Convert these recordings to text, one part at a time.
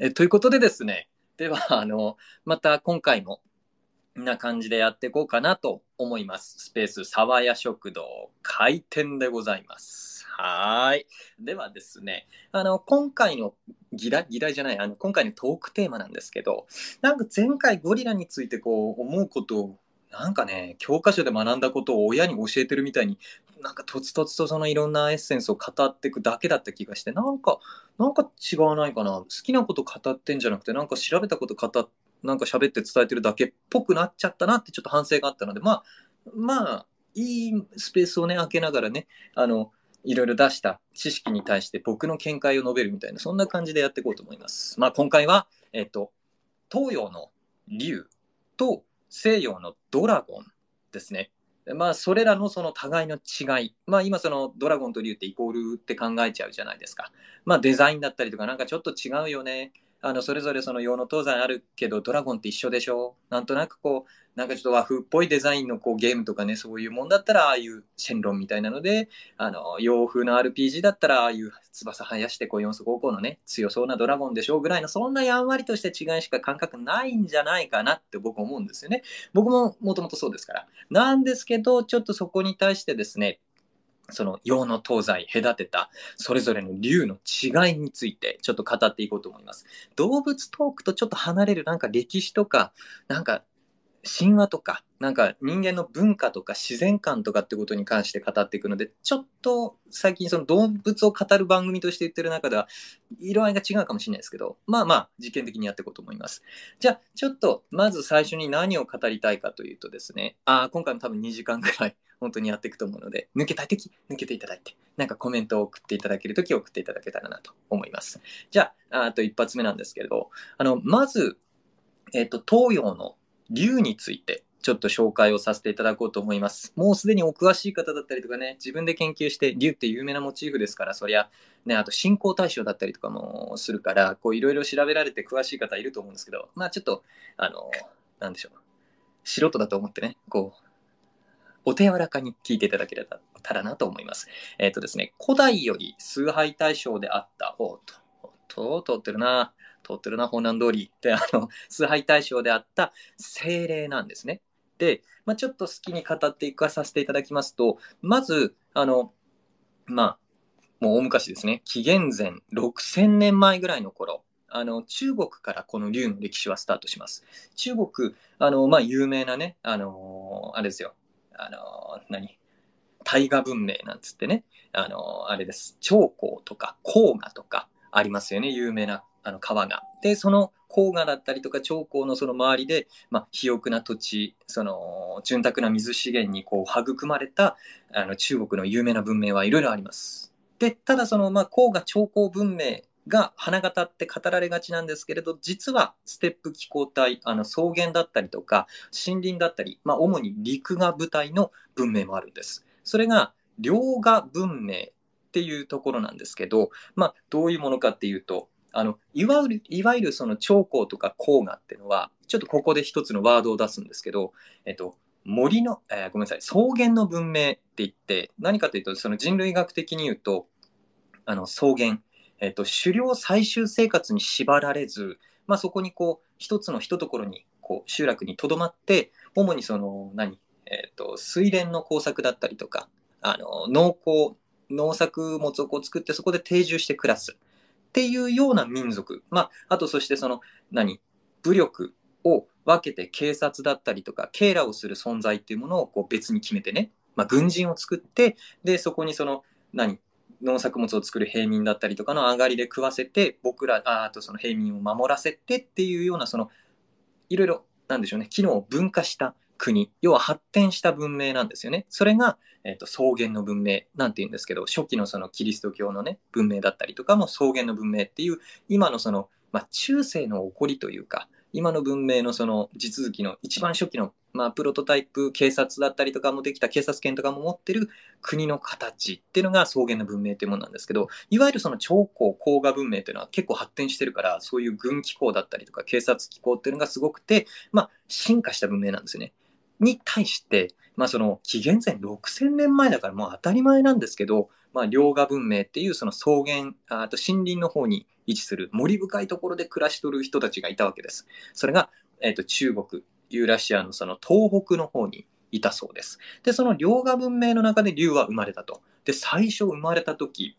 えということでですね、では、あの、また今回も、な感じでやっていこうかなと思います。スペース沢屋食堂開店でございます。はい。ではですね、あの、今回の議題、議題じゃない、あの、今回のトークテーマなんですけど、なんか前回ゴリラについてこう思うことをなんかね、教科書で学んだことを親に教えてるみたいに、なんかとつとつとそのいろんなエッセンスを語っていくだけだった気がして、なんか、なんか違わないかな。好きなこと語ってんじゃなくて、なんか調べたこと語っ、なんか喋って伝えてるだけっぽくなっちゃったなってちょっと反省があったので、まあ、まあ、いいスペースをね、開けながらね、あの、いろいろ出した知識に対して僕の見解を述べるみたいな、そんな感じでやっていこうと思います。まあ今回は、えっと、東洋の竜と西洋のドラゴンですね。まあ、それらのその互いの違い。まあ、今そのドラゴンと竜ってイコールって考えちゃうじゃないですか。まあ、デザインだったりとかなんかちょっと違うよね。あの、それぞれその洋の東西あるけど、ドラゴンって一緒でしょ？なんとなくこう、なんかちょっと和風っぽいデザインのこうゲームとかね、そういうもんだったら、ああいうシェンロンみたいなので、あの、洋風の RPG だったら、ああいう翼生やしてこう4足高校のね、強そうなドラゴンでしょうぐらいの、そんなやんわりとした違いしか感覚ないんじゃないかなって僕思うんですよね。僕ももともとそうですから。なんですけど、ちょっとそこに対してですね、その洋の東西隔てたそれぞれの竜の違いについてちょっと語っていこうと思います。動物トークとちょっと離れるなんか歴史とかなんか神話とか、なんか人間の文化とか自然観とかってことに関して語っていくので、ちょっと最近その動物を語る番組として言ってる中では、色合いが違うかもしれないですけど、まあまあ実験的にやっていこうと思います。じゃあ、ちょっとまず最初に何を語りたいかというとですね、ああ今回も多分2時間ぐらい 本当にやっていくと思うので、抜けたい時、抜けていただいて、なんかコメントを送っていただける時送っていただけたらなと思います。じゃあ、あと一発目なんですけれど、あの、まず、えっ、と、東洋の竜についてちょっと紹介をさせていただこうと思います。もうすでにお詳しい方だったりとかね、自分で研究して、竜って有名なモチーフですから、そりゃ、ね、あと信仰対象だったりとかもするから、こういろいろ調べられて詳しい方いると思うんですけど、まあちょっと、あの、なんでしょう。素人だと思ってね、こう、お手柔らかに聞いていただけたらなと思います。えっ、ー、とですね、古代より崇拝対象であった、おっと、と、通ってるな。通ってるな、本南通りって、あの、崇拝対象であった精霊なんですね。で、まあ、ちょっと好きに語っていかさせていただきますと、まず、あの、まあ、もう大昔ですね、紀元前6000年前ぐらいの頃、あの中国からこの竜の歴史はスタートします。中国、あのまあ、有名なね、あのあれですよ、あの何？大河文明なんつってね、あのあれです、長江とか黄河とかありますよね、有名なあの川が。で、その黄河だったりとか長江のその周りで、まあ、肥沃な土地、その潤沢な水資源にこう育まれたあの中国の有名な文明はいろいろあります。で、ただその、まあ、黄河長江文明が花形って語られがちなんですけれど、実はステップ気候帯、あの草原だったりとか森林だったり、まあ、主に陸が舞台の文明もあるんです。それが両河文明っていうところなんですけど、まあ、どういうものかっていうと、あのいわゆるいわゆるその長江とか黄河っていうのはちょっとここで一つのワードを出すんですけど、えっと、森の、えー、ごめんなさい草原の文明って言って何かというとその人類学的に言うとあの草原、えっと、狩猟採集生活に縛られず、まあ、そこにこう一つの一とところにこう集落にとどまって主にその何、えっと、水田の工作だったりとかあの農耕農作物をこう作ってそこで定住して暮らす。っていうような民族。まあ、あとそしてその、何？武力を分けて警察だったりとか、警らをする存在っていうものをこう別に決めてね、まあ、軍人を作って、で、そこにその、何？農作物を作る平民だったりとかの上がりで食わせて、僕ら、ああとその平民を守らせてっていうような、その、いろいろ、なんでしょうね、機能を分化した国、要は発展した文明なんですよね。それが、えーと、草原の文明なんて言うんですけど、初期のそのキリスト教のね、文明だったりとかも草原の文明っていう、今のその、まあ、中世の起こりというか、今の文明のその地続きの一番初期の、まあ、プロトタイプ警察だったりとかもできた警察権とかも持ってる国の形っていうのが草原の文明っていうものなんですけどいわゆるその長江黄河文明っていうのは結構発展してるからそういう軍機構だったりとか警察機構っていうのがすごくて、まあ、進化した文明なんですよね。に対して、まあその紀元前6000年前だからもう当たり前なんですけど、まあ遼河文明っていうその草原、あと森林の方に位置する森深いところで暮らしとる人たちがいたわけです。それが、え、ー、と中国、ユーラシアのその東北の方にいたそうです。で、その遼河文明の中で竜は生まれたと。で、最初生まれた時、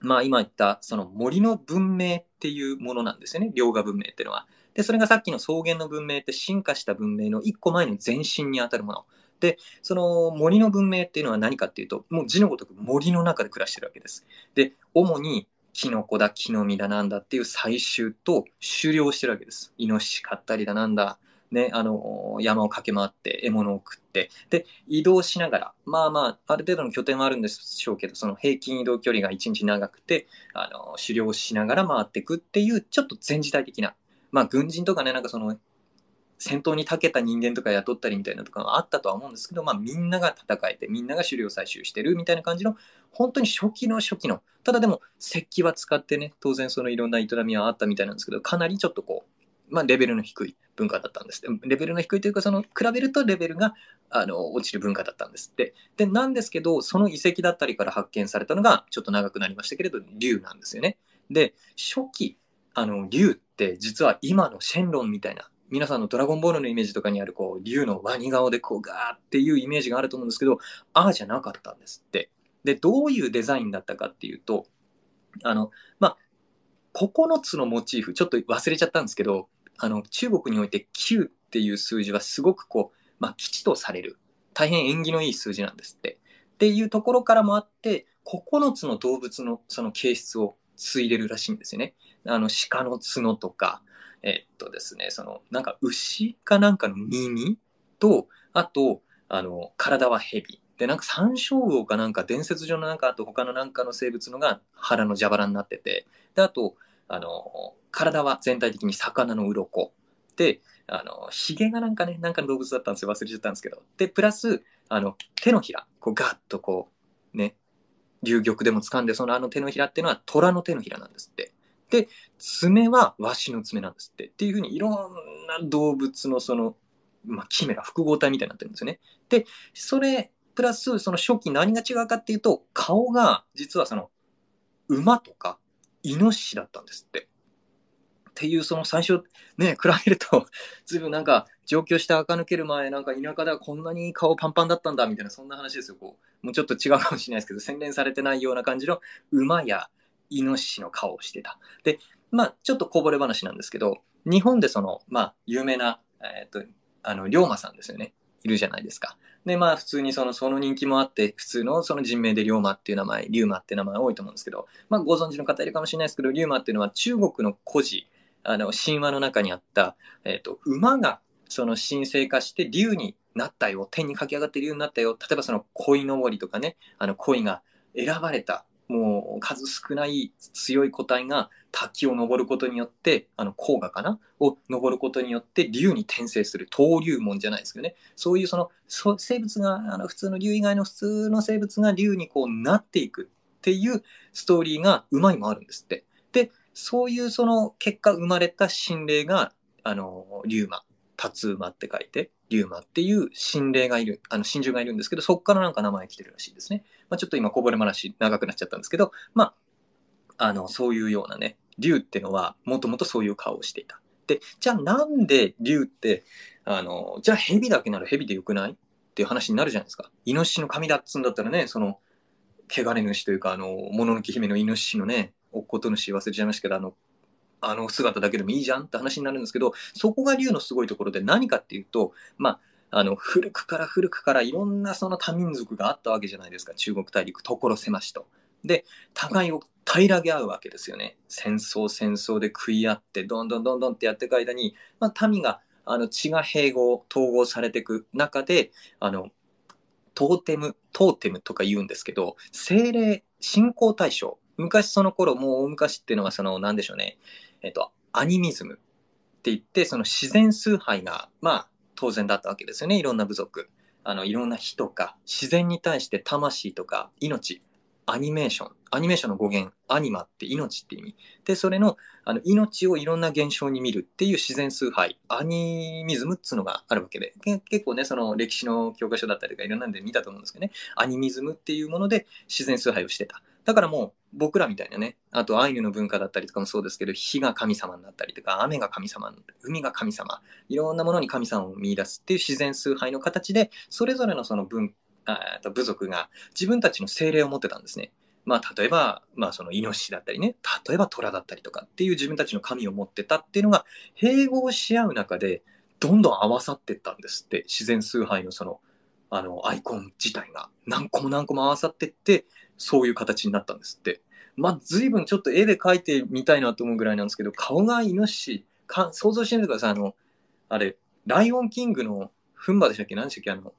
まあ今言ったその森の文明っていうものなんですよね。遼河文明っていうのは。で、それがさっきの草原の文明って進化した文明の一個前の前身にあたるもの。で、その森の文明っていうのは何かっていうと、もう字のごとく森の中で暮らしてるわけです。で、主にキノコだ、木の実だなんだっていう採集と狩猟してるわけです。イノシシ飼ったりだなんだ、ね、あの、山を駆け回って獲物を食って、で、移動しながら、まあまあ、ある程度の拠点はあるんでしょうけど、その平均移動距離が1日長くて、あの、狩猟しながら回っていくっていう、ちょっと全時代的な、まあ、軍人とかね、なんかその、戦闘に長けた人間とか雇ったりみたいなとかあったとは思うんですけど、まあ、みんなが戦えて、みんなが狩猟採集してるみたいな感じの、本当に初期の初期の、ただでも石器は使ってね、当然そのいろんな営みはあったみたいなんですけど、かなりちょっとこう、まあ、レベルの低い文化だったんです。レベルの低いというか、その、比べるとレベルが、あの、落ちる文化だったんですって。で、なんですけど、その遺跡だったりから発見されたのが、ちょっと長くなりましたけれど、竜なんですよね。で、初期、あの、竜って実は今のシェンロンみたいな、皆さんのドラゴンボールのイメージとかにある、こう、竜のワニ顔でこう、ガーっていうイメージがあると思うんですけど、ああじゃなかったんですって。で、どういうデザインだったかっていうと、あの、まあ、9つのモチーフ、ちょっと忘れちゃったんですけど、あの、中国において9っていう数字はすごくこう、まあ、吉とされる。大変縁起のいい数字なんですって。っていうところからもあって、9つの動物のその形質を継いでるらしいんですよね。あの、鹿の角とか、えっとですね、その、なんか牛かなんかの耳と、あと、あの、体は蛇。で、なんか山椒魚かなんか伝説上のなんか、あと他のなんかの生物のが腹の蛇腹になってて、で、あと、あの、体は全体的に魚の鱗。で、あの、髭がなんかね、なんかの動物だったんですよ。忘れちゃったんですけど。で、プラス、あの、手のひら。こう、ガッとこう、ね、流玉でも掴んで、そのあの手のひらっていうのは虎の手のひらなんですって。で、爪はワシの爪なんですって。っていうふうにいろんな動物のその、まあ、キメラ、複合体みたいになってるんですよね。で、それ、プラス、その初期何が違うかっていうと、顔が実はその、馬とかイノシシだったんですって。っていうその最初ね比べると 随分なんか上京して垢抜ける前なんか田舎ではこんなに顔パンパンだったんだみたいなそんな話ですよこうもうちょっと違うかもしれないですけど洗練されてないような感じの馬やイノシシの顔をしてたでまあちょっとこぼれ話なんですけど日本でそのまあ有名なえっ、とあの龍馬さんですよねいるじゃないですか。で、まあ普通にその、その人気もあって、普通のその人名で龍馬っていう名前、龍馬っていう名前多いと思うんですけど、まあご存知の方いるかもしれないですけど、龍馬っていうのは中国の古事、あの、神話の中にあった、えっ、ー、と、馬がその神聖化して竜になったよ、天に駆け上がって竜になったよ、例えばその鯉のぼりとかね、あの鯉が選ばれた、もう数少ない強い個体が滝を登ることによって、あの、黄河かな？を登ることによって竜に転生する登竜門じゃないですけどね。そういうその、生物が、あの、普通の竜以外の普通の生物が竜にこうなっていくっていうストーリーが馬にもあるんですって。で、そういうその結果生まれた心霊が、あの、竜馬、竜馬って書いて、竜馬っていう心霊がいる、あの、真珠がいるんですけど、そこからなんか名前来てるらしいですね。まあ、ちょっと今こぼれ話長くなっちゃったんですけど、まあ、あの、そういうようなね、竜ってのはもともとそういう顔をしていた。で、じゃあなんで竜って、あの、じゃあ蛇だけなら蛇でよくない？っていう話になるじゃないですか。イノシシの髪だっつんだったらね、その、汚れ主というか、あの、もののけ姫のイノシシのね、おっこと主忘れちゃいましたけど、あの、あの姿だけでもいいじゃんって話になるんですけど、そこが竜のすごいところで何かっていうと、まあ、の、古くから古くからいろんなその多民族があったわけじゃないですか、中国大陸、所狭しと。で、互いを平らげ合うわけですよね。戦争、戦争で食い合って、どんどんどんどんってやっていく間に、まあ、民が、あの、血が併合、統合されていく中で、あの、トーテム、トーテムとか言うんですけど、精霊、信仰対象。昔その頃、もう大昔っていうのは、その、なんでしょうね。えっと、アニミズムって言って、その自然崇拝が、まあ、当然だったわけですよね。いろんな部族。あの、いろんな火とか、自然に対して魂とか命アニメーション。アニメーションの語源、アニマって命って意味。で、それの、あの、命をいろんな現象に見るっていう自然崇拝、アニミズムっつうのがあるわけで、結構ね、その歴史の教科書だったりとかいろんなんで見たと思うんですけどね、アニミズムっていうもので自然崇拝をしてた。だからもう、僕らみたいなね、あとアイヌの文化だったりとかもそうですけど、火が神様になったりとか、雨が神様、海が神様、いろんなものに神様を見出すっていう自然崇拝の形で、それぞれのその文あと部族が自分たちの精霊を持ってたんですね。まあ、例えば、まあ、そのイノシシだったりね、例えば虎だったりとかっていう自分たちの神を持ってたっていうのが、併合し合う中で、どんどん合わさってったんですって、自然崇拝のその、あの、アイコン自体が。何個も何個も合わさってって、そういう形になったんですって。まあ、随分ちょっと絵で描いてみたいなと思うぐらいなんですけど、顔がイノシシ、か想像してみてください。あの、あれ、ライオンキングのフンバでしたっけ？何でしたっけ？あの、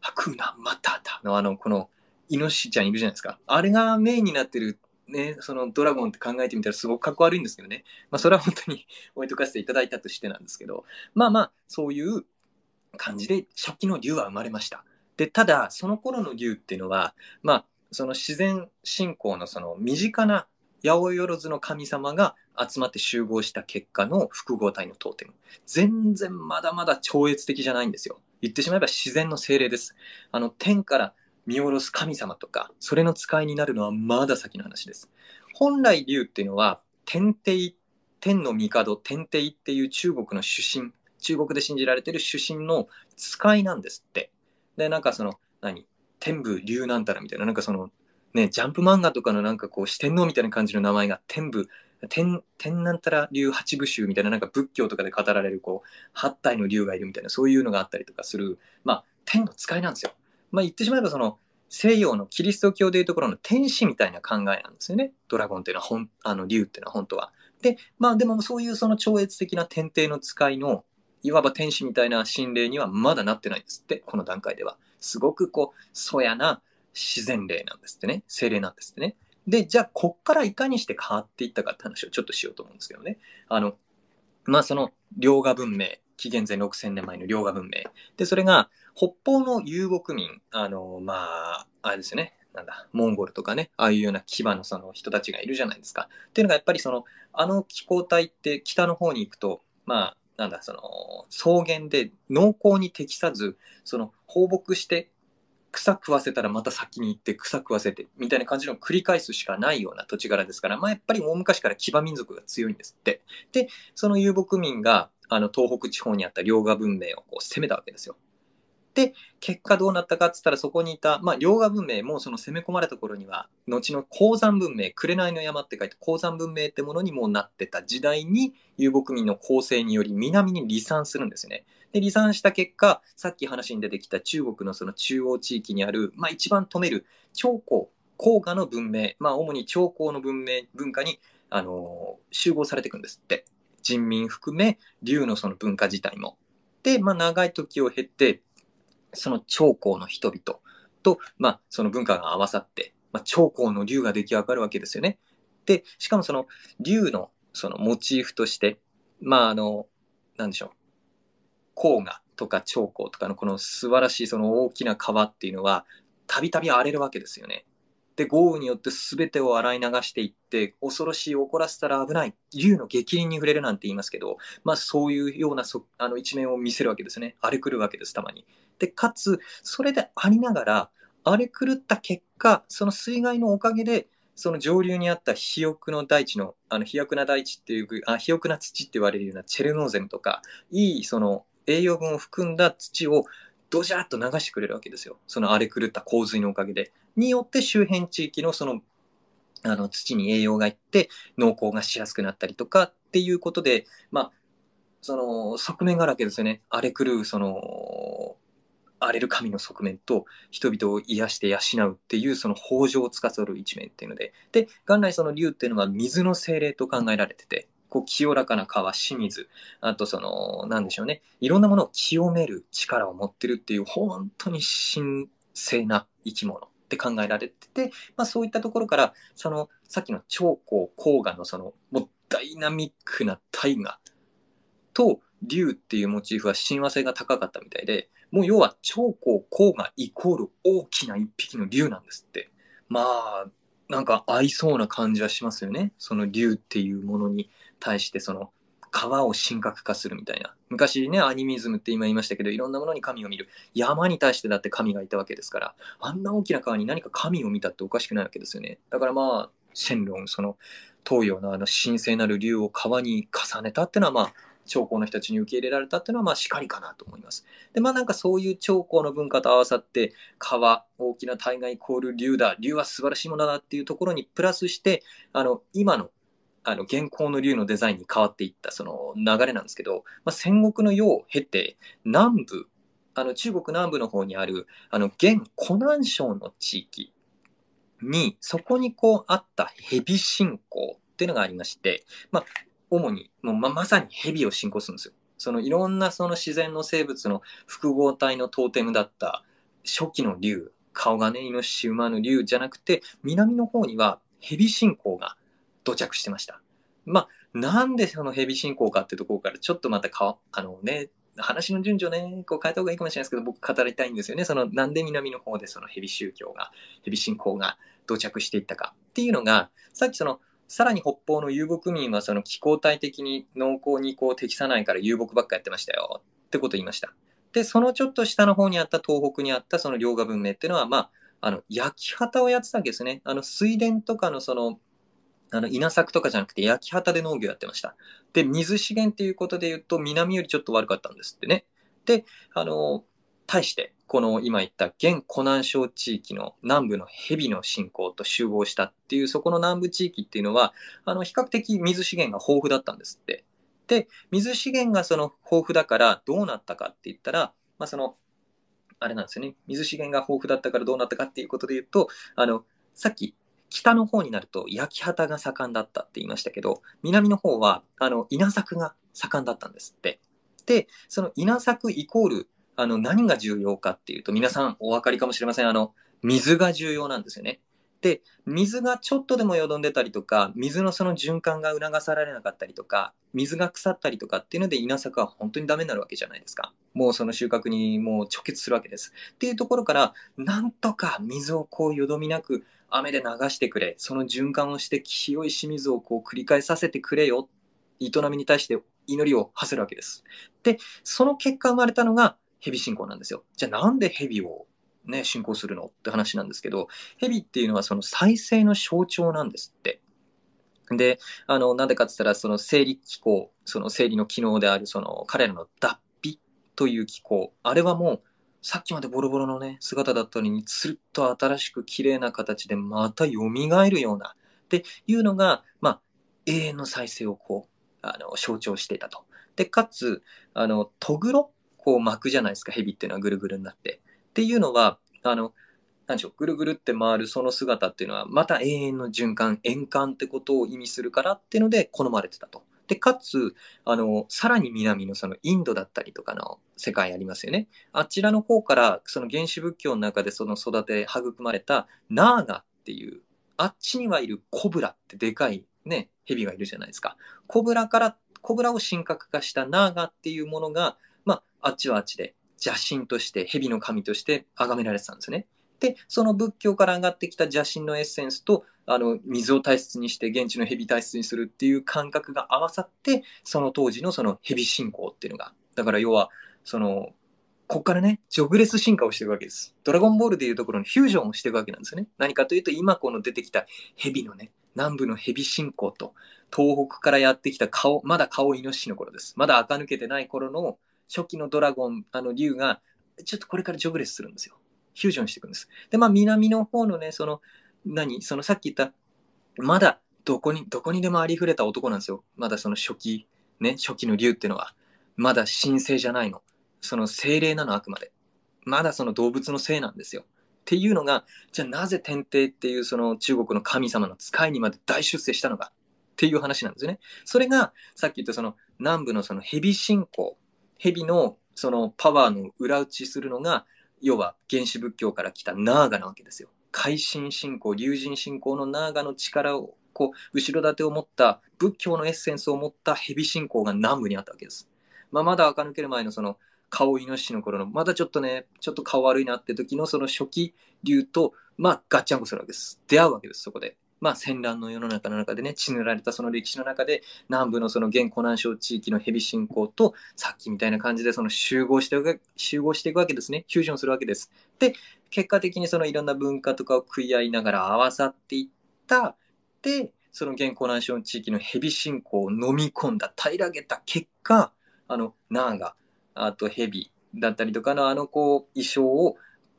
ハクナマタタのあの、この、イノシシちゃんいるじゃないですか。あれがメインになってる、ね、そのドラゴンって考えてみたらすごくかっこ悪いんですけどね。まあ、それは本当に 置いとかせていただいたとしてなんですけど、まあまあ、そういう感じで初期の竜は生まれました。で、ただ、その頃の竜っていうのは、まあ、その自然信仰のその身近な八百万の神様が集まって集合した結果の複合体のトーテム。全然まだまだ超越的じゃないんですよ。言ってしまえば自然の精霊です。あの、天から見下ろす神様とか、それの使いになるのはまだ先の話です。本来竜っていうのは、天帝、天の帝、天帝っていう中国の主神、中国で信じられてる主神の使いなんですって。で、なんかその、何？天武竜なんたらみたいな、なんかその、ね、ジャンプ漫画とかのなんかこう四天王みたいな感じの名前が天部、天、天なんたら竜八部衆みたいななんか仏教とかで語られるこう、八体の竜がいるみたいなそういうのがあったりとかする、まあ天の使いなんですよ。まあ言ってしまえばその西洋のキリスト教でいうところの天使みたいな考えなんですよね。ドラゴンっていうのは本、あの竜っていうのは本当は。で、まあでもそういうその超越的な天帝の使いのいわば天使みたいな心霊にはまだなってないですって、この段階では。すごくこう、そやな、自然霊なんですってね。精霊なんですってね。で、じゃあ、こっからいかにして変わっていったかって話をちょっとしようと思うんですけどね。あの、まあ、その、両河文明、紀元前6000年前の両河文明。で、それが、北方の遊牧民、あの、まあ、あれですよね。なんだ、モンゴルとかね、ああいうような牙のその人たちがいるじゃないですか。っていうのがやっぱりその、あの気候帯って北の方に行くと、まあ、なんだ、その、草原で農耕に適さず、その放牧して草食わせたらまた先に行って草食わせてみたいな感じの繰り返すしかないような土地柄ですから、まあ、やっぱり大昔から騎馬民族が強いんですって。で、その遊牧民があの東北地方にあった両河文明をこう攻めたわけですよ。で、結果どうなったかっつったらそこにいた、まあ、両河文明もその攻め込まれた頃には、後の鉱山文明、紅の山って書いて鉱山文明ってものにもなってた時代に遊牧民の構成により南に離散するんですね。で、離散した結果、さっき話に出てきた中国のその中央地域にある、まあ一番止める長江、黄河の文明、まあ主に長江の文明、文化に、あのー、集合されていくんですって。人民含め、竜のその文化自体も。で、まあ長い時を経て、その長江の人々と、まあその文化が合わさって、まあ長江の竜が出来上がるわけですよね。で、しかもその竜のそのモチーフとして、まああの、なんでしょう。黄河とか長江とかのこの素晴らしいその大きな川っていうのは、たびたび荒れるわけですよね。で、豪雨によって全てを洗い流していって、恐ろしい怒らせたら危ない、竜の激鱗に触れるなんて言いますけど、まあそういうようなそあの一面を見せるわけですね。荒れ狂うわけです、たまに。で、かつ、それでありながら、荒れ狂った結果、その水害のおかげで、その上流にあった肥沃の大地の、あの肥沃な大地っていう、あ肥沃な土って言われるようなチェルノーゼムとか、いいその栄養分を含んだ土をドジャーっと流してくれるわけですよ。その荒れ狂った洪水のおかげで。によって周辺地域のそのあの土に栄養がいって農耕がしやすくなったりとかっていうことで、まあ、その側面があるわけですよね。荒れ狂うその荒れる神の側面と人々を癒して養うっていうその北条を司る一面っていうのでで元来その竜っていうのは水の精霊と考えられててこう清らかな川、清水、あとその、なんでしょうね、いろんなものを清める力を持ってるっていう、本当に神聖な生き物って考えられてて、まあそういったところから、その、さっきの長江、黄河のその、もうダイナミックな大河と、竜っていうモチーフは親和性が高かったみたいで、もう要は長江、黄河イコール大きな一匹の竜なんですって。まあ、なんか合いそうな感じはしますよね。その竜っていうものに対して、その川を神格化するみたいな。昔ね、アニミズムって今言いましたけど、いろんなものに神を見る。山に対してだって神がいたわけですから、あんな大きな川に何か神を見たっておかしくないわけですよね。だからまあ、シェンロン、その東洋のあの神聖なる竜を川に重ねたっていうのはまあ、長江の人たちに受け入れられたっていうのはまあしかりかなと思います。でまあなんかそういう長江の文化と合わさって川大きな大河イコール竜だ竜は素晴らしいものだっていうところにプラスしてあの今のあの現行の竜のデザインに変わっていったその流れなんですけど、まあ、戦国の世を経て南部あの中国南部の方にあるあの現湖南省の地域にそこにこうあった蛇信仰っていうのがありまして、まあ、主にもうままさに蛇を信仰するんですよ。そのいろんなその自然の生物の複合体のトーテムだった初期の竜顔がねイノシシ馬の竜じゃなくて南の方には蛇信仰が土着してました。まあ、なんでその蛇信仰かっていうところからちょっとまたか、あのね、話の順序ね、こう変えた方がいいかもしれないですけど、僕語りたいんですよね。その、なんで南の方でその蛇宗教が、蛇信仰が土着していったかっていうのが、さっきその、さらに北方の遊牧民はその気候帯的に農耕にこう適さないから遊牧ばっかやってましたよってことを言いました。で、そのちょっと下の方にあった東北にあったその両河文明っていうのは、まあ、あの、焼き畑をやってたわけですね。あの、水田とかのその、あの、稲作とかじゃなくて焼き畑で農業やってました。で、水資源っていうことで言うと、南よりちょっと悪かったんですってね。で、あの、対して、この今言った現湖南省地域の南部の蛇の信仰と集合したっていう、そこの南部地域っていうのは、あの、比較的水資源が豊富だったんですって。で、水資源がその豊富だからどうなったかって言ったら、まあ、その、あれなんですよね。水資源が豊富だったからどうなったかっていうことで言うと、あの、さっき北の方になると焼き畑が盛んだったって言いましたけど、南の方は、あの、稲作が盛んだったんですって。で、その稲作イコール、あの、何が重要かっていうと、皆さんお分かりかもしれません。あの、水が重要なんですよね。で、水がちょっとでもよどんでたりとか、水のその循環が促されなかったりとか、水が腐ったりとかっていうので稲作は本当にダメになるわけじゃないですか。もうその収穫にもう直結するわけです。っていうところから、なんとか水をこうよどみなく雨で流してくれ、その循環をして清い清水をこう繰り返させてくれよ、営みに対して祈りを馳せるわけです。で、その結果生まれたのが蛇信仰なんですよ。じゃあなんで蛇をね、信仰するのって話なんですけど、蛇っていうのはその再生の象徴なんですって。で、あの、なんでかって言ったら、その生理機構、その生理の機能である、その彼らの脱皮という機構、あれはもう、さっきまでボロボロのね、姿だったのに、つるっと新しく綺麗な形でまた蘇るような、っていうのが、まあ、永遠の再生をこう、あの、象徴していたと。で、かつ、あの、とぐろこう巻くじゃないですか、蛇っていうのはぐるぐるになって。っていうのは、あの、何でしょう、ぐるぐるって回るその姿っていうのは、また永遠の循環、円環ってことを意味するからっていうので好まれてたと。で、かつ、あの、さらに南のそのインドだったりとかの世界ありますよね。あちらの方から、その原始仏教の中でその育て、育まれたナーガっていう、あっちにはいるコブラってでかいね、蛇がいるじゃないですか。コブラから、コブラを神格化したナーガっていうものが、まあ、あっちはあっちで邪神として、蛇の神として崇められてたんですね。で、その仏教から上がってきた邪神のエッセンスと、あの、水を大切にして現地の蛇大切にするっていう感覚が合わさって、その当時のその蛇信仰っていうのが、だから要は、その、ここからね、ジョグレス進化をしていくわけです。ドラゴンボールでいうところにフュージョンをしていくわけなんですよね。何かというと、今この出てきた蛇のね、南部の蛇信仰と、東北からやってきた顔、まだ顔イノシシの頃です。まだ垢抜けてない頃の初期のドラゴン、あの竜が、ちょっとこれからジョグレスするんですよ。フュージョンしていくんです。で、まあ、南の方のね、その、何？そのさっき言った、まだどこに、どこにでもありふれた男なんですよ。まだその初期、ね、初期の竜っていうのは。まだ神聖じゃないの。その精霊なの、あくまで。まだその動物の性なんですよ。っていうのが、じゃあなぜ天帝っていうその中国の神様の使いにまで大出世したのかっていう話なんですよね。それが、さっき言ったその南部のその蛇信仰蛇のそのパワーの裏打ちするのが、要は原始仏教から来たナーガなわけですよ。改心信仰、竜神信仰のナーガの力を、こう、後ろ盾を持った、仏教のエッセンスを持った蛇信仰が南部にあったわけです。まあ、まだ垢抜ける前のその、顔イノシシの頃の、まだちょっとね、ちょっと顔悪いなって時のその初期竜と、まあ、ガッチャンコするわけです。出会うわけです、そこで。まあ、戦乱の世の中の中でね、血塗られたその歴史の中で、南部のその現湖南省地域の蛇信仰と、さっきみたいな感じでその集合して集合していくわけですね。フュージョンするわけです。で、結果的にそのいろんな文化とかを食い合いながら合わさっていった、で、その現湖南省地域の蛇信仰を飲み込んだ、平らげた結果、あの、ナーガ、あと蛇だったりとかのあのこう、衣装を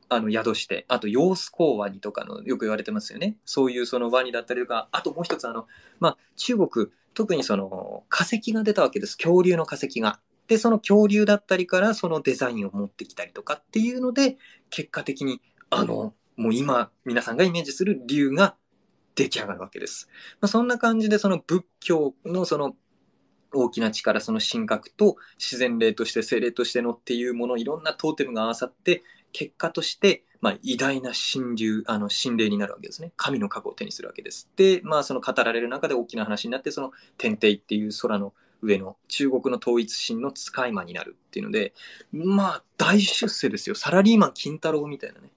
あの宿して、あと、ヨースコウワニとかのよく言われてますよね。そういうそのワニだったりとか、あともう一つあの、まあ、中国、特にその化石が出たわけです。恐竜の化石が。で、その恐竜だったりからそのデザインを持ってきたりとかっていうので、結果的に、あの、もう今、皆さんがイメージする竜が出来上がるわけです。まあ、そんな感じで、その仏教のその大きな力、その神格と自然霊として精霊としてのっていうもの、いろんなトーテムが合わさって、結果として、まあ、偉大な神流、あの、神霊になるわけですね。神の過去を手にするわけです。で、まあ、その語られる中で大きな話になって、その天帝っていう空の上の中国の統一神の使い魔になるっていうので、まあ、大出世ですよ。サラリーマン金太郎みたいなね。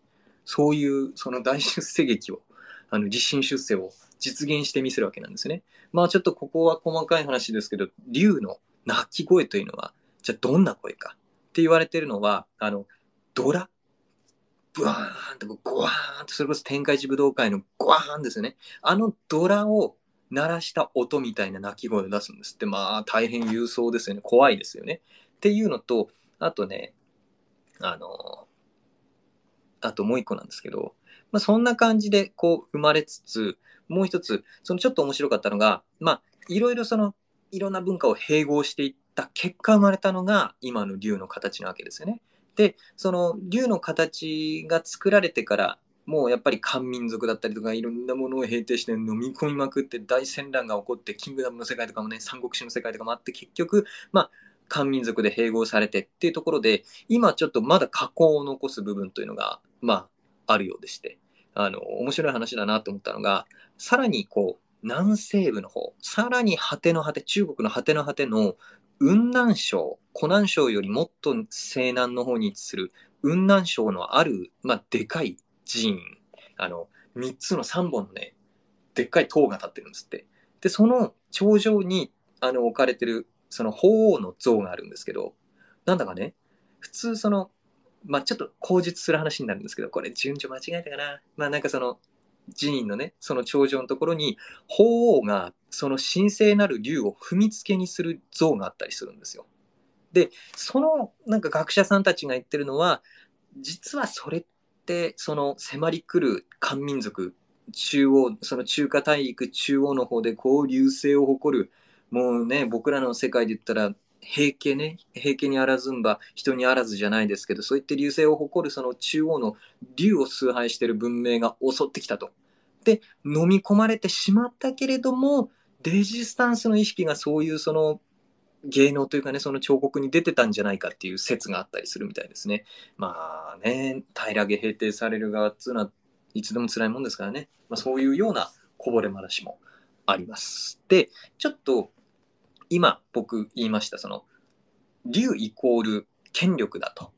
そういう、その大出世劇を、あの、立身出世を実現してみせるわけなんですね。まあ、ちょっとここは細かい話ですけど、竜の鳴き声というのは、じゃあどんな声かって言われてるのは、あの、ドラブワーンとゴワーンと、それこそ天下一武道会のゴワーンですよね。あのドラを鳴らした音みたいな鳴き声を出すんですって。まあ、大変勇壮ですよね。怖いですよね。っていうのと、あとね、あの、あともう一個なんですけど、まあ、そんな感じでこう生まれつつ、もう一つ、そのちょっと面白かったのが、まあ、いろいろその、いろんな文化を併合していった結果生まれたのが今の竜の形なわけですよね。で、その竜の形が作られてから、もうやっぱり漢民族だったりとかいろんなものを平定して飲み込みまくって大戦乱が起こってキングダムの世界とかもね三国志の世界とかもあって結局まあ漢民族で併合されてっていうところで今ちょっとまだ加工を残す部分というのがまああるようでしてあの面白い話だなと思ったのがさらにこう南西部の方さらに果ての果て中国の果ての果ての雲南省、湖南省よりもっと西南の方に位置する雲南省のある、まあ、でかい寺院、あの、3つの3本のね、でっかい塔が立ってるんですって。で、その頂上に、あの、置かれてる、その鳳凰の像があるんですけど、なんだかね、普通その、まあ、ちょっと口述する話になるんですけど、これ順序間違えたかな。まあ、なんかその、寺院のね、その頂上のところに、鳳凰がその神聖なる竜を踏みつけにする像があったりするんですよ。で、そのなんか学者さんたちが言ってるのは、実はそれって、その迫り来る漢民族、中央、その中華大陸中央の方でこう流星を誇る、もうね、僕らの世界で言ったら、平家ね、平家にあらずんば、人にあらずじゃないですけど、そういって流星を誇るその中央の竜を崇拝している文明が襲ってきたと。で、飲み込まれてしまったけれども、レジスタンスの意識がそういうその芸能というかね、その彫刻に出てたんじゃないかっていう説があったりするみたいですね。まあね、平らげ平定される側っていうのはいつでも辛いもんですからね。まあ、そういうようなこぼれ話もあります。で、ちょっと今僕言いました、その、竜イコール権力だと。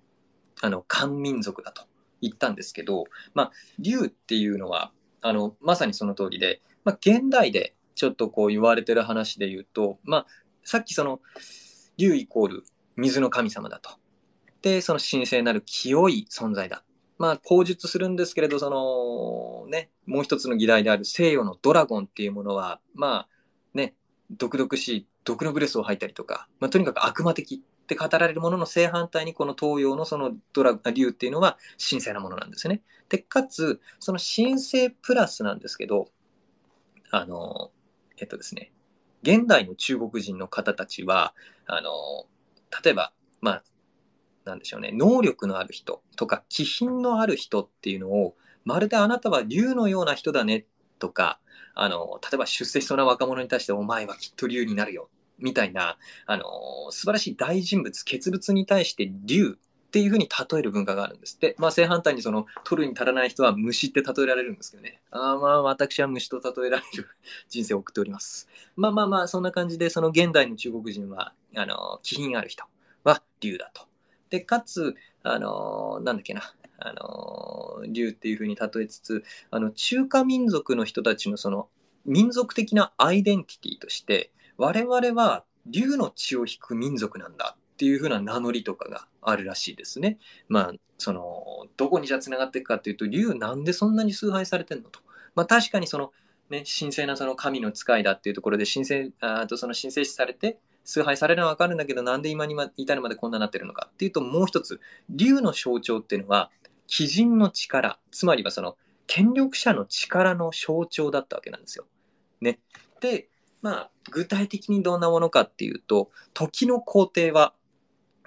あの、漢民族だと言ったんですけど、まあ、竜っていうのは、あの、まさにその通りで、まあ、現代でちょっとこう言われてる話で言うと、まあ、さっきその、竜イコール水の神様だと。で、その神聖なる清い存在だ。まあ、口述するんですけれど、その、ね、もう一つの議題である西洋のドラゴンっていうものは、まあ、ね、毒々しい、毒のブレスを吐いたりとか、まあ、とにかく悪魔的って語られるものの正反対に、この東洋のそのドラ、竜っていうのは神聖なものなんですね。で、かつ、その神聖プラスなんですけど、あの、えっとですね、現代の中国人の方たちは、あの、例えば、まあ、なんでしょうね、能力のある人とか、気品のある人っていうのを、まるであなたは竜のような人だねとか、あの、例えば出世しそうな若者に対して、お前はきっと竜になるよ、みたいな、あの、素晴らしい大人物、傑物に対して竜っていうふうに例える文化があるんですって。まあ正反対にその取るに足らない人は虫って例えられるんですけどね。あまあ私は虫と例えられる 人生を送っております。まあまあまあそんな感じでその現代の中国人は、あの、気品ある人は竜だと。で、かつ、あのなんだっけな、あのー竜っていう風に例えつつ、あの、中華民族の人たちのその、民族的なアイデンティティとして、我々は竜の血を引く民族なんだっていう風な名乗りとかがあるらしいですね。まあ、その、どこにじゃあ繋がっていくかっていうと、竜なんでそんなに崇拝されてんのと。まあ確かにその、ね、神聖なその神の使いだっていうところで神聖、あとその神聖視されて、崇拝されるのはわかるんだけど、なんで今に至るまでこんなになってるのかっていうと、もう一つ、竜の象徴っていうのは、鬼人の力、つまりはその、権力者の力の象徴だったわけなんですよ。ね。で、まあ、具体的にどんなものかっていうと、時の皇帝は、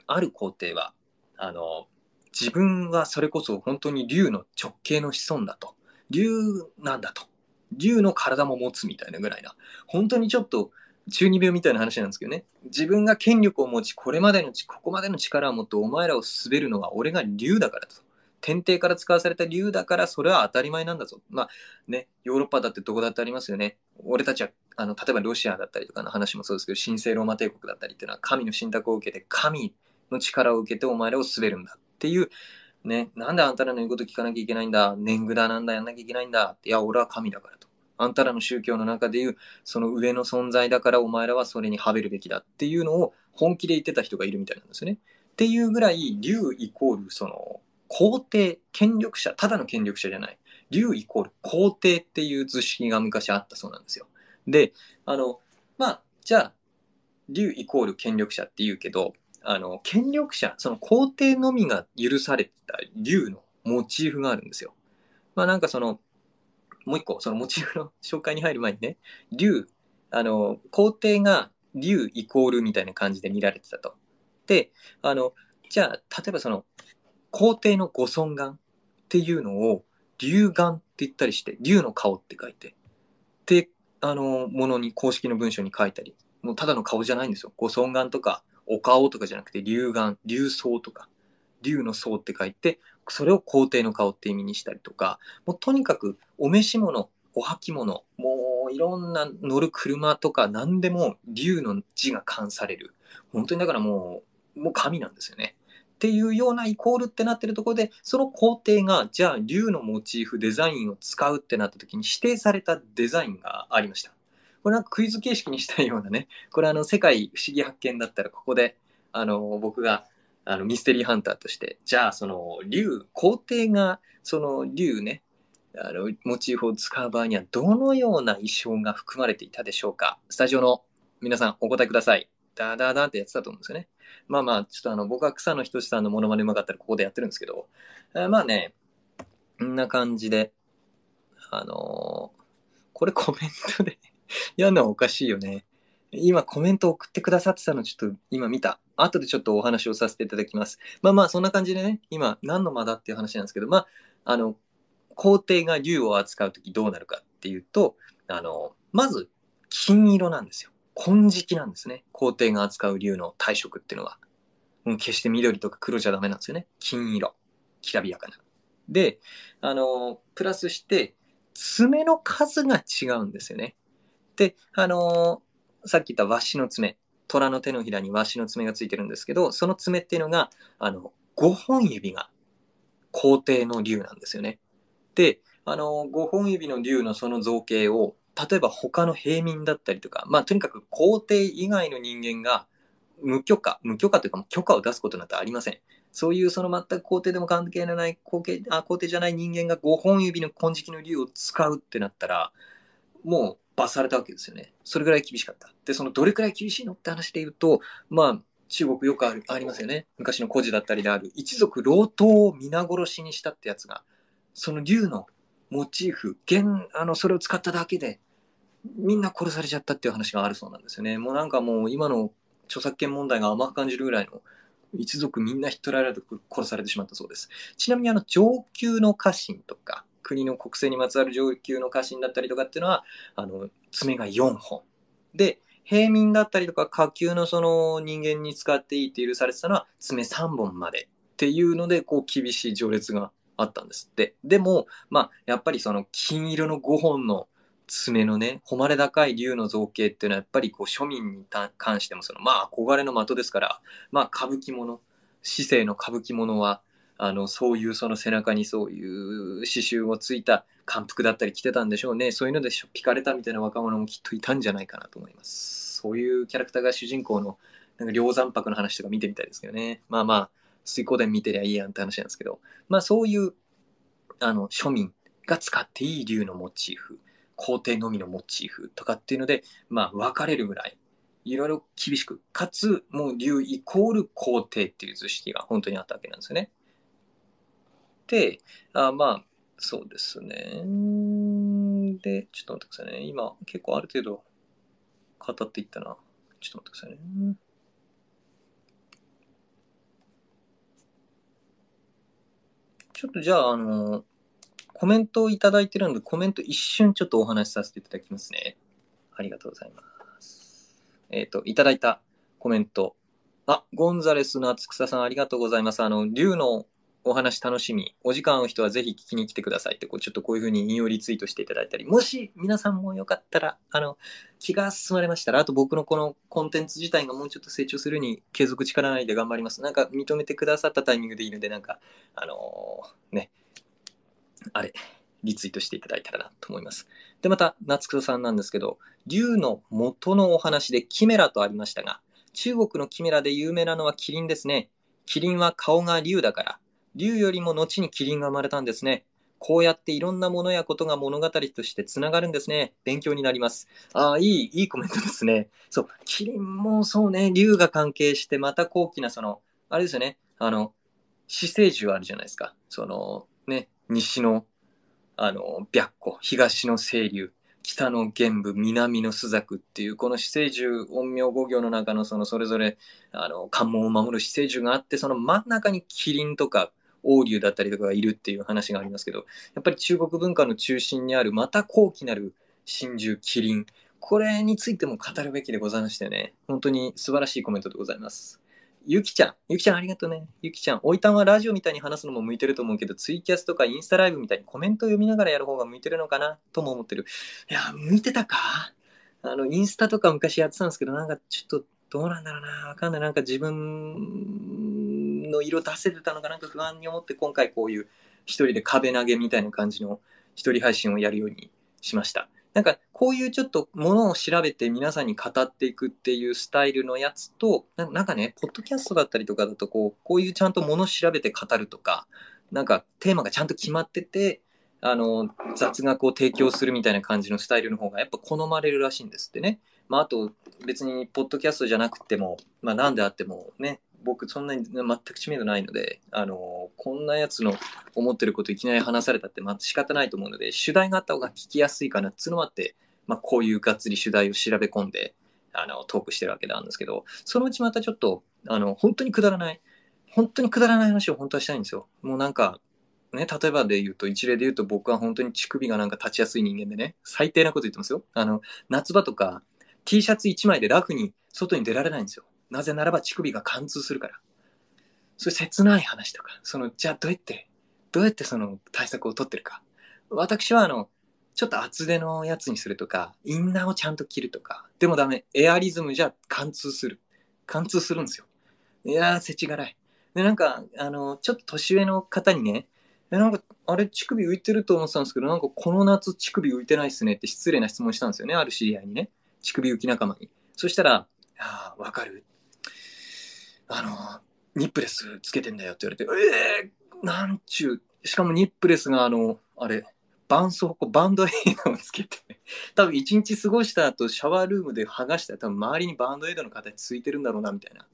ある皇帝は、あの、自分はそれこそ本当に竜の直系の子孫だと。竜なんだと。竜の体も持つみたいなぐらいな。本当にちょっと中二病みたいな話なんですけどね。自分が権力を持ち、これまでのち、ここまでの力を持ってお前らを滑るのは俺が竜だからと。天帝から使わされた竜だからそれは当たり前なんだぞ。まあね、ヨーロッパだってどこだってありますよね。俺たちは、あの、例えばロシアだったりとかの話もそうですけど、神聖ローマ帝国だったりっていうのは神の信託を受けて、神の力を受けてお前らを滑るんだっていう、ね、なんであんたらの言うこと聞かなきゃいけないんだ、年貢だなんだやんなきゃいけないんだって、いや、俺は神だからと。あんたらの宗教の中でいう、その上の存在だからお前らはそれにはべるべきだっていうのを本気で言ってた人がいるみたいなんですよね。っていうぐらい、竜イコール、その、皇帝、権力者、ただの権力者じゃない。竜イコール皇帝っていう図式が昔あったそうなんですよ。で、あの、まあ、じゃあ、竜イコール権力者って言うけど、あの、権力者、その皇帝のみが許されてた竜のモチーフがあるんですよ。まあなんかその、もう一個、そのモチーフの紹介に入る前にね、竜、あの、皇帝が竜イコールみたいな感じで見られてたと。で、あの、じゃあ、例えばその、皇帝のご尊顔っていうのを、竜眼って言ったりして、竜の顔って書いて、で、あの、ものに、公式の文章に書いたり、もうただの顔じゃないんですよ。ご尊顔とか、お顔とかじゃなくて、竜眼、竜相とか、竜の相って書いて、それを皇帝の顔って意味にしたりとか、もうとにかくお召し物、お履物、もういろんな乗る車とか何でも竜の字が冠される。本当にだからもう、もう神なんですよね。っていうようなイコールってなってるところで、その皇帝が、じゃあ竜のモチーフ、デザインを使うってなった時に指定されたデザインがありました。これなんかクイズ形式にしたいようなね、これあの世界不思議発見だったらここで、あの、僕があのミステリーハンターとして、じゃあその竜、皇帝がその竜ね、あの、モチーフを使う場合にはどのような衣装が含まれていたでしょうかスタジオの皆さんお答えください。ダダダってやってたと思うんですよね。まあまあ、ちょっとあの、僕は草野仁さんのモノマネうまかったらここでやってるんですけど、えまあね、こんな感じで、あのーこれコメントで やるのはおかしいよね。今コメント送ってくださってたのちょっと今見た。後でちょっとお話をさせていただきます。まあまあそんな感じでね、今何の間だっていう話なんですけど、まあ、あの、皇帝が竜を扱うときどうなるかっていうと、あの、まず金色なんですよ。金色なんですね。皇帝が扱う竜の体色っていうのは。もう決して緑とか黒じゃダメなんですよね。金色。きらびやかな。で、あの、プラスして、爪の数が違うんですよね。で、あのさっき言ったワシの爪。虎の手のひらにワシの爪がついてるんですけど、その爪っていうのが、あの、5本指が皇帝の竜なんですよね。で、あの、5本指の竜のその造形を、例えば他の平民だったりとか、まあとにかく皇帝以外の人間が無許可、無許可というか許可を出すことなんてありません。そういうその全く皇帝でも関係のない皇帝あ皇帝じゃない人間が5本指の金色の竜を使うってなったら、もう罰されたわけですよね。それぐらい厳しかった。で、そのどれくらい厳しいのって話で言うと、まあ、中国よくあるありますよね。昔の故事だったりである、一族老頭を皆殺しにしたってやつが、その竜のモチーフ、現、あの、それを使っただけで、みんな殺されちゃったっていう話があるそうなんですよね。もうなんかもう今の著作権問題が甘く感じるぐらいの一族みんな引っ取られて殺されてしまったそうです。ちなみにあの上級の家臣とか、国の国政にまつわる上級の家臣だったりとかっていうのは、あの、爪が4本。で、平民だったりとか下級のその人間に使っていいって許されてたのは爪3本までっていうので、こう厳しい序列があったんですって。でも、まあ、やっぱりその金色の5本の爪のね、誉れ高い竜の造形っていうのはやっぱりこう庶民に関してもその、まあ憧れの的ですから、まあ歌舞伎もの、市政の歌舞伎者は、あの、そういうその背中にそういう刺繍をついた漢服だったり着てたんでしょうね。そういうのでしょ、ピかれたみたいな若者もきっといたんじゃないかなと思います。そういうキャラクターが主人公の、なんか梁山泊の話とか見てみたいですけどね。まあまあ、水光伝見てりゃいいやんって話なんですけど、まあそういう、あの、庶民が使っていい竜のモチーフ、皇帝のみのモチーフとかっていうので、まあ分かれるぐらい、いろいろ厳しく、かつ、もう竜イコール皇帝っていう図式が本当にあったわけなんですよね。で、あまあ、そうですね。で、ちょっと待ってくださいね。今、結構ある程度語っていったな。ちょっと待ってくださいね。ちょっとじゃあ、あの、コメントをいただいてるので、コメント一瞬ちょっとお話しさせていただきますね。ありがとうございます。えっ、ー、と、いただいたコメント。あ、ゴンザレスの厚草さんありがとうございます。あの、竜のお話楽しみ、お時間の人はぜひ聞きに来てくださいって、こうちょっとこういうふうに引用リツイートしていただいたり、もし皆さんもよかったら、あの、気が進まれましたら、あと僕のこのコンテンツ自体がもうちょっと成長するに継続力ないで頑張ります。なんか認めてくださったタイミングでいいので、なんか、あのー、ね、あれ、リツイートしていただいたらなと思います。で、また、夏草さんなんですけど、竜の元のお話でキメラとありましたが、中国のキメラで有名なのはキリンですね。キリンは顔が竜だから、竜よりも後にキリンが生まれたんですね。こうやっていろんなものやことが物語としてつながるんですね。勉強になります。ああ、いい、いいコメントですね。そう、キリンもそうね、竜が関係して、また高貴なその、あれですよね、あの、死生獣あるじゃないですか。その、ね、西の、あの、白虎、東の清流、北の玄武、南の朱雀っていう、この死生獣、陰陽五行の中のそのそれぞれ、あの、関門を守る死生獣があって、その真ん中にキリンとか、王竜だったりとかがいるっていう話がありますけど、やっぱり中国文化の中心にあるまた高貴なる真珠、麒麟、これについても語るべきでございましてね、本当に素晴らしいコメントでございます。ゆきちゃん、ゆきちゃんありがとうね。ゆきちゃん、おいたんはラジオみたいに話すのも向いてると思うけど、ツイキャスとかインスタライブみたいにコメントを読みながらやる方が向いてるのかな？とも思ってる。いや、向いてたか？あの、インスタとか昔やってたんですけど、なんかちょっとどうなんだろうな。わかんない。なんか自分の色出せてたのかな？んか不安に思って今回こういう一人で壁投げみたいな感じの一人配信をやるようにしました。なんかこういうちょっとものを調べて皆さんに語っていくっていうスタイルのやつと、なんかね、ポッドキャストだったりとかだとこう、こういうちゃんとものを調べて語るとか、なんかテーマがちゃんと決まってて、あの、雑学を提供するみたいな感じのスタイルの方がやっぱ好まれるらしいんですってね。まあ、あと、別に、ポッドキャストじゃなくても、まあ、なんであってもね、僕、そんなに全く知名度ないので、あの、こんなやつの思ってることいきなり話されたって、まあ、仕方ないと思うので、主題があった方が聞きやすいかなっつうのもあって、まあ、こういうがっつり主題を調べ込んで、あの、トークしてるわけなんですけど、そのうちまたちょっと、あの、本当にくだらない、本当にくだらない話を本当はしたいんですよ。もうなんか、ね、例えばで言うと、一例で言うと僕は本当に乳首がなんか立ちやすい人間でね、最低なこと言ってますよ。あの、夏場とか、T シャツ1枚でラフに外に出られないんですよ。なぜならば乳首が貫通するから。そういう切ない話とか、その、じゃあどうやって、どうやってその対策を取ってるか。私はあの、ちょっと厚手のやつにするとか、インナーをちゃんと着るとか。でもダメ。エアリズムじゃ貫通する。貫通するんですよ。いやー、世知辛い。で、なんか、あの、ちょっと年上の方にね、え、なんか、あれ、乳首浮いてると思ってたんですけど、なんかこの夏乳首浮いてないっすねって失礼な質問したんですよね。ある知り合いにね。乳首浮き仲間に。そしたら、ああ、わかる。あの、ニップレスつけてんだよって言われて、ええー、なんちゅう。しかもニップレスがあの、あれ、絆創膏、バンドエイドをつけて、多分一日過ごした後、シャワールームで剥がしたら多分周りにバンドエイドの形ついてるんだろうな、みたいな。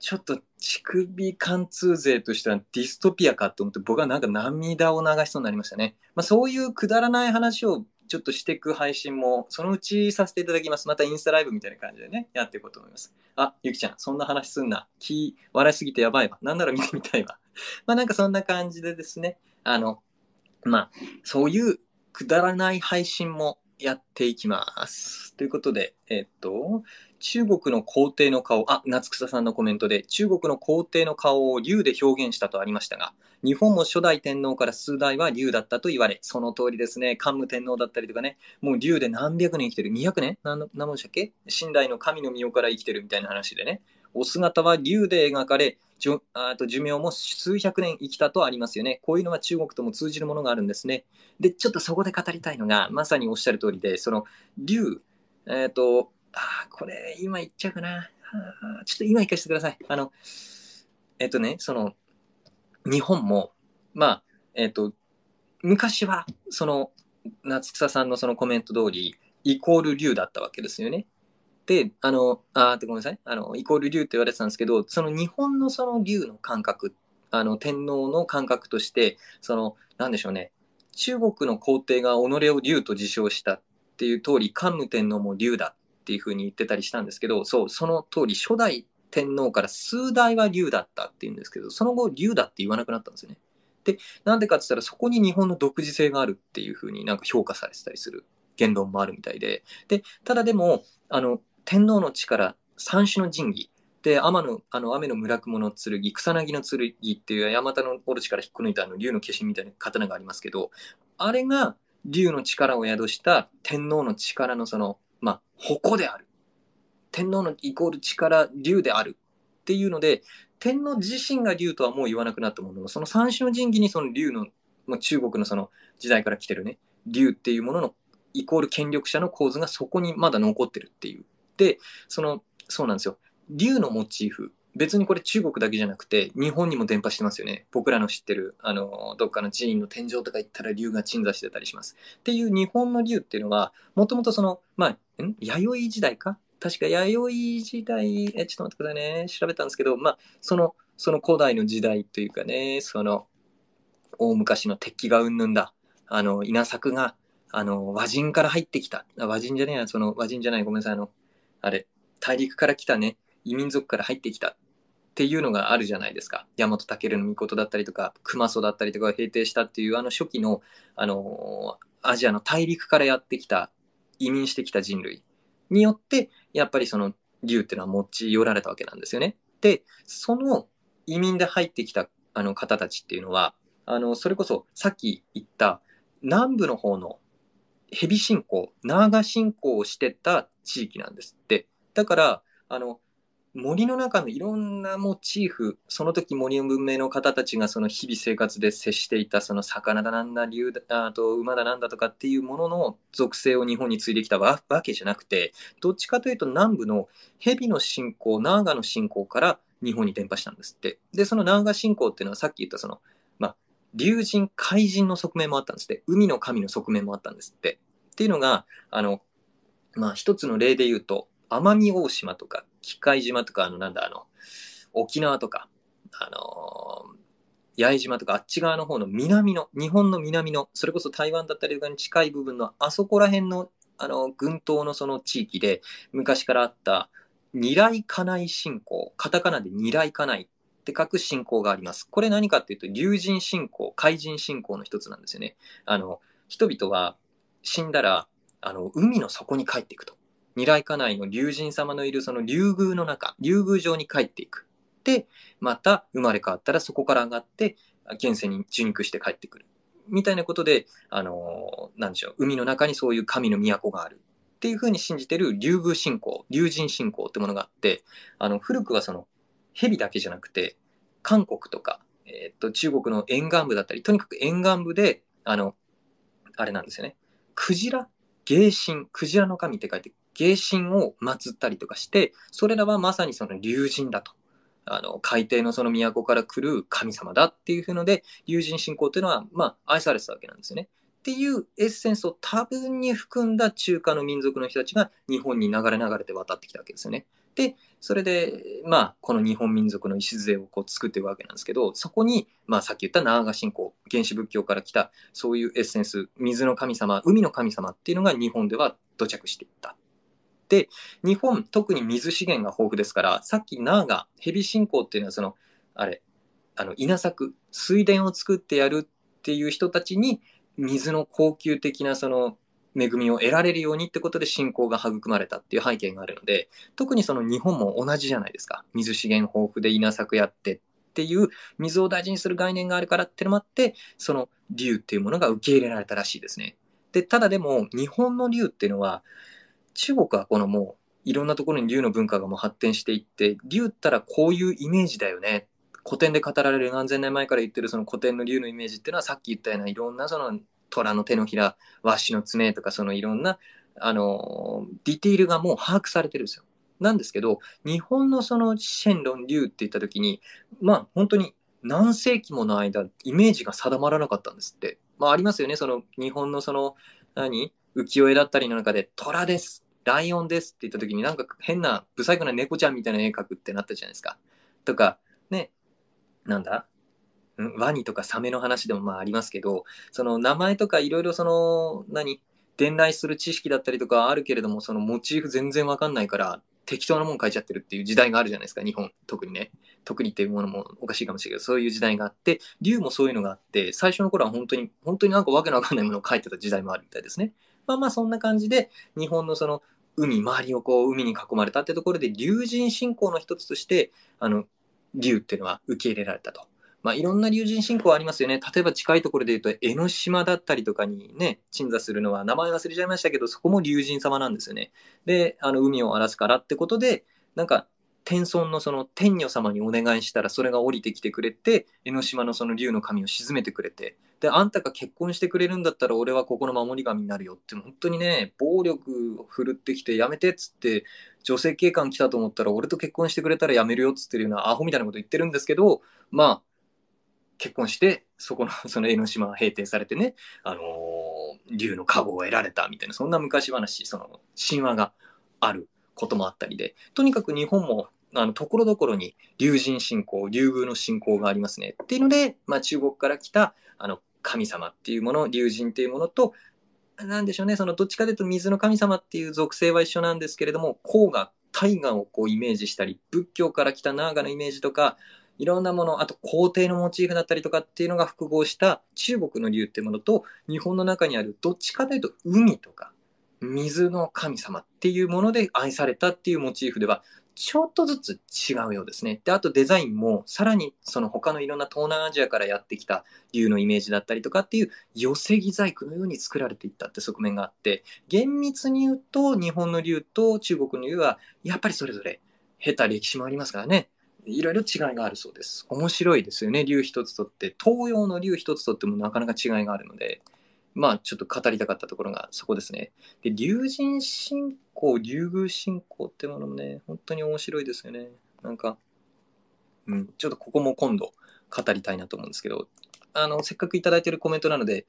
ちょっと乳首貫通勢としてはディストピアかと思って僕はなんか涙を流しそうになりましたね。まあそういうくだらない話をちょっとしていく配信も、そのうちさせていただきます。またインスタライブみたいな感じでね、やっていこうと思います。あ、ゆきちゃん、そんな話すんな。気、笑いすぎてやばいわ。なんなら見てみたいわ。まあなんかそんな感じでですね、あの、まあ、そういうくだらない配信もやっていきます。ということで、えっと、中国の皇帝の顔、あ、夏草さんのコメントで、中国の皇帝の顔を竜で表現したとありましたが、日本も初代天皇から数代は竜だったと言われ、その通りですね、桓武天皇だったりとかね、もう竜で何百年生きてる、200年？何何でしたっけ？寝台の神の御代から生きてるみたいな話でね、お姿は竜で描かれ、じょあと寿命も数百年生きたとありますよね。こういうのは中国とも通じるものがあるんですね。で、ちょっとそこで語りたいのが、まさにおっしゃる通りで、その竜、えっ、と、あこれ今言っちゃうかな。ちょっと今行かせてください。あの、えっ、とね、その、日本も、まあ、えっ、と、昔は、その、夏草さんのそのコメント通り、イコール竜だったわけですよね。で、あの、あってごめんなさい。あの、イコール竜って言われてたんですけど、その日本のその竜の感覚、あの、天皇の感覚として、その、なんでしょうね。中国の皇帝が己を竜と自称したっていう通り、桓武天皇も竜だっていうふうに言ってたりしたんですけど、そう、その通り、初代天皇から数代は竜だったっていうんですけど、その後竜だって言わなくなったんですよね。で、なんでかって言ったら、そこに日本の独自性があるっていうふうになんか評価されてたりする言論もあるみたいで、で、ただでも、あの、天皇の力、三種の神器、で、天の、あの、雨の村雲の剣、草薙の剣っていう山田のオロチから引っこ抜いたあの竜の化身みたいな刀がありますけど、あれが竜の力を宿した天皇の力のその、まあ、矛である。天皇のイコール力、竜であるっていうので、天皇自身が竜とはもう言わなくなったものの、その三種の神器にその竜の、まあ、中国のその時代から来てるね、竜っていうもののイコール権力者の構図がそこにまだ残ってるっていう。で、その、そうなんですよ。竜のモチーフ。別にこれ中国だけじゃなくて、日本にも伝播してますよね。僕らの知ってる、あの、どっかの寺院の天井とか行ったら竜が鎮座してたりします。っていう日本の竜っていうのは、もともとその、まあ、ん？弥生時代か？確か弥生時代、え、ちょっと待ってくださいね。調べたんですけど、まあ、その、その古代の時代というかね、その、大昔の鉄器がうんぬんだ。あの、稲作が、あの、和人から入ってきた。和人じゃねえな、その、和人じゃない、ごめんなさい、あの、あれ、大陸から来たね、異民族から入ってきたっていうのがあるじゃないですか。大和武の御だったりとか、熊祖だったりとか平定したっていうあの初期の、あのアジアの大陸からやってきた、移民してきた人類によって、やっぱりその竜っていうのは持ち寄られたわけなんですよね。で、その移民で入ってきたあの方たちっていうのは、あの、それこそさっき言った南部の方の蛇信仰、ナーガ信仰をしてた地域なんですって。だから、あの、森の中のいろんなモチーフ、その時森の文明の方たちがその日々生活で接していたその魚だなんだ、竜だ、あと馬だなんだとかっていうものの属性を日本に継いできたわけじゃなくて、どっちかというと南部の蛇の信仰、ナーガの信仰から日本に伝播したんですって。で、そのナーガ信仰っていうのはさっき言ったその、まあ、竜神、怪人の側面もあったんですって。海の神の側面もあったんですって。っていうのが、あの、まあ一つの例で言うと、奄美大島とか、機械島とか、あの、なんだ、あの、沖縄とか、あのー、八重島とか、あっち側の方の南の、日本の南の、それこそ台湾だったりとかに近い部分の、あそこら辺の、あの、群島のその地域で、昔からあった、二来家内信仰、カタカナで二来家内って書く信仰があります。これ何かっていうと、竜神信仰、怪人信仰の一つなんですよね。あの、人々は死んだら、あの、海の底に帰っていくと。二来家内の竜神様のいるその竜宮の中、竜宮城に帰っていく。で、また生まれ変わったらそこから上がって、現世に受肉して帰ってくる。みたいなことで、あの、なんでしょう、海の中にそういう神の都がある。っていうふうに信じてる竜宮信仰、竜神信仰ってものがあって、あの、古くはその、蛇だけじゃなくて、韓国とか、えー、っと、中国の沿岸部だったり、とにかく沿岸部で、あの、あれなんですよね。クジラ？芸神、クジラの神って書いて、芸神を祀ったりとかして、それらはまさにその竜神だと。あの、海底のその都から来る神様だっていうふうので、竜神信仰っていうのは、まあ、愛されてたわけなんですよね。っていうエッセンスを多分に含んだ中華の民族の人たちが日本に流れ流れて渡ってきたわけですよね。で、それで、まあ、この日本民族の礎をこう作っていくわけなんですけど、そこに、まあ、さっき言ったナーガ信仰、原始仏教から来た、そういうエッセンス、水の神様、海の神様っていうのが日本では土着していった。で、日本、特に水資源が豊富ですから、さっきナーガ、蛇信仰っていうのは、その、あれ、あの、稲作、水田を作ってやるっていう人たちに、水の高級的なその恵みを得られるようにってことで信仰が育まれたっていう背景があるので、特にその日本も同じじゃないですか。水資源豊富で稲作やってっていう水を大事にする概念があるからってのもあって、その竜っていうものが受け入れられたらしいですね。で、ただでも日本の竜っていうのは、中国はこのもういろんなところに竜の文化がもう発展していって、竜ったらこういうイメージだよね。古典で語られる何千年前から言ってるその古典の竜のイメージっていうのはさっき言ったようないろんなその虎の手のひら、ワシの爪とかそのいろんな、あの、ディティールがもう把握されてるんですよ。なんですけど、日本のそのシェンロン竜って言った時に、まあ本当に何世紀もの間、イメージが定まらなかったんですって。まあありますよね、その日本のその、何浮世絵だったりの中で、虎です、ライオンですって言った時になんか変な、不細工な猫ちゃんみたいな絵描くってなったじゃないですか。とか、ね、なんだ？ワニとかサメの話でもまあありますけど、その名前とかいろいろその、何？伝来する知識だったりとかあるけれども、そのモチーフ全然わかんないから、適当なもん書いちゃってるっていう時代があるじゃないですか、日本。特にね。特にっていうものもおかしいかもしれないけど、そういう時代があって、竜もそういうのがあって、最初の頃は本当に、本当になんかわけのわかんないものを書いてた時代もあるみたいですね。まあまあそんな感じで、日本のその海、周りをこう海に囲まれたってところで、竜神信仰の一つとして、あの、竜っていうのは受け入れられたと。まあ、いろんな竜神信仰ありますよね。例えば近いところで言うと、江ノ島だったりとかにね、鎮座するのは、名前忘れちゃいましたけど、そこも竜神様なんですよね。で、あの、海を荒らすからってことで、なんか、天孫のその天女様にお願いしたらそれが降りてきてくれて江ノ島のその竜の神を沈めてくれてであんたが結婚してくれるんだったら俺はここの守り神になるよって本当にね暴力を振るってきてやめてっつって女性警官来たと思ったら俺と結婚してくれたらやめるよっつってるようなアホみたいなこと言ってるんですけどまあ結婚して、そこの、その江ノ島は平定されてね、あのー、竜の加護を得られたみたいな、そんな昔話、その神話があることもあったりで、とにかく日本も、あの、ところどころに竜神信仰、竜宮の信仰がありますね。っていうので、まあ中国から来た、あの、神様っていうもの、竜神っていうものと、なんでしょうね、そのどっちかというと水の神様っていう属性は一緒なんですけれども、黄河、大河をこうイメージしたり、仏教から来たナーガのイメージとか、いろんなもの、あと皇帝のモチーフだったりとかっていうのが複合した中国の竜っていうものと、日本の中にあるどっちかというと海とか水の神様っていうもので愛されたっていうモチーフでは、ちょっとずつ違うようですね。で、あとデザインも、さらにその他のいろんな東南アジアからやってきた竜のイメージだったりとかっていう寄せ木細工のように作られていったって側面があって、厳密に言うと日本の竜と中国の竜はやっぱりそれぞれ下手歴史もありますからね。いろいろ違いがあるそうです。面白いですよね、竜一つとって。東洋の竜一つとってもなかなか違いがあるので、まあちょっと語りたかったところがそこですね。で、竜神信仰、竜宮信仰ってものもね、本当に面白いですよね。なんか、うん、ちょっとここも今度語りたいなと思うんですけど、あの、せっかくいただいてるコメントなので、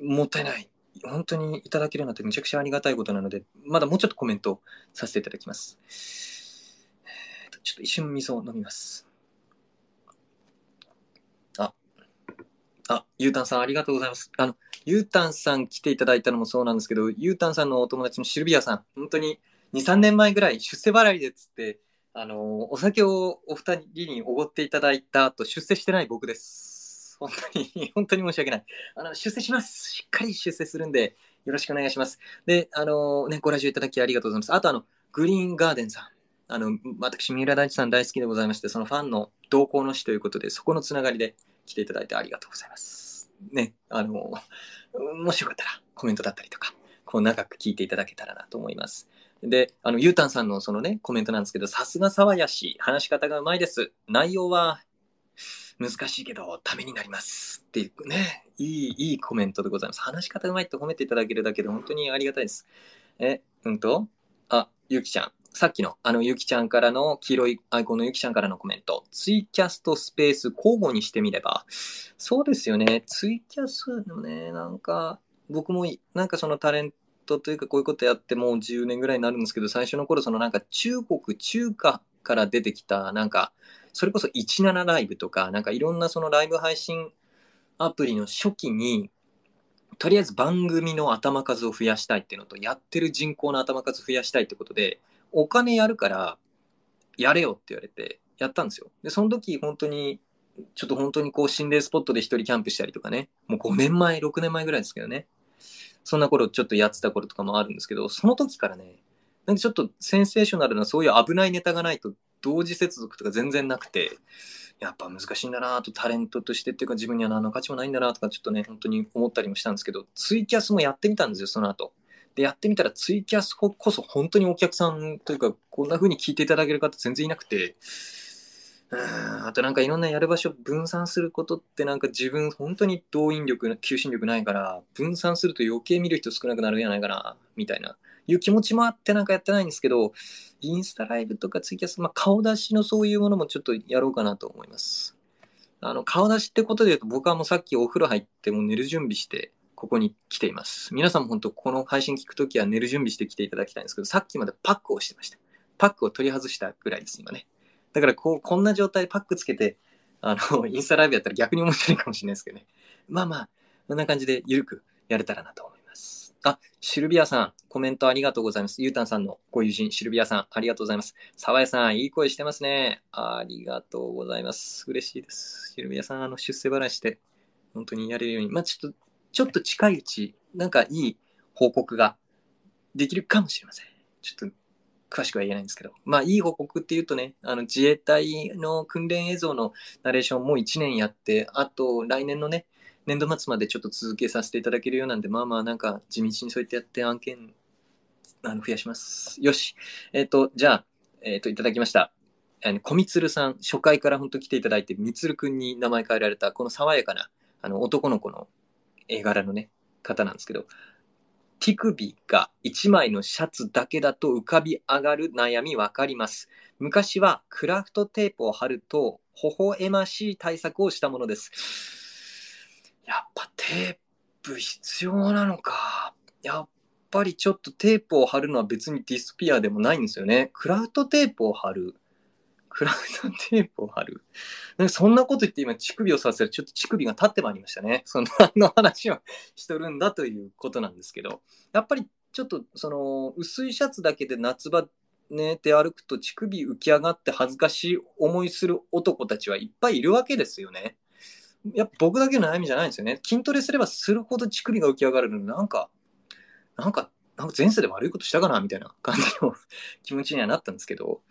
もったいない。本当にいただけるなんてめちゃくちゃありがたいことなので、まだもうちょっとコメントさせていただきます。ちょっと一瞬水を飲みます。あ、あ、ゆうたんさんありがとうございます。あの、ゆうたんさん来ていただいたのもそうなんですけど、ゆうたんさんのお友達のシルビアさん、本当に2、3年前ぐらい出世払いでっつって、あの、お酒をお二人におごっていただいた後、出世してない僕です。本当に、本当に申し訳ない。あの、出世します。しっかり出世するんで、よろしくお願いします。で、あのね、ご来場いただきありがとうございます。あとあの、グリーンガーデンさん。あの、私、三浦大地さん大好きでございまして、そのファンの同行の師ということで、そこのつながりで来ていただいてありがとうございます。ね、あの、もしよかったらコメントだったりとか、こう長く聞いていただけたらなと思います。で、あの、ゆうたんさんのそのね、コメントなんですけど、さすが沢谷氏、話し方がうまいです。内容は難しいけど、ためになります。っていうね、いい、いいコメントでございます。話し方うまいって褒めていただけるだけで本当にありがたいです。え、うんと、あ、ゆきちゃん。さっきの、あの、ゆきちゃんからの、黄色いアイコンのゆきちゃんからのコメント。ツイキャスとスペース交互にしてみれば。そうですよね。ツイキャスでもね、なんか、僕も、なんかそのタレントというかこういうことやってもう10年ぐらいになるんですけど、最初の頃そのなんか中国、中華から出てきた、なんか、それこそ17ライブとか、なんかいろんなそのライブ配信アプリの初期に、とりあえず番組の頭数を増やしたいっていうのと、やってる人口の頭数増やしたいってことで、お金やるから、やれよって言われて、やったんですよ。で、その時、本当に、ちょっと本当にこう心霊スポットで一人キャンプしたりとかね、もう5年前、6年前ぐらいですけどね、そんな頃ちょっとやってた頃とかもあるんですけど、その時からね、なんかちょっとセンセーショナルなそういう危ないネタがないと同時接続とか全然なくて、やっぱ難しいんだなとタレントとしてっていうか自分には何の価値もないんだなとかちょっとね、本当に思ったりもしたんですけど、ツイキャスもやってみたんですよ、その後。で、やってみたらツイキャスこそ本当にお客さんというか、こんな風に聞いていただける方全然いなくて、あとなんかいろんなやる場所分散することってなんか自分本当に動員力、求心力ないから、分散すると余計見る人少なくなるんじゃないかな、みたいな、いう気持ちもあってなんかやってないんですけど、インスタライブとかツイキャス、まあ顔出しのそういうものもちょっとやろうかなと思います。あの、顔出しってことで言うと僕はもうさっきお風呂入ってもう寝る準備して、ここに来ています。皆さんも本当この配信聞くときは寝る準備してきていただきたいんですけど、さっきまでパックをしてました。パックを取り外したぐらいです、今ね。だからこう、こんな状態でパックつけて、あの、インスタライブやったら逆に面白いかもしれないですけどね。まあまあ、こんな感じでゆるくやれたらなと思います。あ、シルビアさん、コメントありがとうございます。ゆうたんさんのご友人、シルビアさん、ありがとうございます。沢谷さん、いい声してますね。ありがとうございます。嬉しいです。シルビアさん、あの、出世払いして、本当にやれるように。まあちょっと、ちょっと近いうち、なんかいい報告ができるかもしれません。ちょっと詳しくは言えないんですけど、まあ、いい報告っていうとね、あの、自衛隊の訓練映像のナレーションもう1年やって、あと、来年のね、年度末までちょっと続けさせていただけるようなんで、まあまあ、なんか、地道にそうやってやって案件、あの、増やします。よし。えっ、ー、と、じゃあ、えっ、ー、と、いただきました。あの、小みつるさん、初回から本当来ていただいて、みつるくんに名前変えられた、この爽やかな、あの、男の子の絵柄のね、方なんですけど、手首が1枚のシャツだけだと浮かび上がる悩みわかります。昔はクラフトテープを貼ると微笑ましい対策をしたものです。やっぱテープ必要なのか。やっぱりちょっとテープを貼るのは別にディスピアでもないんですよね。クラフトテープを貼る。クラフトテープを貼る。なんかそんなこと言って今乳首をさせるちょっと乳首が立ってまいりましたね。その何の話をしとるんだということなんですけど、やっぱりちょっとその薄いシャツだけで夏場ね、出歩くと乳首浮き上がって恥ずかしい思いする男たちはいっぱいいるわけですよね。やっぱ僕だけの悩みじゃないんですよね。筋トレすればするほど乳首が浮き上がるのなんか、なんか、なんか前世で悪いことしたかなみたいな感じの 気持ちにはなったんですけど、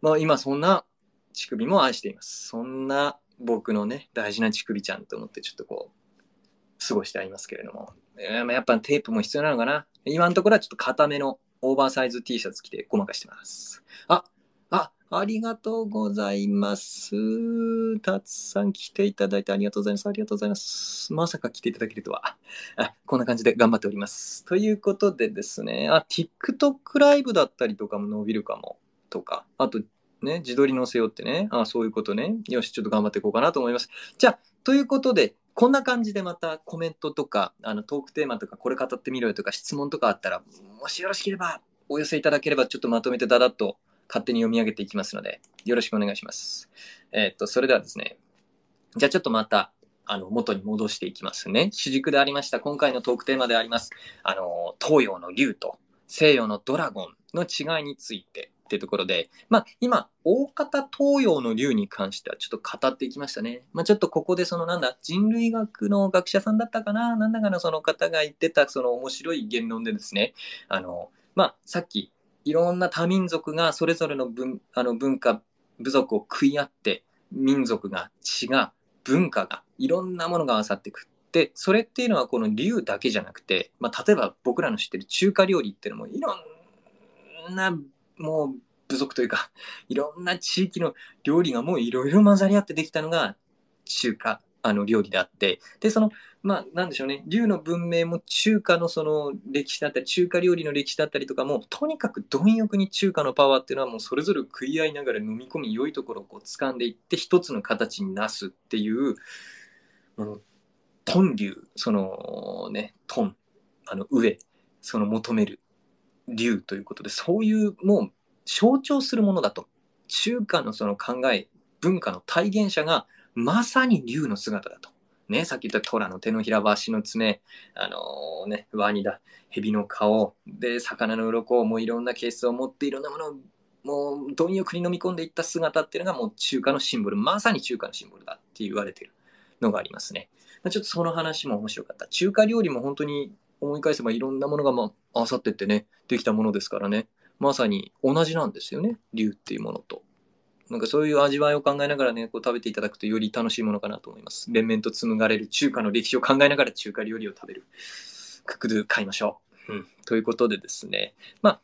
まあ今そんな乳首も愛しています。そんな僕のね、大事な乳首ちゃんと思ってちょっとこう、過ごしてありますけれども。えー、やっぱテープも必要なのかな今のところはちょっと固めのオーバーサイズ T シャツ着てごまかしてます。あ、あ、ありがとうございます。たつさん来ていただいてありがとうございます。ありがとうございます。まさか来ていただけるとは。あ、こんな感じで頑張っております。ということでですね、あ、TikTok ライブだったりとかも伸びるかも。とか、あと、ね、自撮り載せよってね、あそういうことね。よし、ちょっと頑張っていこうかなと思います。じゃあ、ということで、こんな感じでまたコメントとか、あのトークテーマとか、これ語ってみろよとか、質問とかあったら、もしよろしければ、お寄せいただければ、ちょっとまとめてだだっと勝手に読み上げていきますので、よろしくお願いします。えー、っと、それではですね、じゃあちょっとまた、あの、元に戻していきますね。主軸でありました、今回のトークテーマであります、あの、東洋の竜と西洋のドラゴンの違いについてっていうところで、まあ、今、大方東洋の竜に関してはちょっと語っていきましたね。まあ、ちょっとここでそのなんだ、人類学の学者さんだったかな？なんだかのその方が言ってたその面白い言論でですね、あの、まあ、さっき、いろんな多民族がそれぞれの文あの文化、部族を食い合って、民族が、血が、文化が、いろんなものが合わさっていく。で、それっていうのはこの竜だけじゃなくて、まあ、例えば僕らの知ってる中華料理っていうのもいろんなもう部族というか、いろんな地域の料理がもういろいろ混ざり合ってできたのが中華、あの料理であって、で、その、まあ、なんでしょうね、竜の文明も中華のその歴史だったり、中華料理の歴史だったりとかも、とにかく貪欲に中華のパワーっていうのはもうそれぞれ食い合いながら飲み込み良いところをこう掴んでいって一つの形になすっていう、あの、トン竜、そのね、トン、あの上、その求める竜ということで、そういうもう象徴するものだと。中華のその考え、文化の体現者がまさに竜の姿だと。ね、さっき言った虎の手のひらは足の爪、あのー、ね、ワニだ、蛇の顔、で、魚の鱗、もういろんな形質を持っていろんなものをもう貪欲に飲み込んでいった姿っていうのがもう中華のシンボル、まさに中華のシンボルだって言われてるのがありますね。ちょっとその話も面白かった。中華料理も本当に思い返せばいろんなものがまあ合わさってってね、できたものですからね。まさに同じなんですよね。竜っていうものと。なんかそういう味わいを考えながらね、こう食べていただくとより楽しいものかなと思います。連綿と紡がれる中華の歴史を考えながら中華料理を食べる。ククドゥ買いましょう。うん、ということでですね、ま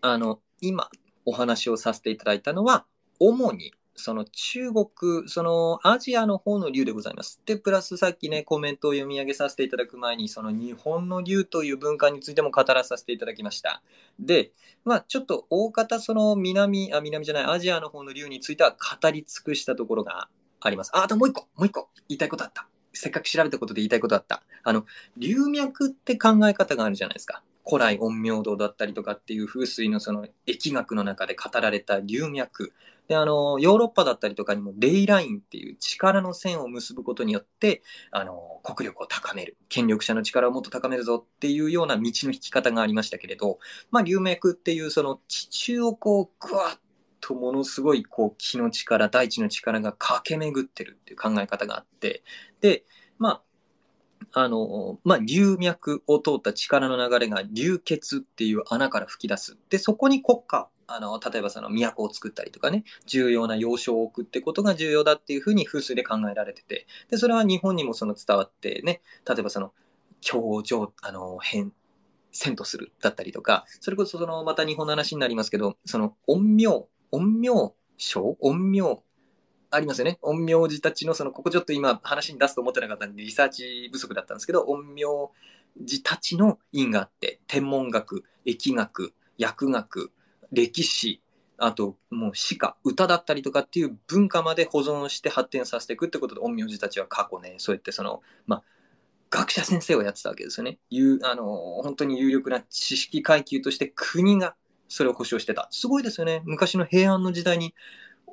あ、あの、今お話をさせていただいたのは、主にその中国、そのアジアの方の竜でございます。で、プラスさっきね、コメントを読み上げさせていただく前に、その日本の竜という文化についても語らさせていただきました。で、まあちょっと大方その南、あ、南じゃない、アジアの方の竜については語り尽くしたところがあります。あ、あともう一個、もう一個言いたいことあった。せっかく調べたことで言いたいことあった。あの、流脈って考え方があるじゃないですか。古来陰陽道だったりとかっていう風水のその疫学の中で語られた流脈。で、あの、ヨーロッパだったりとかにもレイラインっていう力の線を結ぶことによって、あの、国力を高める。権力者の力をもっと高めるぞっていうような道の引き方がありましたけれど、まあ、流脈っていうその地中をこう、ぐわっとものすごいこう気の力、大地の力が駆け巡ってるっていう考え方があって、で、まあ、あの、まあ、流脈を通った力の流れが流血っていう穴から吹き出す。で、そこに国家、あの、例えばその都を作ったりとかね、重要な要所を置くってことが重要だっていうふうに風水で考えられてて、で、それは日本にもその伝わってね、例えばその、教場、あの、変、遷とするだったりとか、それこそその、また日本の話になりますけど、その、陰陽、陰陽書陰陽ありますよね。陰陽師たちの、その、ここちょっと今話に出すと思ってなかったんで、リサーチ不足だったんですけど、陰陽師たちの因があって、天文学、疫学、薬学、歴史、あと、もう詩歌、歌だったりとかっていう文化まで保存して発展させていくってことで、陰陽師たちは過去ね、そうやってその、まあ、学者先生をやってたわけですよね。いう、あの、本当に有力な知識階級として国がそれを保障してた。すごいですよね。昔の平安の時代に、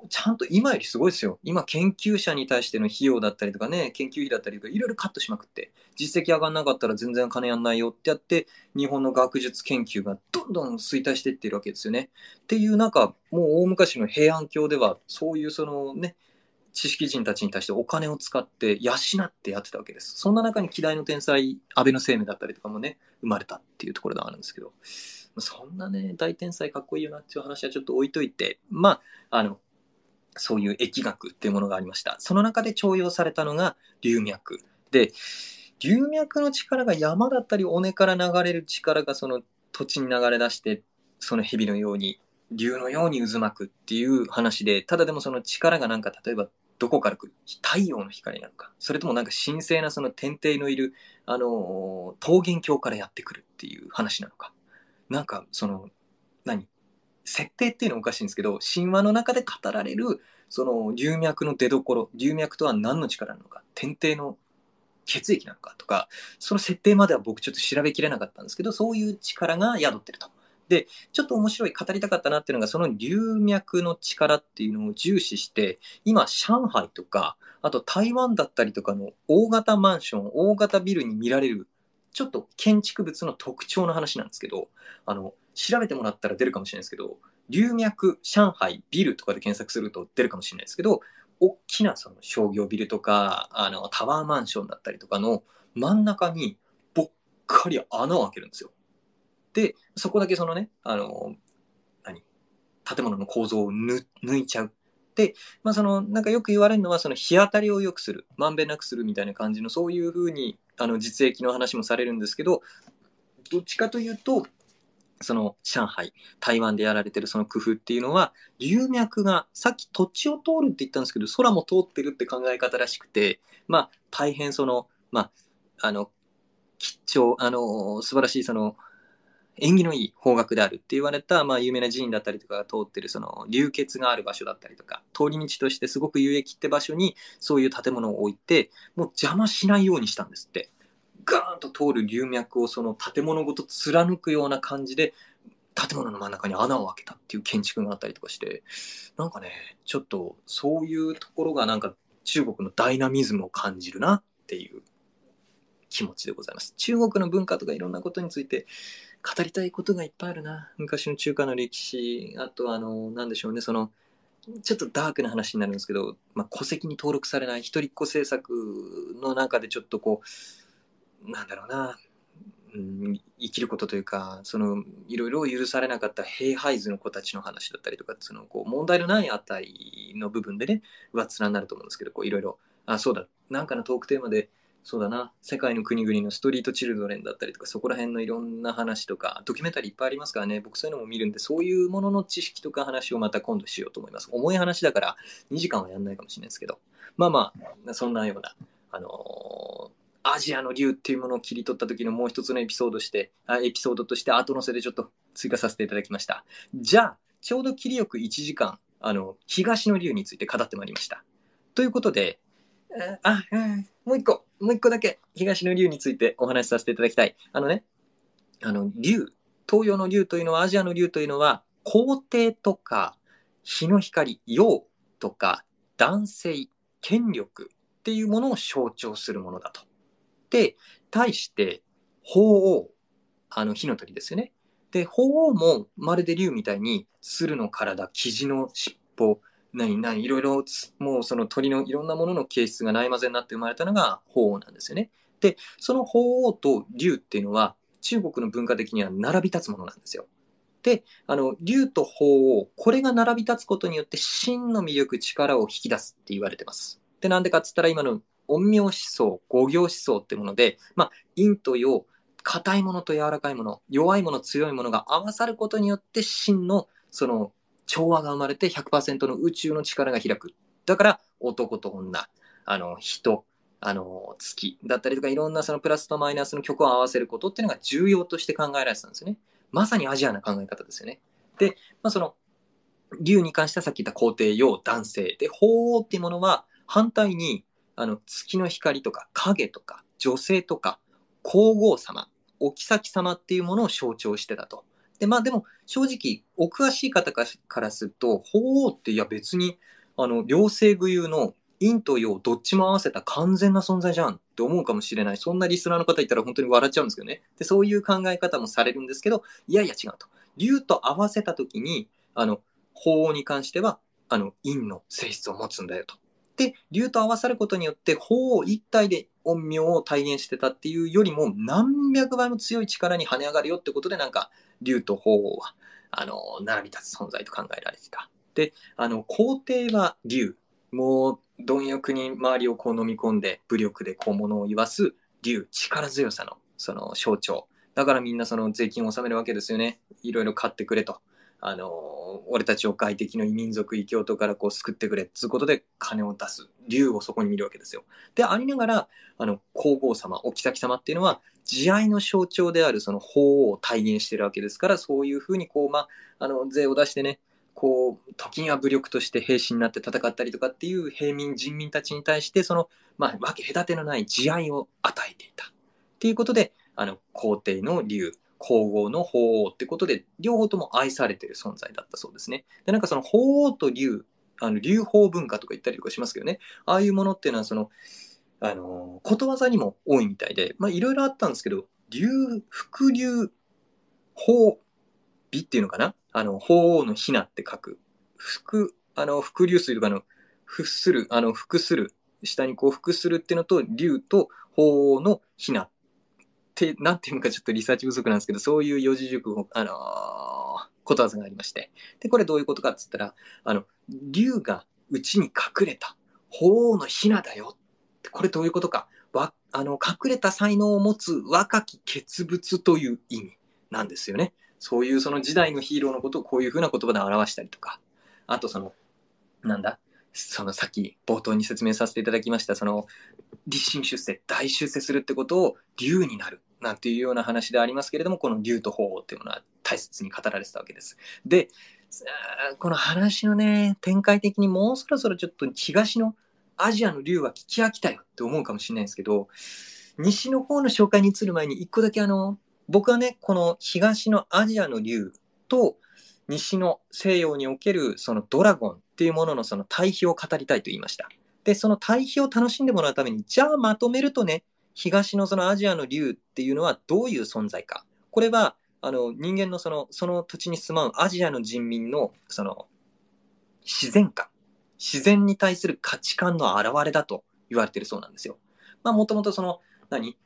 ちゃんと今よりすごいですよ。今、研究者に対しての費用だったりとかね、研究費だったりとか、いろいろカットしまくって、実績上がんなかったら全然金やんないよってやって、日本の学術研究がどんどん衰退していってるわけですよね。っていう、なんか、もう大昔の平安京では、そういうそのね、知識人たちに対してお金を使って養ってやってたわけです。そんな中に希代の天才、安倍の生命だったりとかもね、生まれたっていうところがあるんですけど。そんなね、大天才かっこいいよなっていう話はちょっと置いといて、まあ、あの、そういう疫学っていうものがありました。その中で重用されたのが流脈。で、流脈の力が山だったり尾根から流れる力がその土地に流れ出して、その蛇のように、竜のように渦巻くっていう話で、ただでもその力がなんか例えばどこから来る？太陽の光なのか、それともなんか神聖なその天帝のいる、あのー、桃源郷からやってくるっていう話なのか。なんかその何？設定っていうのはおかしいんですけど神話の中で語られるその流脈の出どころ流脈とは何の力なのか天帝の血液なのかとかその設定までは僕ちょっと調べきれなかったんですけどそういう力が宿ってると。でちょっと面白い語りたかったなっていうのがその流脈の力っていうのを重視して今上海とかあと台湾だったりとかの大型マンション大型ビルに見られるちょっと建築物の特徴の話なんですけど、あの、調べてもらったら出るかもしれないですけど、流脈上海ビルとかで検索すると出るかもしれないですけど、大きなその商業ビルとか、あの、タワーマンションだったりとかの真ん中にぼっかり穴を開けるんですよ。で、そこだけそのね、あの、何建物の構造を抜いちゃう。で、まあその、なんかよく言われるのは、その日当たりを良くする、まんべんなくするみたいな感じの、そういうふうにあの実益の話もされるんですけど、どっちかというと、その上海、台湾でやられてるその工夫っていうのは、流脈が、さっき土地を通るって言ったんですけど、空も通ってるって考え方らしくて、まあ、大変その、まあ、あの、吉兆、あの、素晴らしいその、縁起のいい方角であるって言われた、まあ、有名な寺院だったりとかが通ってるその流血がある場所だったりとか通り道としてすごく有益って場所にそういう建物を置いてもう邪魔しないようにしたんですって。ガーンと通る流脈をその建物ごと貫くような感じで建物の真ん中に穴を開けたっていう建築があったりとかしてなんかねちょっとそういうところがなんか中国のダイナミズムを感じるなっていう気持ちでございます。中国の文化とかいろんなことについて語りたいことがいっぱいあるな。昔の中華の歴史、あとあの、なんでしょうね、その、ちょっとダークな話になるんですけど、まあ、戸籍に登録されない一人っ子政策の中でちょっとこう、なんだろうな、うん、生きることというか、その、いろいろ許されなかった兵配図の子たちの話だったりとか、その、こう、問題のないあたりの部分でね、上っ面になると思うんですけど、いろいろ、あ、そうだ、なんかのトークテーマで、そうだな、世界の国々のストリートチルドレンだったりとか、そこら辺のいろんな話とか、ドキュメンタリーいっぱいありますからね、僕そういうのも見るんで、そういうものの知識とか話をまた今度しようと思います。重い話だから2時間はやんないかもしれないですけど、まあまあ、そんなような、あのー、アジアの竜っていうものを切り取った時のもう一つのエピソードして、あエピソードとして後乗せでちょっと追加させていただきました。じゃあ、ちょうど切りよく1時間、あの、東の竜について語ってまいりました。ということで、あ、もう一個、もう一個だけ、東の竜についてお話しさせていただきたい。あのね、あの、竜、東洋の竜というのは、アジアの竜というのは、皇帝とか、日の光、陽とか、男性、権力っていうものを象徴するものだと。で、対して、鳳凰、あの、火の鳥ですよね。で、鳳凰もまるで竜みたいに、鶴の体、キジの尻尾、何、何、いろいろ、もうその鳥のいろんなものの形質がないまぜになって生まれたのが鳳凰なんですよね。で、その鳳凰と竜っていうのは、中国の文化的には並び立つものなんですよ。で、あの、竜と鳳凰、これが並び立つことによって真の魅力、力を引き出すって言われてます。で、なんでかっつったら今の陰陽思想、五行思想ってもので、まあ、陰と陽、硬いものと柔らかいもの、弱いもの、強いものが合わさることによって真のその調和が生まれて100%の宇宙の力が開く。だから男と女、あの人、あの月だったりとかいろんなそのプラスとマイナスの曲を合わせることっていうのが重要として考えられてたんですよね。まさにアジアな考え方ですよね。で、まあ、その竜に関してはさっき言った皇帝、陽、男性。で、鳳凰っていうものは反対にあの月の光とか影とか女性とか皇后様、お妃様っていうものを象徴してたと。で、まあでも正直、お詳しい方からすると、鳳凰っていや別に、あの、両性具有の陰と陽どっちも合わせた完全な存在じゃんって思うかもしれない。そんなリスナーの方いたら本当に笑っちゃうんですけどね。で、そういう考え方もされるんですけど、いやいや違うと。竜と合わせた時に、あの、鳳凰に関しては、あの、陰の性質を持つんだよと。で、竜と合わさることによって、鳳凰一体で陰陽を体現してたっていうよりも、何百倍も強い力に跳ね上がるよってことで、なんか、竜と鳳凰は、あの、並び立つ存在と考えられてた。で、あの、皇帝は竜。もう、貪欲に周りをこう飲み込んで、武力でこう物を言わす竜。力強さの、その象徴。だからみんなその税金を納めるわけですよね。いろいろ買ってくれと。あの、俺たちを外敵の異民族異教徒からこう救ってくれっつうことで金を出す。竜をそこに見るわけですよ。で、ありながら、あの、皇后様、お妃様っていうのは、慈愛の象徴であるその法を体現してるわけですから、そういうふうにこう、まあ、あの、税を出してね、こう、時には武力として兵士になって戦ったりとかっていう平民、人民たちに対して、その、まあ、わけ隔てのない慈愛を与えていた。っていうことで、あの、皇帝の竜、皇后の鳳凰ってことで、両方とも愛されてる存在だったそうですね。で、なんかその鳳凰と竜、あの、流法文化とか言ったりとかしますけどね、ああいうものっていうのは、その、あの、ことわざにも多いみたいで、まあ、いろいろあったんですけど、流、伏流、法、美っていうのかな？あの、鳳凰のひなって書く。伏、あの、伏流水とかの、伏する、あの、伏する、下にこう伏するっていうのと、竜と鳳凰のひなっ、てなんていうのかちょっとリサーチ不足なんですけど、そういう四字熟語、あのー、ことわざがありまして。で、これどういうことかっつったら、あの、竜がうちに隠れた、鳳凰のひなだよ。これどういうことか。わ、あの、隠れた才能を持つ若き傑物という意味なんですよね。そういうその時代のヒーローのことをこういうふうな言葉で表したりとか。あとその、なんだそのさっき冒頭に説明させていただきました、その、立身出世、大出世するってことを竜になる。なんていうような話でありますけれども、この竜と鳳凰っていうものは大切に語られてたわけです。で、この話のね、展開的にもうそろそろちょっと東のアジアの竜は聞き飽きたよって思うかもしれないんですけど、西の方の紹介に移る前に一個だけあの、僕はね、この東のアジアの竜と西の西洋におけるそのドラゴンっていうもののその対比を語りたいと言いました。で、その対比を楽しんでもらうために、じゃあまとめるとね、東のそのアジアの竜っていうのはどういう存在か。これは、あの、人間のその、その土地に住まうアジアの人民の、その、自然観、自然に対する価値観の表れだと言われてるそうなんですよ。まあ、もともとその、何？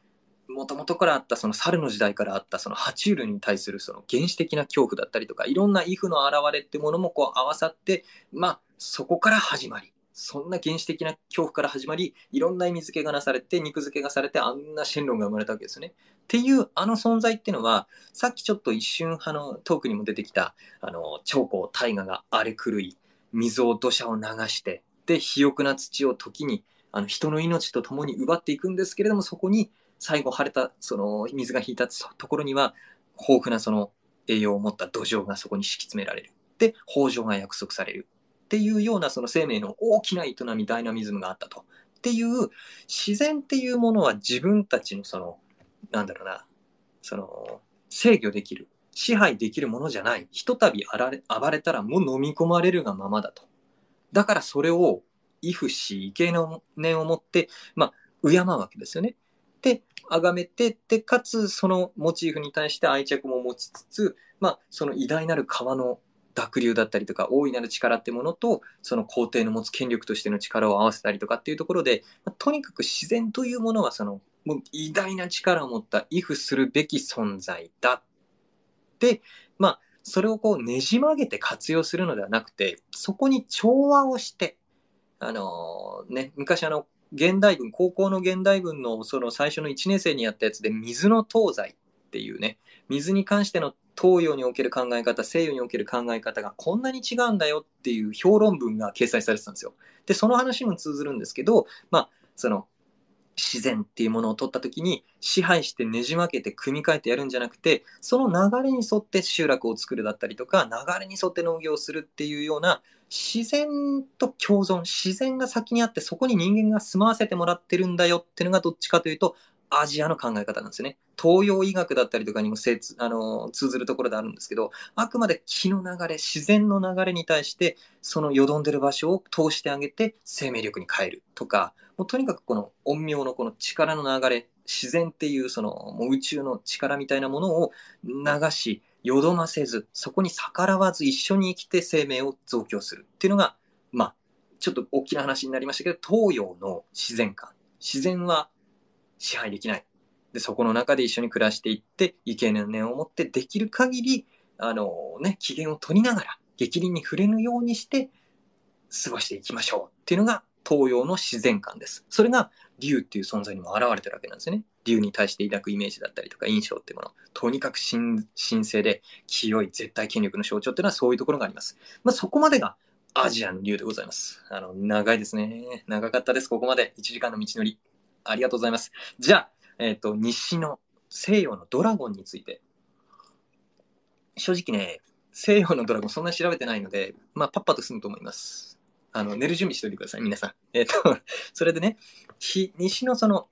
もともとからあったその猿の時代からあったその爬虫類に対するその原始的な恐怖だったりとかいろんな畏怖の表れってものもこう合わさってまあそこから始まりそんな原始的な恐怖から始まり、いろんな意味付けがなされて、肉付けがされて、あんなシェンロンが生まれたわけですよね。っていうあの存在っていうのは、さっきちょっと一瞬あのトークにも出てきた、あの、長江大河が荒れ狂い、水を土砂を流して、で、肥沃な土を時に、あの人の命と共に奪っていくんですけれども、そこに最後晴れた、その水が引いたところには、豊富なその栄養を持った土壌がそこに敷き詰められる。で、豊穣が約束される。っていうようなその生命の大きな営み、ダイナミズムがあったと。っていう自然っていうものは自分たちのその、なんだろうな、その制御できる、支配できるものじゃない。ひとたび暴れたらもう飲み込まれるがままだと。だからそれを、畏怖し、畏敬の念を持って、まあ、敬うわけですよね。で、崇めて、で、かつそのモチーフに対して愛着も持ちつつ、まあ、その偉大なる川の濁流だったりとか大いなる力ってものとその皇帝の持つ権力としての力を合わせたりとかっていうところで、まあ、とにかく自然というものはそのもう偉大な力を持った畏怖するべき存在だでまあそれをこうねじ曲げて活用するのではなくてそこに調和をしてあのー、ね昔あの現代文高校の現代文のその最初の1年生にやったやつで水の東西っていうね水に関しての東洋における考え方、西洋における考え方がこんなに違うんだよっていう評論文が掲載されてたんですよ。で、その話も通ずるんですけど、まあ、その、自然っていうものを取った時に支配してねじ分けて組み替えてやるんじゃなくてその流れに沿って集落を作るだったりとか流れに沿って農業をするっていうような自然と共存自然が先にあってそこに人間が住まわせてもらってるんだよっていうのがどっちかというとアジアの考え方なんですよね。東洋医学だったりとかにもあの通ずるところであるんですけど、あくまで気の流れ、自然の流れに対して、そのよどんでる場所を通してあげて生命力に変えるとか、もうとにかくこの陰陽のこの力の流れ、自然っていうそのもう宇宙の力みたいなものを流し、よどませず、そこに逆らわず一緒に生きて生命を増強するっていうのが、まあ、ちょっと大きな話になりましたけど、東洋の自然観。自然は支配できない。で、そこの中で一緒に暮らしていって、畏敬の念を持ってできる限り、あのね、機嫌を取りながら、激鱗に触れぬようにして過ごしていきましょうっていうのが東洋の自然観です。それが竜っていう存在にも現れてるわけなんですよね。竜に対して抱くイメージだったりとか印象っていうもの。とにかく神神聖で清い絶対権力の象徴っていうのはそういうところがあります。まあ、そこまでがアジアの竜でございます。あの、長いですね。長かったです。ここまで1時間の道のり。ありがとうございます。じゃあ、えっ、ー、と、西の西洋のドラゴンについて。正直ね、西洋のドラゴンそんなに調べてないので、まあ、パッパと済むと思います。あの、寝る準備しておいてください、皆さん。えっ、ー、と、それでね、西のその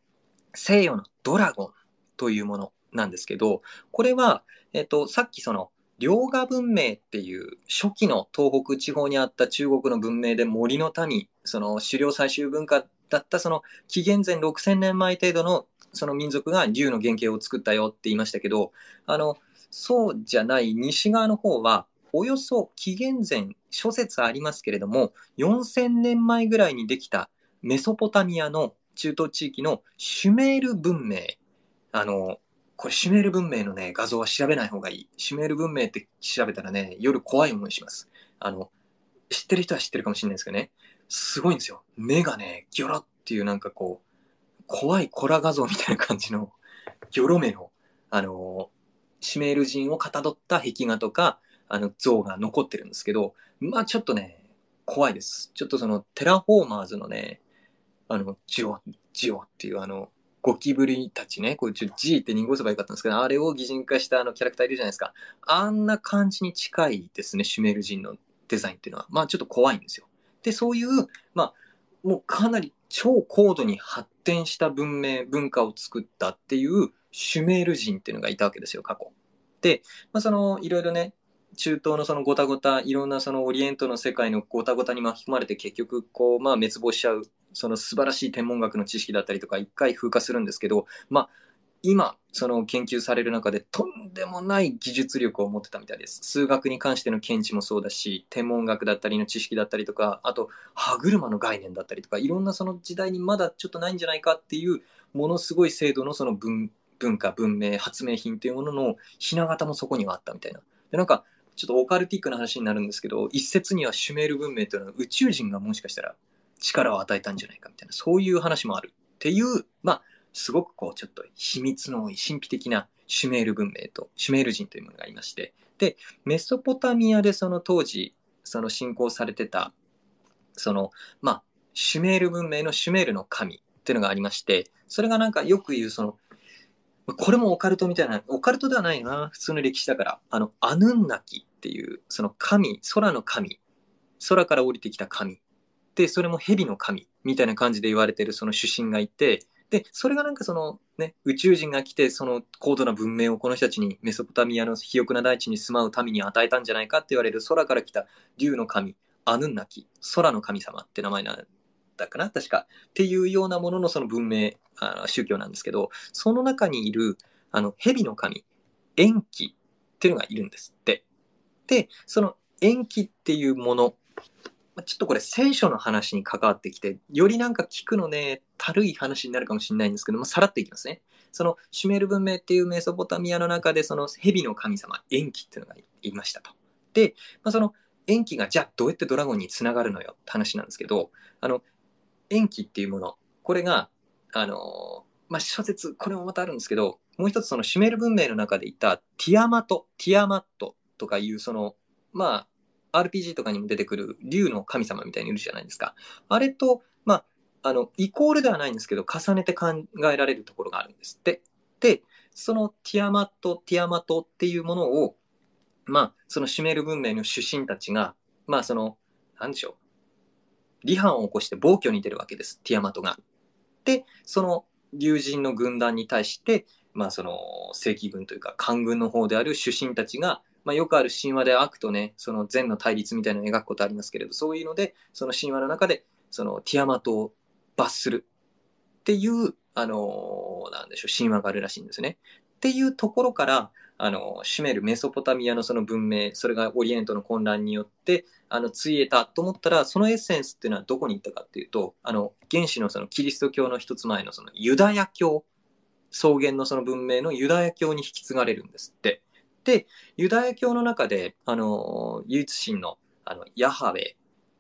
西洋のドラゴンというものなんですけど、これは、えっ、ー、と、さっきその、両河文明っていう初期の東北地方にあった中国の文明で森の民、その狩猟採集文化だったその紀元前6000年前程度のその民族が竜の原型を作ったよって言いましたけど、あの、そうじゃない西側の方は、およそ紀元前諸説ありますけれども、4000年前ぐらいにできたメソポタミアの中東地域のシュメール文明。あの、これシュメール文明のね、画像は調べない方がいい。シュメール文明って調べたらね、夜怖い思いします。あの、知ってる人は知ってるかもしれないですけどね。すごいんですよ。目がね、ギョロっていうなんかこう、怖いコラ画像みたいな感じの、ギョロ目の、あのシメール人をかたどった壁画とか、あの、像が残ってるんですけど、まあちょっとね、怖いです。ちょっとその、テラフォーマーズのね、あの、ジオ、ジオっていうあの、ゴキブリたちね、こう、ちょ、G って濁せばよかったんですけど、あれを擬人化したあのキャラクターいるじゃないですか。あんな感じに近いですね、シュメール人のデザインっていうのは。まあちょっと怖いんですよ。で、そういう、まあ、もうかなり超高度に発展した文明、文化を作ったっていうシュメール人っていうのがいたわけですよ、過去。で、まあ、その、いろいろね、中東のそのごたごた、いろんなそのオリエントの世界のごたごたに巻き込まれて結局、こう、まあ滅亡しちゃう、その素晴らしい天文学の知識だったりとか、一回風化するんですけど、まあ、今、その研究される中でとんでもない技術力を持ってたみたいです。数学に関しての見地もそうだし、天文学だったりの知識だったりとか、あと歯車の概念だったりとか、いろんなその時代にまだちょっとないんじゃないかっていう、ものすごい精度のその文化、文明、発明品というもののひな形もそこにはあったみたいな。で、なんか、ちょっとオカルティックな話になるんですけど、一説にはシュメール文明というのは宇宙人がもしかしたら力を与えたんじゃないかみたいな、そういう話もあるっていう、まあ、すごくこう、ちょっと秘密の多い神秘的なシュメール文明と、シュメール人というものがありまして、で、メソポタミアでその当時、その信仰されてた、その、まあ、シュメール文明のシュメールの神っていうのがありまして、それがなんかよく言うその、これもオカルトみたいな、オカルトではないな、普通の歴史だから、あの、アヌンナキっていう、その神、空の神、空から降りてきた神、で、それも蛇の神みたいな感じで言われてるその主神がいて、で、それがなんかそのね、宇宙人が来て、その高度な文明をこの人たちにメソポタミアの肥沃な大地に住まう民に与えたんじゃないかって言われる空から来た竜の神、アヌンナキ、空の神様って名前なんだかな確か。っていうようなもののその文明、あの宗教なんですけど、その中にいる、あの、蛇の神、延期っていうのがいるんですって。で、その延期っていうもの、ちょっとこれ聖書の話に関わってきて、よりなんか聞くのね、たるい話になるかもしれないんですけども、さらっていきますね。そのシュメール文明っていうメソポタミアの中で、その蛇の神様、延期っていうのがいましたと。で、まあ、その延期がじゃあどうやってドラゴンにつながるのよって話なんですけど、あの、延期っていうもの、これが、あの、まあ、諸説、これもまたあるんですけど、もう一つそのシュメール文明の中でいたティアマト、ティアマットとかいうその、まあ、RPG とかにも出てくる竜の神様みたいにいるじゃないですか。あれと、まあ、あの、イコールではないんですけど、重ねて考えられるところがあるんですって。で、そのティアマット、ティアマトっていうものを、まあ、そのシュメール文明の出身たちが、まあ、その、なんでしょう。離反を起こして暴挙に出るわけです、ティアマトが。で、その竜神の軍団に対して、まあ、その正規軍というか官軍の方である主神たちが、まあ、よくある神話で悪とね、その善の対立みたいなのを描くことありますけれど、そういうので、その神話の中で、そのティアマトを罰するっていう、あのー、なんでしょう、神話があるらしいんですね。っていうところから、あの、シュメル、メソポタミアのその文明、それがオリエントの混乱によって、あの、ついえたと思ったら、そのエッセンスっていうのはどこに行ったかっていうと、あの、原始のそのキリスト教の一つ前のそのユダヤ教、草原のその文明のユダヤ教に引き継がれるんですって。で、ユダヤ教の中で、あの、唯一神の、あの、ヤハウェっ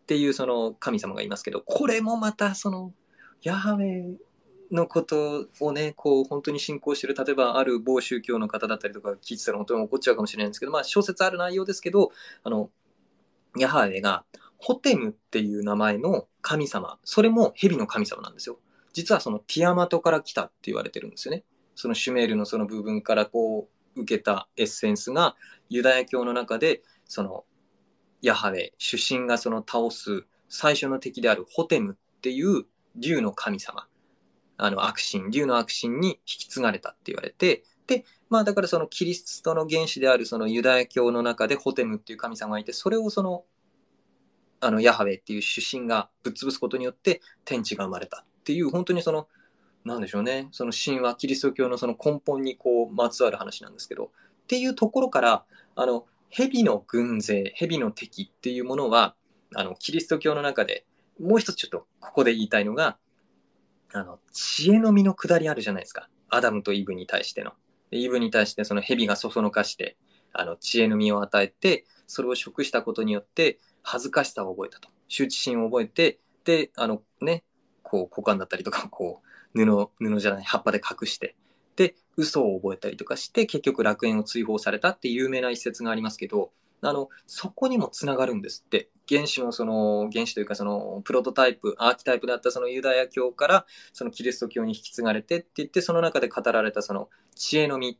ていうその神様がいますけど、これもまたその、ヤハウェのことをね、こう、本当に信仰してる、例えばある某宗教の方だったりとか聞いてたら本当に怒っちゃうかもしれないんですけど、まあ小説ある内容ですけど、あの、ヤハウェが、ホテムっていう名前の神様、それも蛇の神様なんですよ。実はそのティアマトから来たって言われてるんですよね。そのシュメールのその部分からこう受けたエッセンスがユダヤ教の中でそのヤハウェ、主神がその倒す最初の敵であるホテムっていう竜の神様。あの悪神、竜の悪神に引き継がれたって言われて、で、まあだからそのキリストの原始であるそのユダヤ教の中でホテムっていう神様がいて、それをその、あのヤハウェっていう主神がぶっ潰すことによって天地が生まれたっていう、本当にその、なんでしょうね、その神話、キリスト教のその根本にこう、まつわる話なんですけど、っていうところから、あの、蛇の軍勢、蛇の敵っていうものは、あの、キリスト教の中で、もう一つちょっとここで言いたいのが、あの、知恵の実の下りあるじゃないですか。アダムとイブに対しての。イブに対してその蛇がそそのかして、あの、知恵の実を与えて、それを食したことによって、恥ずかしさを覚えたと。羞恥心を覚えて、で、あのね、こう、股間だったりとか、こう、布、布じゃない、葉っぱで隠して、で、嘘を覚えたりとかして、結局楽園を追放されたって有名な一節がありますけど、あの、そこにもつながるんですって。原始のその、原始というかその、プロトタイプ、アーキタイプだったそのユダヤ教から、そのキリスト教に引き継がれてって言って、その中で語られたその、知恵の実、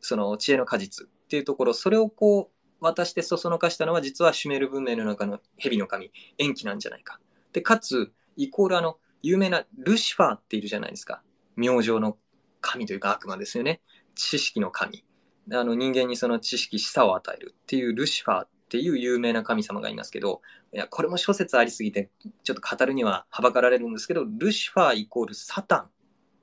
その知恵の果実っていうところ、それをこう、渡してそそのかしたのは、実はシュメール文明の中の蛇の神、延期なんじゃないか。で、かつ、イコールあの、有名なルシファーっているじゃないですか。明星の神というか悪魔ですよね。知識の神。あの人間にその知識、示唆を与えるっていうルシファーっていう有名な神様がいますけど、いや、これも諸説ありすぎて、ちょっと語るにははばかられるんですけど、ルシファーイコールサタンっ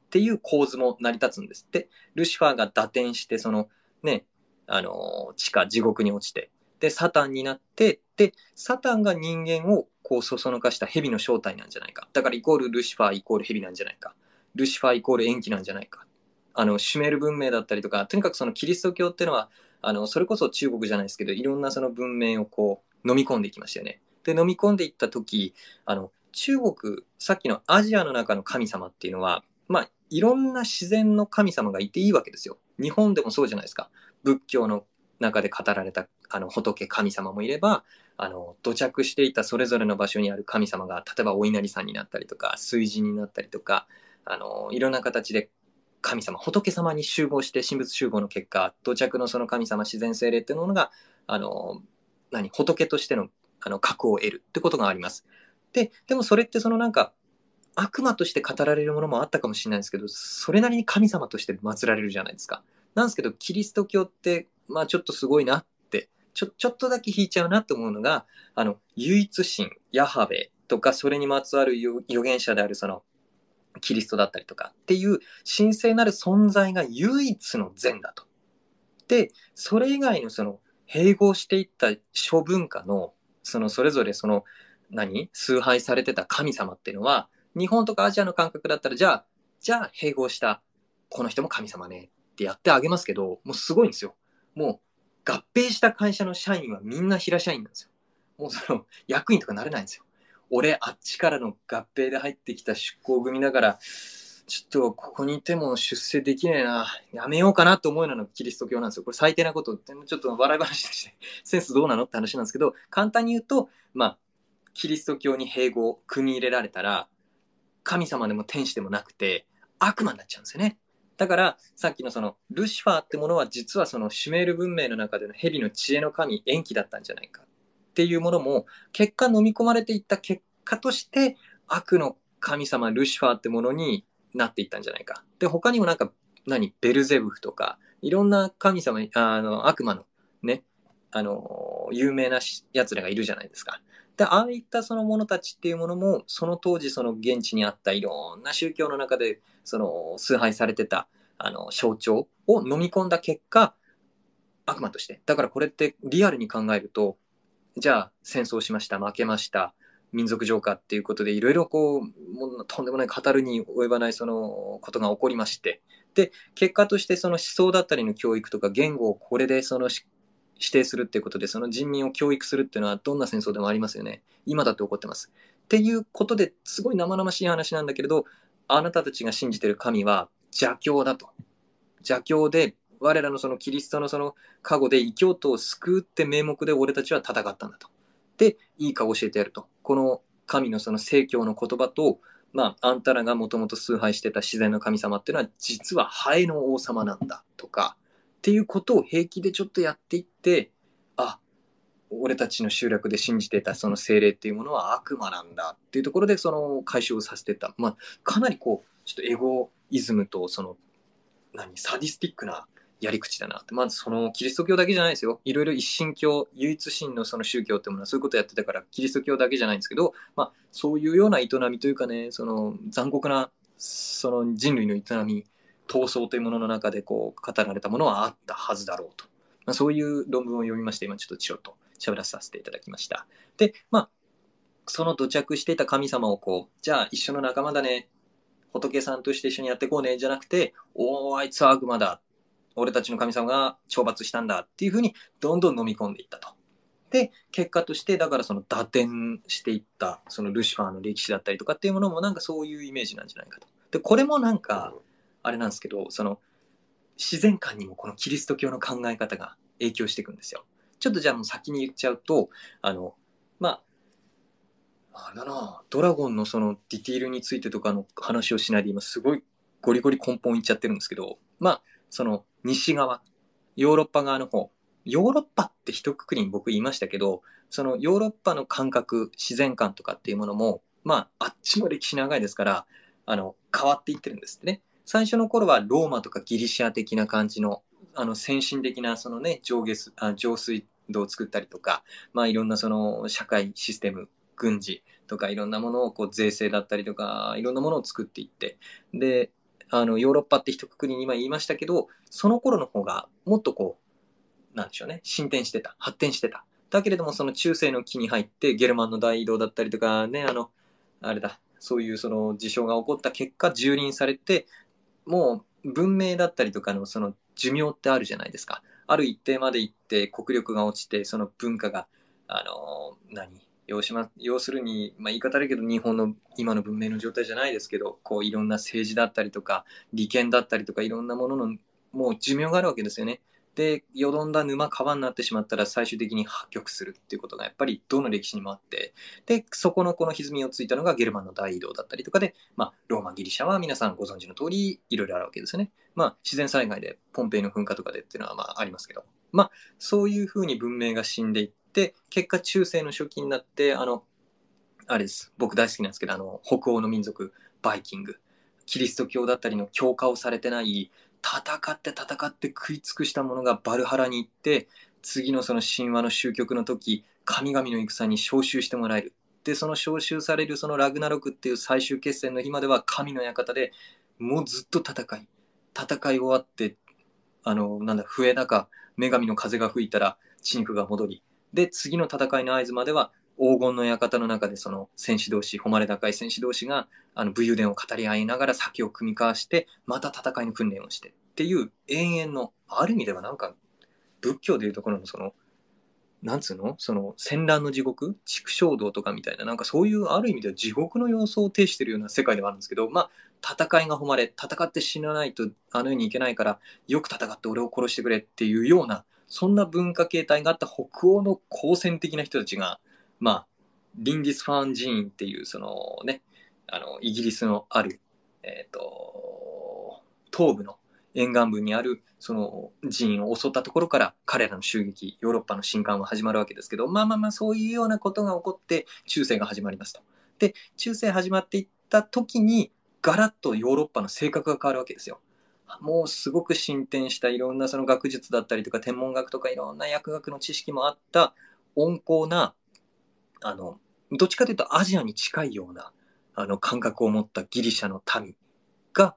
ていう構図も成り立つんですって。ルシファーが打点して、そのね、あの、地下、地獄に落ちて、で、サタンになって、で、サタンが人間をこうそそのかした蛇の正体なんじゃないか。だからイコールルシファーイコール蛇なんじゃないか。ルシファーイコール延期なんじゃないか。あの、シュメール文明だったりとか、とにかくそのキリスト教っていうのは、あの、それこそ中国じゃないですけど、いろんなその文明をこう、飲み込んでいきましたよね。で、飲み込んでいった時、あの、中国、さっきのアジアの中の神様っていうのは、まあ、いろんな自然の神様がいていいわけですよ。日本でもそうじゃないですか。仏教の中で語られたあの仏神様もいれば、あの土着していたそれぞれの場所にある神様が、例えばお稲荷さんになったりとか、水神になったりとか、あのいろんな形で神様、仏様に集合して、神仏集合の結果、土着のその神様、自然精霊っていうものが、あの何、仏としてのあの格を得るってことがあります。で、でもそれってそのなんか、悪魔として語られるものもあったかもしれないですけど、それなりに神様として祀られるじゃないですか。なんですけど、キリスト教って、まあちょっとすごいなって、ちょ、ちょっとだけ引いちゃうなと思うのが、あの、唯一神、ヤハベとか、それにまつわる預言者であるその、キリストだったりとかっていう神聖なる存在が唯一の善だと。で、それ以外のその、併合していった諸文化の、そのそれぞれその、何？崇拝されてた神様っていうのは、日本とかアジアの感覚だったら、じゃあ、じゃあ併合したこの人も神様ねってやってあげますけど、もうすごいんですよ。もう合併した会社の社員はみんな平社員なんですよ。もうその役員とかなれないんですよ。俺、あっちからの合併で入ってきた出向組だから、ちょっとここにいても出世できねえな、やめようかなと思うようなキリスト教なんですよ。これ最低なことって、ちょっと笑い話としてセンスどうなのって話なんですけど、簡単に言うと、まあ、キリスト教に併合、組み入れられたら、神様でも天使でもなくて、悪魔になっちゃうんですよね。だから、さっきのその、ルシファーってものは実はそのシュメール文明の中での蛇の知恵の神、延期だったんじゃないかっていうものも、結果飲み込まれていった結果として、悪の神様ルシファーってものになっていったんじゃないか。で、他にもなんか、何、ベルゼブフとか、いろんな神様、あの、悪魔のね、あの、有名な奴らがいるじゃないですか。で、ああいったその者たちっていうものも、その当時その現地にあったいろんな宗教の中で、その崇拝されてた、あの、象徴を飲み込んだ結果、悪魔として。だからこれってリアルに考えると、じゃあ戦争しました、負けました、民族浄化っていうことでいろいろこう、もうとんでもない語るに及ばないそのことが起こりまして、で、結果としてその思想だったりの教育とか言語をこれでその指定するっていうことで、その人民を教育するっていうのはどんな戦争でもありますよね。今だって起こってます。っていうことですごい生々しい話なんだけれど、あなたたちが信じてる神は邪教だと。邪教で、我らのそのキリストのその過去で異教徒を救うって名目で俺たちは戦ったんだと。で、いいか教えてやると。この神のその聖教の言葉と、まあ、あんたらがもともと崇拝してた自然の神様っていうのは実はハエの王様なんだとか、っていうことを平気でちょっとやっていって、あ、俺たちの集落で信じてたその精霊っていうものは悪魔なんだっていうところでその解消させてた。まあ、かなりこう、ちょっとエゴイズムとその、何、サディスティックなやり口だなって。まずそのキリスト教だけじゃないですよ。いろいろ一神教、唯一神のその宗教ってものはそういうことやってたから、キリスト教だけじゃないんですけど、まあそういうような営みというかね、その残酷なその人類の営み闘争というものの中でこう語られたものはあったはずだろうと。まあ、そういう論文を読みまして、今ちょっとチロッと喋らさせていただきました。で、まあ、その土着していた神様をこう、じゃあ一緒の仲間だね、仏さんとして一緒にやっていこうね、じゃなくて、おー、あいつは悪魔だ。俺たちの神様が懲罰したんだっていうふうにどんどん飲み込んでいったと。で、結果として、だからその打点していった、そのルシファーの歴史だったりとかっていうものもなんかそういうイメージなんじゃないかと。で、これもなんか、あれなんですけど、その、自然観にもこのキリスト教の考え方が影響していくんですよ。ちょっとじゃあもう先に言っちゃうと、あの、まあ、あれだな、ドラゴンのそのディティールについてとかの話をしないで今すごいゴリゴリ根本いっちゃってるんですけど、まあ、その西側、ヨーロッパ側の方、ヨーロッパって一括りに僕言いましたけど、そのヨーロッパの感覚、自然観とかっていうものも、まあ、あっちも歴史長いですから、あの、変わっていってるんですってね。最初の頃はローマとかギリシア的な感じのあの先進的なそのね上下あ上水道を作ったりとか、まあ、いろんなその社会システム軍事とかいろんなものをこう税制だったりとかいろんなものを作っていってであのヨーロッパって一括りに今言いましたけどその頃の方がもっとこうなんでしょうね進展してた発展してた。だけれどもその中世の木に入ってゲルマンの大移動だったりとかねあのあれだそういうその事象が起こった結果蹂躙されてもう文明だったりとかのその寿命ってあるじゃないですか。ある一定まで行って国力が落ちて、その文化が、あの、何？要しま要するに、まあ、言い方だけど日本の今の文明の状態じゃないですけどこういろんな政治だったりとか利権だったりとかいろんなもののもう寿命があるわけですよね。でよどんだ沼川になってしまったら最終的に破局するっていうことがやっぱりどの歴史にもあってでそこのこの歪みをついたのがゲルマンの大移動だったりとかで、まあ、ローマギリシャは皆さんご存知の通りいろいろあるわけですよね。まあ自然災害でポンペイの噴火とかでっていうのはまあありますけどまあそういうふうに文明が死んでいって結果中世の初期になってあのあれです僕大好きなんですけどあの北欧の民族バイキングキリスト教だったりの強化をされてない戦って戦って食い尽くした者がバルハラに行って次のその神話の終局の時神々の戦に召集してもらえる。でその召集されるそのラグナロクっていう最終決戦の日までは神の館でもうずっと戦い。戦い終わってあのなんだ笛だか女神の風が吹いたら陳腐が戻り。で次の戦いの合図までは黄金の館の中でその戦士同士誉れ高い戦士同士があの武勇伝を語り合いながら酒を酌み交わしてまた戦いの訓練をしてっていう永遠のある意味ではなんか仏教でいうところのそのなんつうの？その戦乱の地獄？畜生道とかみたいななんかそういうある意味では地獄の様相を呈してるような世界ではあるんですけどまあ戦いが誉れ戦って死なないとあの世に行けないからよく戦って俺を殺してくれっていうようなそんな文化形態があった北欧の好戦的な人たちがまあリンディスファン寺院っていうそのねあのイギリスのあるえっ、ー、と東部の沿岸部にあるその寺院を襲ったところから彼らの襲撃ヨーロッパの侵還は始まるわけですけどまあまあまあそういうようなことが起こって中世が始まりますと。で中世始まっていった時にガラッとヨーロッパの性格が変わるわけですよ。もうすごく進展したいろんなその学術だったりとか天文学とかいろんな薬学の知識もあった温厚なあのどっちかというとアジアに近いようなあの感覚を持ったギリシャの民が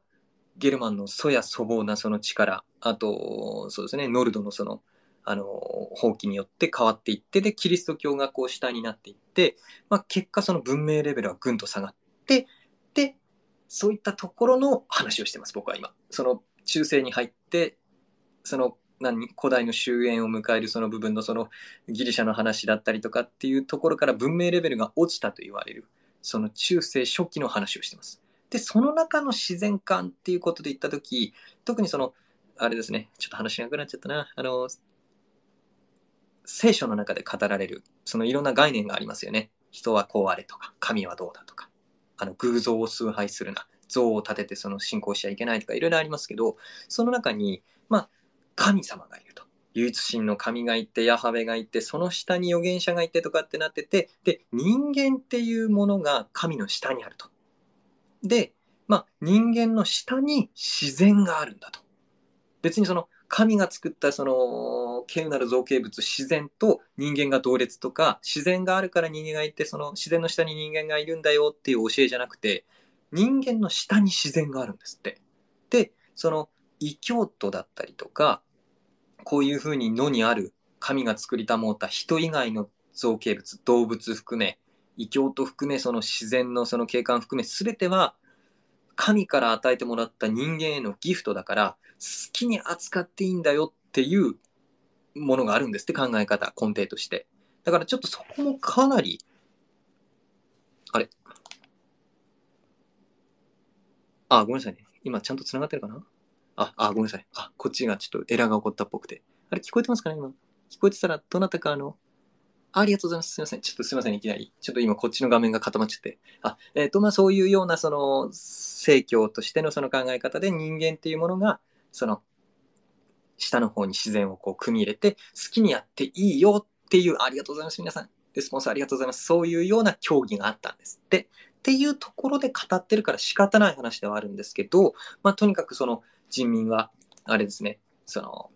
ゲルマンの祖や粗暴なその力、あと、そうですね、ノルドのその、あの、放棄によって変わっていって、で、キリスト教がこう主体になっていって、まあ、結果その文明レベルはぐんと下がって、で、そういったところの話をしてます、僕は今。その中世に入って、その何古代の終焉を迎えるその部分のそのギリシャの話だったりとかっていうところから文明レベルが落ちたと言われるその中世初期の話をしてます。で、その中の自然観っていうことで言ったとき、特にその、あれですね、ちょっと話しなくなっちゃったな。あの、聖書の中で語られる、そのいろんな概念がありますよね。人はこうあれとか、神はどうだとか、あの、偶像を崇拝するな、像を立ててその信仰しちゃいけないとか、いろいろありますけど、その中に、まあ、神様がいると。唯一神の神がいて、ヤハベがいて、その下に預言者がいてとかってなってて、で、人間っていうものが神の下にあると。で、まあ、人間の下に自然があるんだと。別にその神が作ったその稀有なる造形物自然と人間が同列とか自然があるから人間がいてその自然の下に人間がいるんだよっていう教えじゃなくて人間の下に自然があるんですって。でその異教徒だったりとかこういうふうに野にある神が作りたもうた人以外の造形物動物含め異教と含めその自然のその景観含め全ては神から与えてもらった人間へのギフトだから好きに扱っていいんだよっていうものがあるんですって考え方根底として。だからちょっとそこもかなりあれ？あごめんなさいね。今ちゃんと繋がってるかな？ああごめんなさいあこっちがちょっとエラーが起こったっぽくてあれ聞こえてますかね今聞こえてたらどなたかあのありがとうございます。すいません。ちょっとすいません。いきなり。ちょっと今こっちの画面が固まっちゃって。あ、えっ、ー、と、まあそういうようなその、聖教としてのその考え方で人間っていうものが、その、下の方に自然をこう組み入れて、好きにやっていいよっていう、ありがとうございます。皆さん。レスポンスありがとうございます。そういうような競技があったんですって。っていうところで語ってるから仕方ない話ではあるんですけど、まあとにかくその人民は、あれですね、その、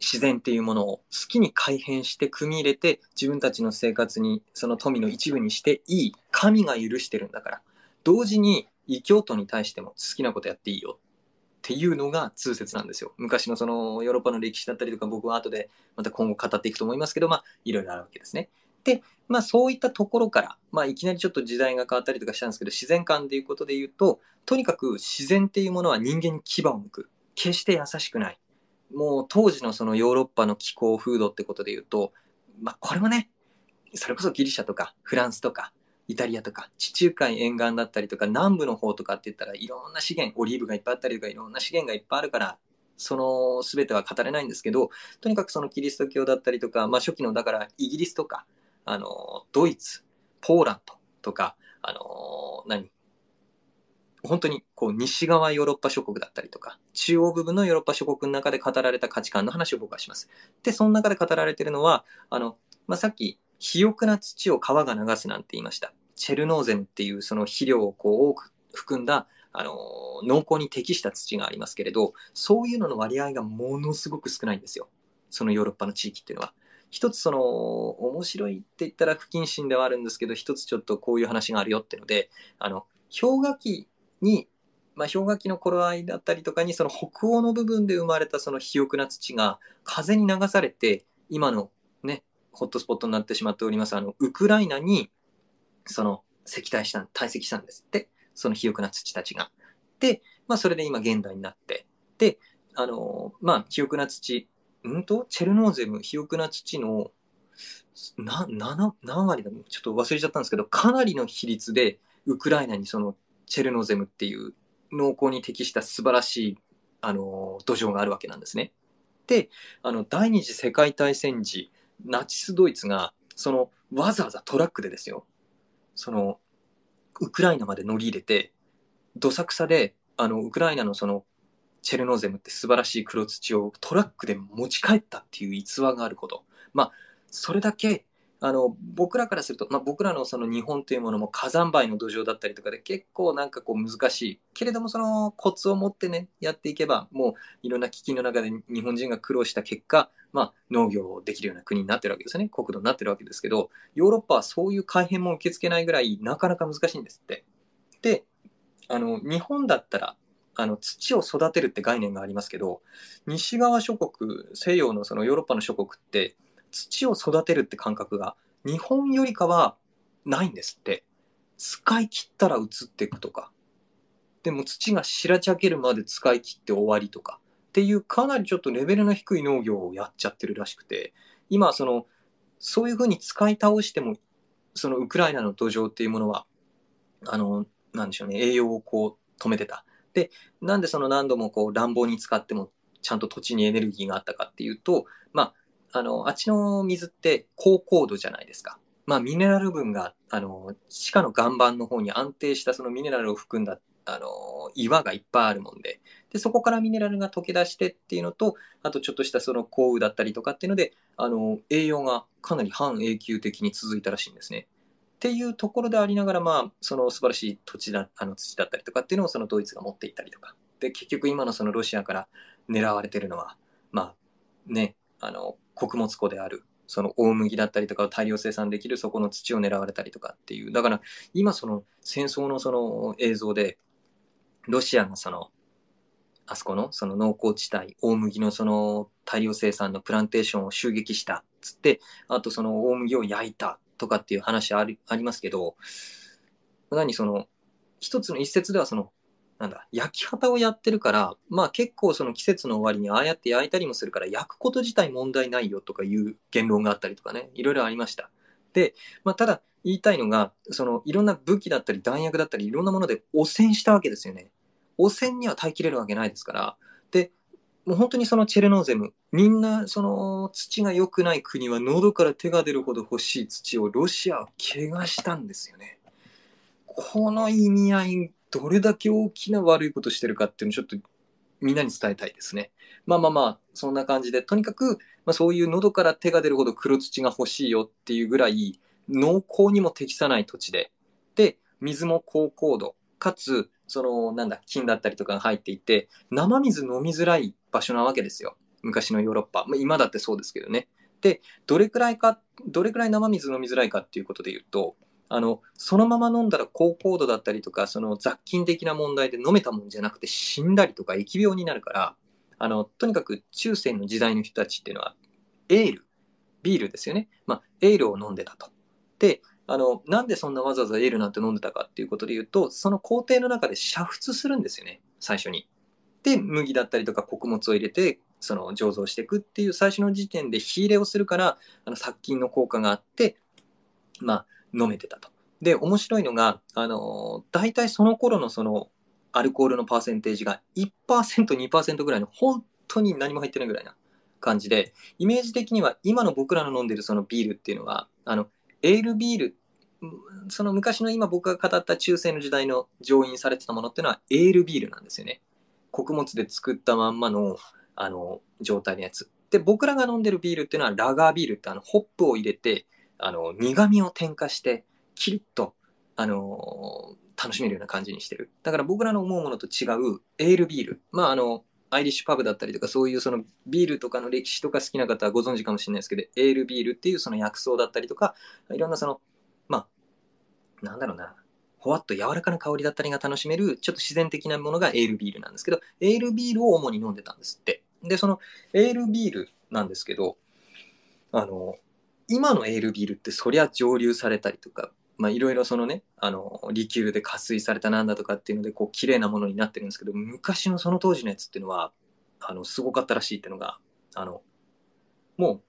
自然っていうものを好きに改変して組み入れて自分たちの生活にその富の一部にしていい神が許してるんだから同時に異教徒に対しても好きなことやっていいよっていうのが通説なんですよ。昔のそのヨーロッパの歴史だったりとか僕は後でまた今後語っていくと思いますけどまあいろいろあるわけですね。でまあそういったところからまあいきなりちょっと時代が変わったりとかしたんですけど自然観でいうことで言うととにかく自然っていうものは人間に牙を向く。決して優しくない。もう当時のそのヨーロッパの気候風土ってことで言うと、まあ、これもね、それこそギリシャとかフランスとかイタリアとか地中海沿岸だったりとか南部の方とかって言ったらいろんな資源オリーブがいっぱいあったりとかいろんな資源がいっぱいあるからその全ては語れないんですけどとにかくそのキリスト教だったりとか、まあ、初期のだからイギリスとかあのドイツポーランドとかあの何？本当にこう西側ヨーロッパ諸国だったりとか、中央部分のヨーロッパ諸国の中で語られた価値観の話を僕はします。で、その中で語られているのは、あの、まあ、さっき、肥沃な土を川が流すなんて言いました。チェルノーゼムっていうその肥料をこう多く含んだ、あの、農耕に適した土がありますけれど、そういうのの割合がものすごく少ないんですよ。そのヨーロッパの地域っていうのは。一つその、面白いって言ったら不謹慎ではあるんですけど、一つちょっとこういう話があるよっていうので、あの、氷河期に、まあ、氷河期の頃合いだったりとかに、その北欧の部分で生まれたその肥沃な土が風に流されて、今のね、ホットスポットになってしまっております、あの、ウクライナに、その、積体した、堆積したんですって、その肥沃な土たちが。で、まあ、それで今現代になって、で、あの、まあ、肥沃な土、うんと、チェルノーゼム、肥沃な土の、な、7、何割だ。ちょっと忘れちゃったんですけど、かなりの比率で、ウクライナにそのチェルノーゼムっていう農耕に適した素晴らしい、あの、土壌があるわけなんですね。で、あの、第二次世界大戦時、ナチスドイツが、その、わざわざトラックでですよ、その、ウクライナまで乗り入れて、どさくさで、あの、ウクライナのその、チェルノゼムって素晴らしい黒土をトラックで持ち帰ったっていう逸話があること。まあ、それだけあの僕らからすると、まあ、僕らのその日本というものも火山灰の土壌だったりとかで結構なんかこう難しいけれどもそのコツを持ってねやっていけばもういろんな危機の中で日本人が苦労した結果、まあ、農業できるような国になってるわけですよね国土になってるわけですけどヨーロッパはそういう改変も受け付けないぐらいなかなか難しいんですって。であの日本だったらあの土を育てるって概念がありますけど西側諸国西洋のそのヨーロッパの諸国って土を育てるって感覚が日本よりかはないんですって。使い切ったら移っていくとか。でも土が白ちゃけるまで使い切って終わりとか。っていうかなりちょっとレベルの低い農業をやっちゃってるらしくて、今その、そういうふうに使い倒しても、そのウクライナの土壌っていうものは、あの、なんでしょうね、栄養をこう止めてた。で、なんでその何度もこう乱暴に使ってもちゃんと土地にエネルギーがあったかっていうと、まあ、あの、あっちの水って高高度じゃないですか。まあ、ミネラル分が、あの、地下の岩盤の方に安定したそのミネラルを含んだ、あの、岩がいっぱいあるもんで、で、そこからミネラルが溶け出してっていうのと、あとちょっとしたその降雨だったりとかっていうので、あの、栄養がかなり半永久的に続いたらしいんですね。っていうところでありながら、まあ、その素晴らしい土地だ、あの土だったりとかっていうのをそのドイツが持っていったりとか。で、結局今のそのロシアから狙われてるのは、まあ、ね、あの、穀物庫である、その大麦だったりとかを大量生産できるそこの土を狙われたりとかっていう。だから今その戦争のその映像で、ロシアがその、あそこのその農耕地帯、大麦のその大量生産のプランテーションを襲撃したっつって、あとその大麦を焼いたとかっていう話ありありますけど、何その、一つの一節ではそのなんだ、焼き方をやってるから、まあ結構その季節の終わりにああやって焼いたりもするから、焼くこと自体問題ないよとかいう言論があったりとかね、いろいろありました。で、まあただ言いたいのが、そのいろんな武器だったり弾薬だったりいろんなもので汚染したわけですよね。汚染には耐えきれるわけないですから。もう本当にそのチェルノーゼム、みんなその土が良くない国は喉から手が出るほど欲しい土をロシアは汚したんですよね。この意味合いどれだけ大きな悪いことしてるかっていうのをちょっとみんなに伝えたいですね。まあまあまあ、そんな感じで、とにかく、まあ、そういう喉から手が出るほど黒土が欲しいよっていうぐらい、農耕にも適さない土地で、で、水も高高度、かつ、その、なんだ、金だったりとかが入っていて、生水飲みづらい場所なわけですよ。昔のヨーロッパ。まあ、今だってそうですけどね。で、どれくらいか、どれくらい生水飲みづらいかっていうことで言うと、あの、そのまま飲んだら高高度だったりとか、その雑菌的な問題で飲めたもんじゃなくて死んだりとか疫病になるから、あの、とにかく中世の時代の人たちっていうのは、エール、ビールですよね。まあ、エールを飲んでたと。で、あの、なんでそんなわざわざエールなんて飲んでたかっていうことで言うと、その工程の中で煮沸するんですよね、最初に。で、麦だったりとか穀物を入れて、その醸造していくっていう最初の時点で火入れをするから、あの殺菌の効果があって、まあ、飲めてたと。で、面白いのが、あの、大体その頃のその、アルコールのパーセンテージが1%、2%ぐらいの、本当に何も入ってないぐらいな感じで、イメージ的には今の僕らの飲んでるそのビールっていうのは、あの、エールビール、その昔の今僕が語った中世の時代の上印されてたものっていうのはエールビールなんですよね。穀物で作ったまんまの、あの、状態のやつ。で、僕らが飲んでるビールっていうのはラガービールってあの、ホップを入れて、あの、苦味を添加して、キリッと、あの楽しめるような感じにしてる。だから僕らの思うものと違うエールビール。まあ、あの、アイリッシュパブだったりとか、そういうそのビールとかの歴史とか好きな方はご存知かもしれないですけど、エールビールっていうその薬草だったりとか、いろんなその、まあ、なんだろうな、ほわっと柔らかな香りだったりが楽しめる、ちょっと自然的なものがエールビールなんですけど、エールビールを主に飲んでたんですって。で、そのエールビールなんですけど、あの、今のエールビールってそりゃ蒸留されたりとか、まあいろいろそのね、あの、リキュールで加水されたなんだとかっていうので、こう、綺麗なものになってるんですけど、昔のその当時のやつっていうのは、あの、すごかったらしいっていうのが、あの、もう、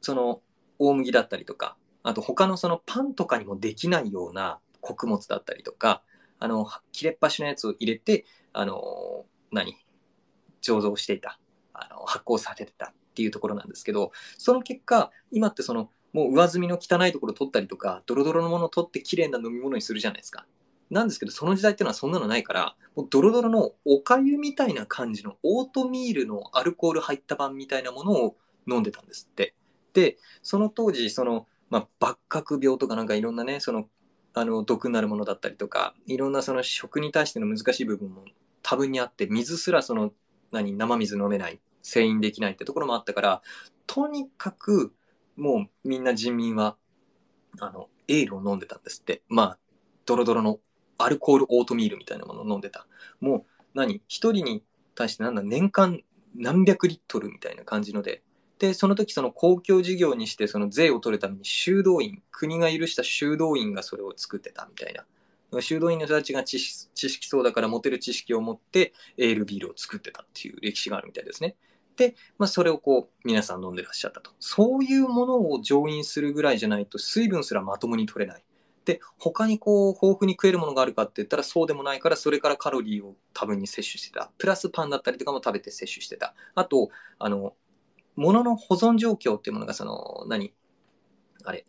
その、大麦だったりとか、あと他のそのパンとかにもできないような穀物だったりとか、あの、切れっ端のやつを入れて、あの、何醸造していた。あの、発酵させてたっていうところなんですけど、その結果、今ってその、もう上澄みの汚いところ取ったりとか、ドロドロのものを取って綺麗な飲み物にするじゃないですか。なんですけど、その時代っていうのはそんなのないから、もうドロドロのおかゆみたいな感じのオートミールのアルコール入った版みたいなものを飲んでたんですって。で、その当時、その、まあ、抜角病とかなんかいろんなね、その、あの、毒になるものだったりとか、いろんなその食に対しての難しい部分も多分にあって、水すらその、何、生水飲めない、製飲できないってところもあったから、とにかく、もうみんな人民は、あの、エールを飲んでたんですって。まあ、ドロドロのアルコールオートミールみたいなものを飲んでた。もう、何一人に対してなんだ、年間何百リットルみたいな感じので、で、その時その公共事業にしてその税を取るために修道院、国が許した修道院がそれを作ってたみたいな。修道院の人たちが知識そうだから持てる知識を持ってエールビールを作ってたっていう歴史があるみたいですね。で、まあ、それをこう皆さん飲んでらっしゃったと。そういうものを上飲するぐらいじゃないと水分すらまともに取れない。で、他にこう、豊富に食えるものがあるかって言ったらそうでもないから、それからカロリーを多分に摂取してた。プラスパンだったりとかも食べて摂取してた。あと、あの、物の保存状況っていうものが、その、何？あれ、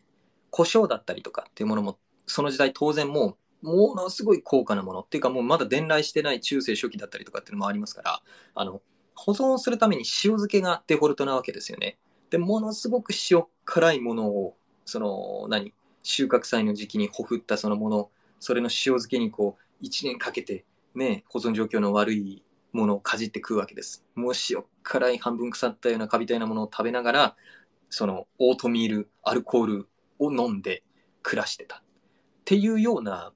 胡椒だったりとかっていうものも、その時代当然もう、ものすごい高価なものっていうか、もうまだ伝来してない中世初期だったりとかっていうのもありますから、あの、保存するために塩漬けがデフォルトなわけですよね。で、ものすごく塩辛いものを、その、何？収穫祭の時期にほふったそのもの、それの塩漬けにこう、1年かけて、ね、保存状況の悪いものをかじって食うわけです。もう塩辛い半分腐ったようなカビたようなものを食べながら、そのオートミール、アルコールを飲んで暮らしてた。っていうような、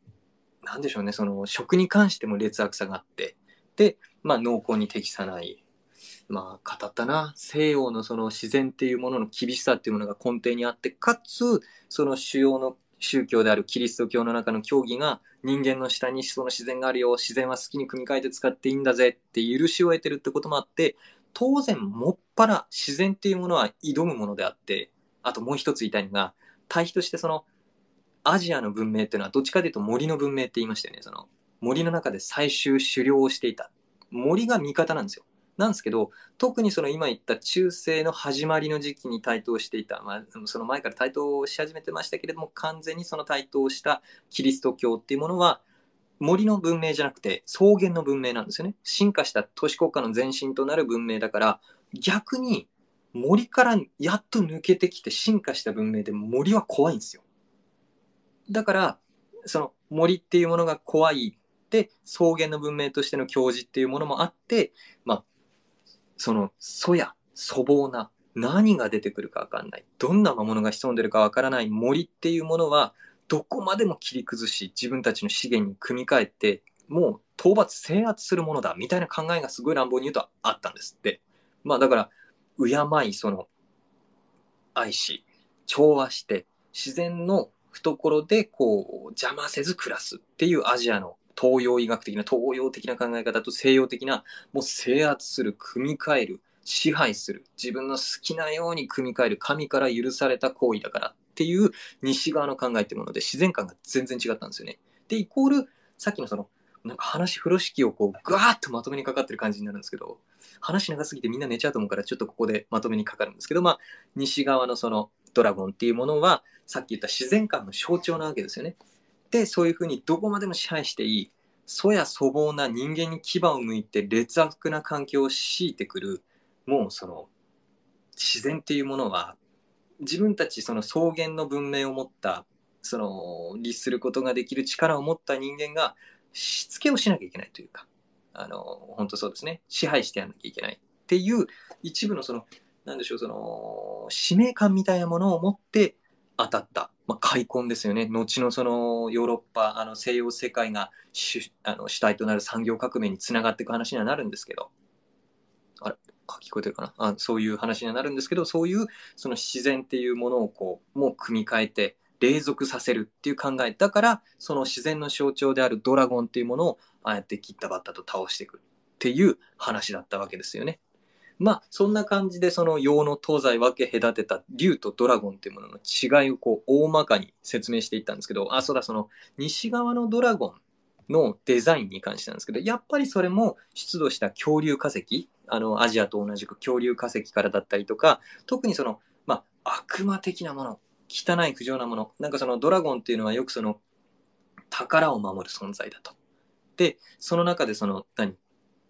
なんでしょうね、その食に関しても劣悪さがあって、で、まあ濃厚に適さない、まあ、語ったな。西洋のその自然っていうものの厳しさっていうものが根底にあって、かつ、その主要の宗教であるキリスト教の中の教義が人間の下にその自然があるよ、自然は好きに組み替えて使っていいんだぜって許しを得てるってこともあって、当然もっぱら自然っていうものは挑むものであって、あともう一つ言いたいのが、対比としてそのアジアの文明っていうのはどっちかというと森の文明って言いましたよね。その森の中で最終狩猟をしていた。森が味方なんですよ。なんですけど、特にその今言った中世の始まりの時期に台頭していた、まあ、その前から台頭し始めてましたけれども、完全にその台頭したキリスト教っていうものは、森の文明じゃなくて草原の文明なんですよね。進化した都市国家の前身となる文明だから、逆に森からやっと抜けてきて進化した文明で森は怖いんですよ。だから、その森っていうものが怖いで、草原の文明としての教示っていうものもあって、まあ、その、粗や粗暴な、何が出てくるかわかんない。どんな魔物が潜んでるかわからない森っていうものは、どこまでも切り崩し、自分たちの資源に組み替えて、もう討伐制圧するものだ、みたいな考えがすごい乱暴に言うとあったんですって。まあだから、敬い、その、愛し、調和して、自然の懐でこう邪魔せず暮らすっていうアジアの東洋医学的な東洋的な考え方と西洋的なもう制圧する組み替える支配する自分の好きなように組み替える神から許された行為だからっていう西側の考えってもので自然観が全然違ったんですよね。で、イコール、さっきのその、なんか話、風呂敷をこう、ぐわーっとまとめにかかってる感じになるんですけど、話長すぎてみんな寝ちゃうと思うから、ちょっとここでまとめにかかるんですけど、まあ、西側のそのドラゴンっていうものは、さっき言った自然観の象徴なわけですよね。で、そういうふうにどこまでも支配していい、粗や粗暴な人間に牙を向いて劣悪な環境を強いてくる、もうその、自然っていうものは、自分たちその草原の文明を持った、その、律することができる力を持った人間が、しつけをしなきゃいけないというか、あの、本当そうですね。支配してやんなきゃいけないっていう一部のその、なんでしょう、その、使命感みたいなものを持って当たった。まあ、開墾ですよね。後のそのヨーロッパ、あの西洋世界が主あの主体となる産業革命につながっていく話にはなるんですけど、あれ？あ、聞こえてるかな？あそういう話にはなるんですけど、そういうその自然っていうものをこう、もう組み替えて、隷属させるっていう考え。だから、その自然の象徴であるドラゴンっていうものを、ああやって切ったバッタと倒していくっていう話だったわけですよね。まあ、そんな感じでその洋の東西分け隔てた竜とドラゴンっていうものの違いをこう大まかに説明していったんですけど、あ、そうだ、その西側のドラゴンのデザインに関してなんですけど、やっぱりそれも出土した恐竜化石、あの、アジアと同じく恐竜化石からだったりとか、特にその、まあ、悪魔的なもの、汚い不浄なもの、なんかそのドラゴンっていうのはよくその宝を守る存在だと。で、その中でその、何？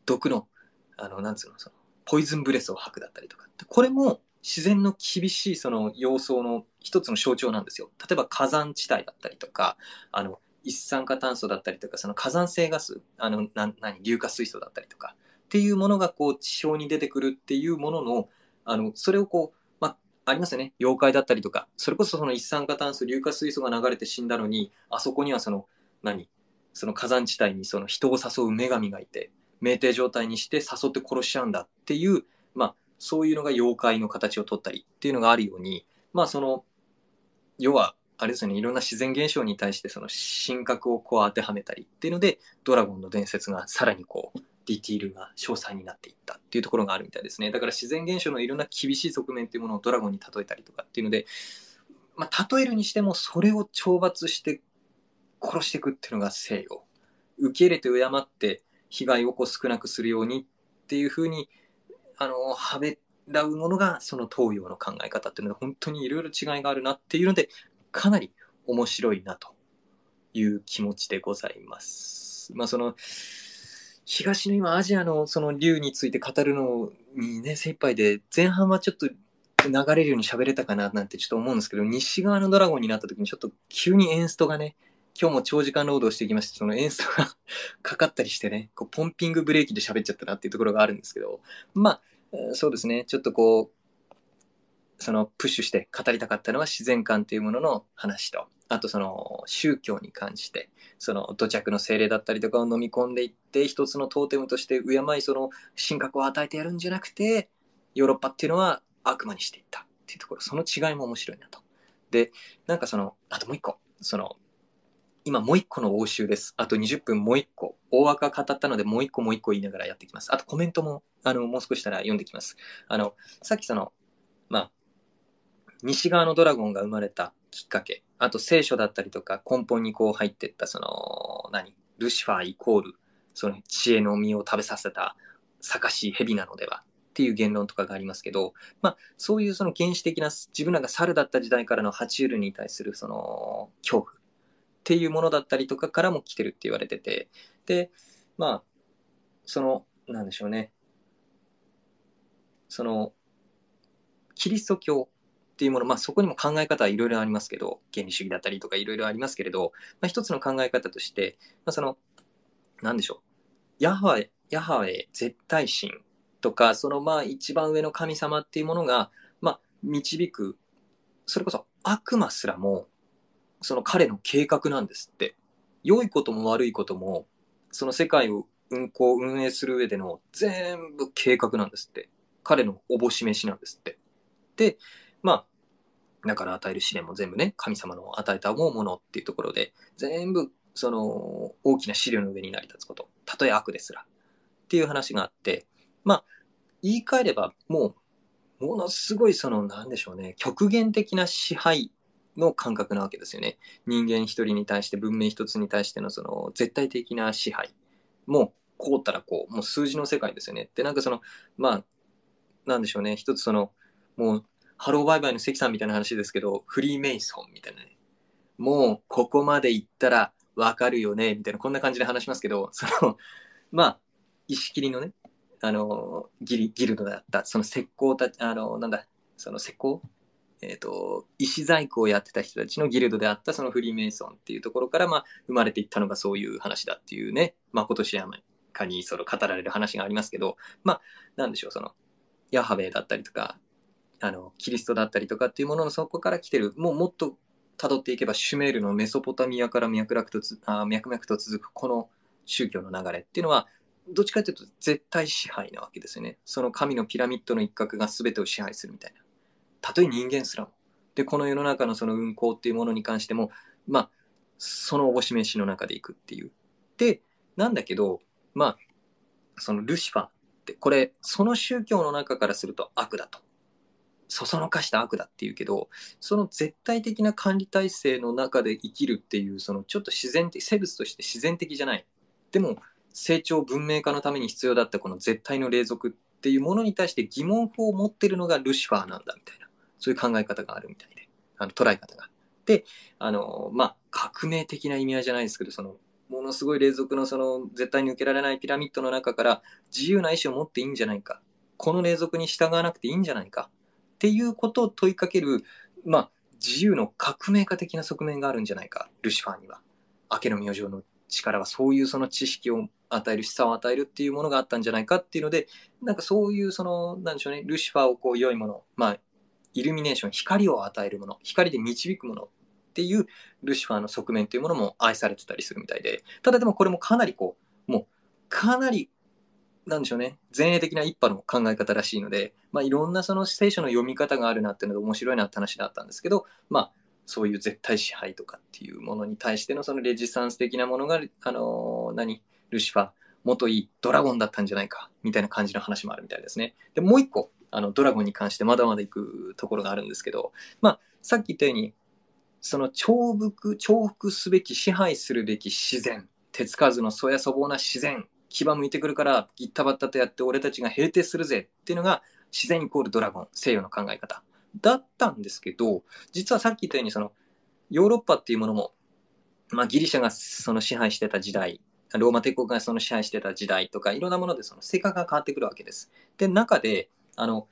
毒の、あの、なんつうの、その、ポイズンブレスを吐くだったりとか。これも自然の厳しいその様相の一つの象徴なんですよ。例えば火山地帯だったりとか、あの、一酸化炭素だったりとか、その火山性ガス、あの、な、何、硫化水素だったりとか、っていうものがこう地表に出てくるっていうものの、あの、それをこう、まあ、ありますよね。妖怪だったりとか、それこそその一酸化炭素、硫化水素が流れて死んだのに、あそこにはその、何、その火山地帯にその人を誘う女神がいて、酩酊状態にして誘って殺しちゃうんだっていう、まあ、そういうのが妖怪の形をとったりっていうのがあるように、まあ、その、要は、あれですね、いろんな自然現象に対してその神格をこう当てはめたりっていうので、ドラゴンの伝説がさらにこう、ディティールが詳細になっていったっていうところがあるみたいですね。だから自然現象のいろんな厳しい側面っていうものをドラゴンに例えたりとかっていうので、まあ、例えるにしてもそれを懲罰して殺していくっていうのが西洋。受け入れて敬って被害をこう少なくするようにっていうふうに、あの、はべらうものが、その東洋の考え方っていうので、本当にいろいろ違いがあるなっていうので、かなり面白いなという気持ちでございます。まあ、その、東の今、アジアのその竜について語るのにね、精一杯で、前半はちょっと流れるように喋れたかななんてちょっと思うんですけど、西側のドラゴンになった時にちょっと急にエンストがね、今日も長時間労働してきまして、その演奏が かかったりしてね、こうポンピングブレーキで喋っちゃったなっていうところがあるんですけど、まあ、そうですね、ちょっとこう、そのプッシュして語りたかったのは自然観というものの話と、あとその宗教に関して、その土着の精霊だったりとかを飲み込んでいって、一つのトーテムとして敬い、その神格を与えてやるんじゃなくて、ヨーロッパっていうのは悪魔にしていったっていうところ、その違いも面白いなと。で、なんかその、あともう一個、その、今もう一個の応酬です。あと20分もう一個。大枠語ったのでもう一個もう一個言いながらやっていきます。あとコメントも、あの、もう少ししたら読んできます。あの、さっきその、まあ、西側のドラゴンが生まれたきっかけ、あと聖書だったりとか根本にこう入ってったその、何？ルシファーイコール、その知恵の実を食べさせた、かし蛇なのではっていう言論とかがありますけど、まあ、そういうその原始的な自分らが猿だった時代からの爬虫類に対するその恐怖っていうものだったりとかからも来てるって言われてて、で、まあ、その、なんでしょうね。その、キリスト教っていうもの、まあそこにも考え方はいろいろありますけど、原理主義だったりとかいろいろありますけれど、まあ一つの考え方として、まあその、なんでしょう。ヤハウェ、ヤハウェ絶対神とか、そのまあ一番上の神様っていうものが、まあ導く、それこそ悪魔すらもその彼の計画なんですって。良いことも悪いことも、その世界を運行、運営する上での全部計画なんですって。彼のおぼし飯なんですって。で、まあ、だから与える試練も全部ね、神様の与えた思うものっていうところで、全部、その、大きな資料の上に成り立つこと。たとえ悪ですら。っていう話があって、まあ、言い換えれば、もう、ものすごいその、なんでしょうね、極限的な支配の感覚なわけですよね。人間一人に対して文明一つに対してのその絶対的な支配。もうこうったらこう、もう数字の世界ですよね。で、なんかその、まあ、なんでしょうね。一つその、もう、ハローバイバイの関さんみたいな話ですけど、フリーメイソンみたいなね。もう、ここまで行ったらわかるよね、みたいな、こんな感じで話しますけど、その、まあ、石切りのね、あの、ギリ、ギルドだった、その石膏たち、あの、なんだ、その石膏え、ー、と、石細工をやってた人たちのギルドであったそのフリーメイソンっていうところから、まあ、生まれていったのがそういう話だっていうね、まあ、今年やかにその語られる話がありますけど、まあ、なんでしょう、その、ヤハベだったりとか、あの、キリストだったりとかっていうもののそこから来てる、もうもっと辿っていけばシュメールのメソポタミアから脈々とあ脈々と続くこの宗教の流れっていうのは、どっちかというと絶対支配なわけですよね。その神のピラミッドの一角が全てを支配するみたいな。たとえ人間すらも。で、この世の中のその運行っていうものに関しても、まあ、そのお示しの中でいくっていう。で、なんだけど、まあ、そのルシファーって、これ、その宗教の中からすると悪だと。そそのかした悪だっていうけど、その絶対的な管理体制の中で生きるっていう、そのちょっと自然的、生物として自然的じゃない。でも、成長文明化のために必要だったこの絶対の霊俗っていうものに対して疑問符を持ってるのがルシファーなんだみたいな、そういう考え方があるみたいで、あの捉え方が。で、あの、まあ、革命的な意味合いじゃないですけど、その、ものすごい霊俗のその絶対に受けられないピラミッドの中から自由な意志を持っていいんじゃないか。この霊俗に従わなくていいんじゃないか。っていうことを問いかける、まあ、自由の革命家的な側面があるんじゃないか、ルシファーには。明けの明星の力はそういうその知識を与える、示唆を与えるっていうものがあったんじゃないかっていうので、なんかそういうその、なんでしょうね、ルシファーをこう良いもの、まあ、イルミネーション、光を与えるもの、光で導くものっていうルシファーの側面っていうものも愛されてたりするみたいで、ただでもこれもかなりこう、もう、かなりなんでしょうね、前衛的な一派の考え方らしいので、まあ、いろんなその聖書の読み方があるなっていうので面白いなって話だったんですけど、まあ、そういう絶対支配とかっていうものに対してのそのレジスタンス的なものが、あのー、何、ルシファー、元いいドラゴンだったんじゃないか、みたいな感じの話もあるみたいですね。で、もう一個、あの、ドラゴンに関してまだまだ行くところがあるんですけど、まあ、さっき言ったように、その重複、重複すべき、支配するべき自然、手つかずのそやそぼうな自然牙向いてくるからギッタバッタとやって俺たちが平定するぜっていうのが自然イコールドラゴン西洋の考え方だったんですけど実はさっき言ったようにそのヨーロッパっていうものも、まあ、ギリシャがその支配してた時代ローマ帝国がその支配してた時代とかいろんなものでその性格が変わってくるわけです。で中であの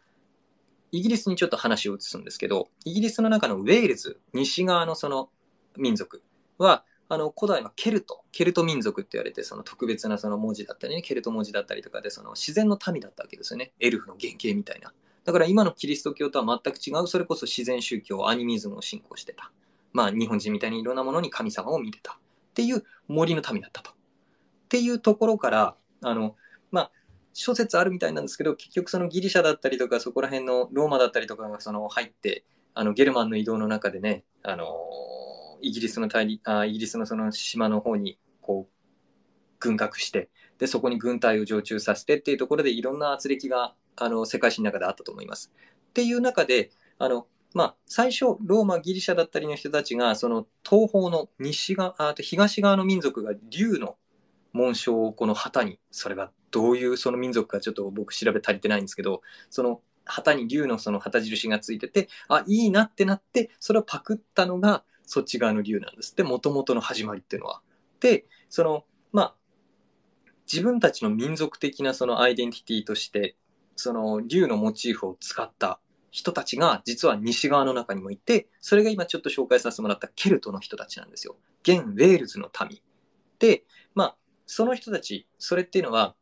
イギリスにちょっと話を移すんですけどイギリスの中のウェールズ西側のその民族はあの古代はケルト、ケルト民族って言われて、その特別なその文字だったりね、ケルト文字だったりとかで、その自然の民だったわけですよね。エルフの原型みたいな。だから今のキリスト教とは全く違う、それこそ自然宗教、アニミズムを信仰してた。まあ日本人みたいにいろんなものに神様を見てた。っていう森の民だったと。っていうところから、あの、まあ、諸説あるみたいなんですけど、結局そのギリシャだったりとか、そこら辺のローマだったりとかがその入って、あのゲルマンの移動の中でね、あのイギリスの大あイギリスのその島の方にこう軍拡してでそこに軍隊を常駐させてっていうところでいろんな圧力があの世界史の中であったと思います。っていう中であの、まあ、最初ローマギリシャだったりの人たちがその東方の西側あと東側の民族が竜の紋章をこの旗にそれがどういうその民族かちょっと僕調べ足りてないんですけどその旗に竜のその旗印がついててあいいなってなってそれをパクったのがそっち側の竜なんです。で、もともとの始まりっていうのは。で、その、まあ、自分たちの民族的なそのアイデンティティとして、その竜のモチーフを使った人たちが実は西側の中にもいて、それが今ちょっと紹介させてもらったケルトの人たちなんですよ。現ウェールズの民。で、まあ、その人たち、それっていうのは、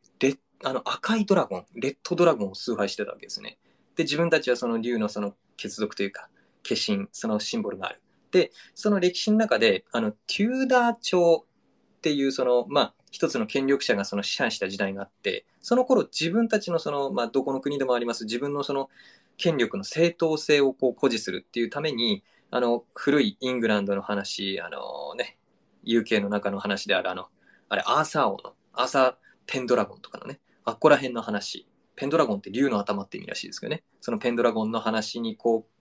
あの赤いドラゴン、レッドドラゴンを崇拝してたわけですね。で、自分たちはその竜のその血族というか、化身、そのシンボルがある。で、その歴史の中で、あの、テューダー朝っていう、その、まあ、一つの権力者がその支配した時代があって、その頃自分たちのその、まあ、どこの国でもあります、自分のその権力の正当性をこう誇示するっていうために、あの、古いイングランドの話、あのね、UK の中の話である、あの、あれ、アーサー王の、アーサー・ペンドラゴンとかのね、あっこら辺の話、ペンドラゴンって竜の頭って意味らしいですけどね、そのペンドラゴンの話にこう、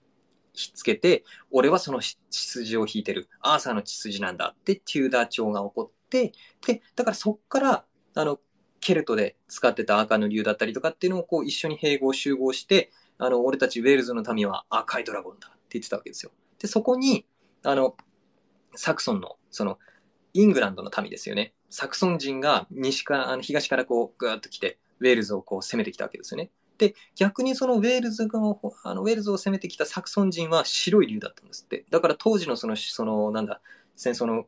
ひっつけて、俺はその血筋を引いてる。アーサーの血筋なんだってテューダー朝が起こって、で、だからそっから、あの、ケルトで使ってた赤の竜だったりとかっていうのをこう一緒に併合集合して、あの、俺たちウェールズの民は赤いドラゴンだって言ってたわけですよ。で、そこに、あの、サクソンの、その、イングランドの民ですよね。サクソン人が西から、あの東からこう、ぐーっと来て、ウェールズをこう攻めてきたわけですよね。で、逆にそのウェールズが、あのウェールズを攻めてきたサクソン人は白い竜だったんですって。だから当時のその、その、なんだ、戦争の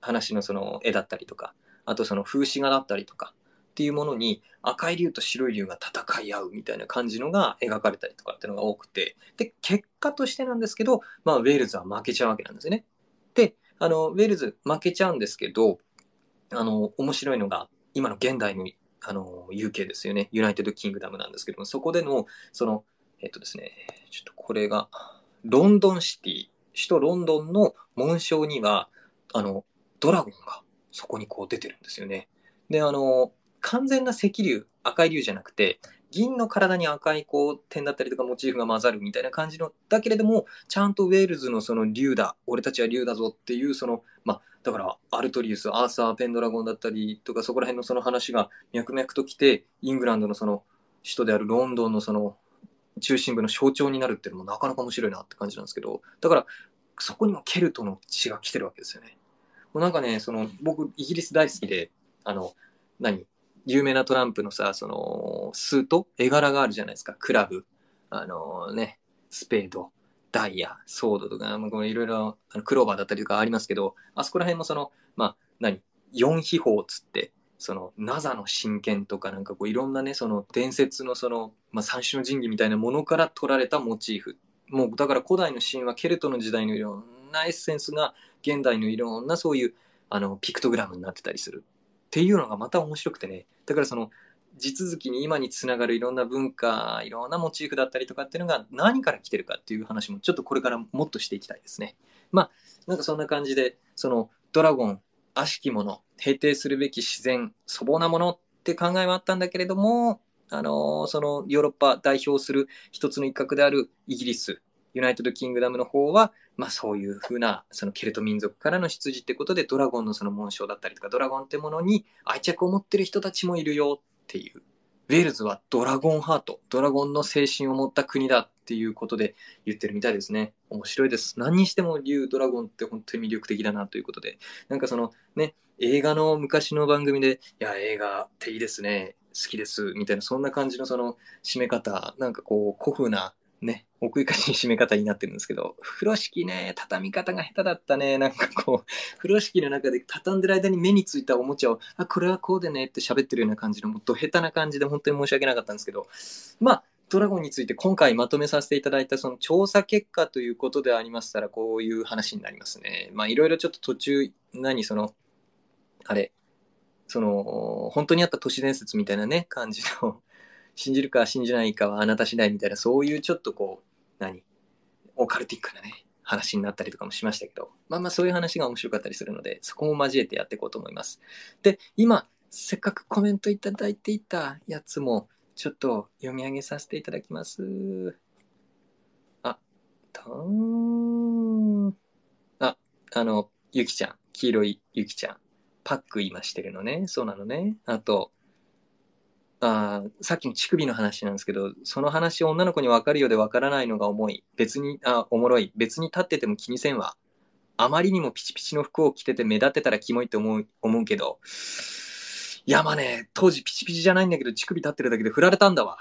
話のその絵だったりとか、あとその風刺画だったりとかっていうものに赤い竜と白い竜が戦い合うみたいな感じのが描かれたりとかっていうのが多くて、で、結果としてなんですけど、まあ、ウェールズは負けちゃうわけなんですよね。で、あの、ウェールズ負けちゃうんですけど、あの、面白いのが、今の現代のあの、UK ですよね。 United Kingdom なんですけども、そこでの、その、えっとですね、ちょっとこれが、ロンドンシティ、首都ロンドンの紋章には、あの、ドラゴンがそこにこう出てるんですよね。で、あの、完全な赤竜、赤い竜じゃなくて、銀の体に赤いこう点だったりとかモチーフが混ざるみたいな感じの、だけれども、ちゃんとウェールズのその竜だ、俺たちは竜だぞっていう、その、まあ、だからアルトリウス、アーサー、ペンドラゴンだったりとか、そこら辺のその話が脈々と来て、イングランドのその首都であるロンドンのその中心部の象徴になるっていうのもなかなか面白いなって感じなんですけど、だからそこにもケルトの血が来てるわけですよね。もうなんかね、その僕、イギリス大好きで、あの、何？有名なトランプのさ、その、スート？絵柄があるじゃないですか。クラブ、あのね、スペード、ダイヤ、ソードとか、まあ、いろいろあのクローバーだったりとかありますけど、あそこら辺もその、まあ、何、四秘宝っつって、その、ナザの神剣とかなんかこういろんなね、その伝説のその、まあ、三種の神器みたいなものから取られたモチーフ。もうだから古代の神話、ケルトの時代のいろんなエッセンスが現代のいろんなそういうあのピクトグラムになってたりする。っていうのがまた面白くてね。だからその地続きに今につながるいろんな文化、いろんなモチーフだったりとかっていうのが何から来てるかっていう話もちょっとこれからもっとしていきたいですね。まあ、なんかそんな感じで、そのドラゴン、悪しきもの、平定するべき自然、粗暴なものって考えはあったんだけれども、あのー、そのヨーロッパ代表する一つの一角であるイギリス、 United Kingdom の方は、まあそういうふうな、そのケルト民族からの出自ってことで、ドラゴンのその紋章だったりとか、ドラゴンってものに愛着を持ってる人たちもいるよっていう。ウェールズはドラゴンハート、ドラゴンの精神を持った国だっていうことで言ってるみたいですね。面白いです。何にしても竜ドラゴンって本当に魅力的だなということで。なんかそのね、映画の昔の番組で、いや、映画っていいですね。好きです。みたいな、そんな感じのその締め方、なんかこう、古風なね、奥ゆかしい締め方になってるんですけど、風呂敷ね、畳み方が下手だったね。なんかこう、風呂敷の中で畳んでる間に目についたおもちゃを、あ、これはこうでねって喋ってるような感じの、もっと下手な感じで本当に申し訳なかったんですけど、まあ、ドラゴンについて今回まとめさせていただいたその調査結果ということでありましたら、こういう話になりますね。まあ、いろいろちょっと途中、何その、あれ、その、本当にあった都市伝説みたいなね、感じの信じるか信じないかはあなた次第みたいな、そういうちょっとこう、何？オカルティックなね、話になったりとかもしましたけど、まあまあそういう話が面白かったりするので、そこも交えてやっていこうと思います。で、今、せっかくコメントいただいていたやつも、ちょっと読み上げさせていただきます。あ、とーん。あ、あの、ゆきちゃん、黄色いゆきちゃん、パック今してるのね。そうなのね。あと、あさっきの乳首の話なんですけど、その話女の子に分かるようで分からないのが重い。別に、あ、おもろい。別に立ってても気にせんわ。あまりにもピチピチの服を着てて目立ってたらキモいって思う、思うけど、いやまあね、当時ピチピチじゃないんだけど、乳首立ってるだけで振られたんだわ。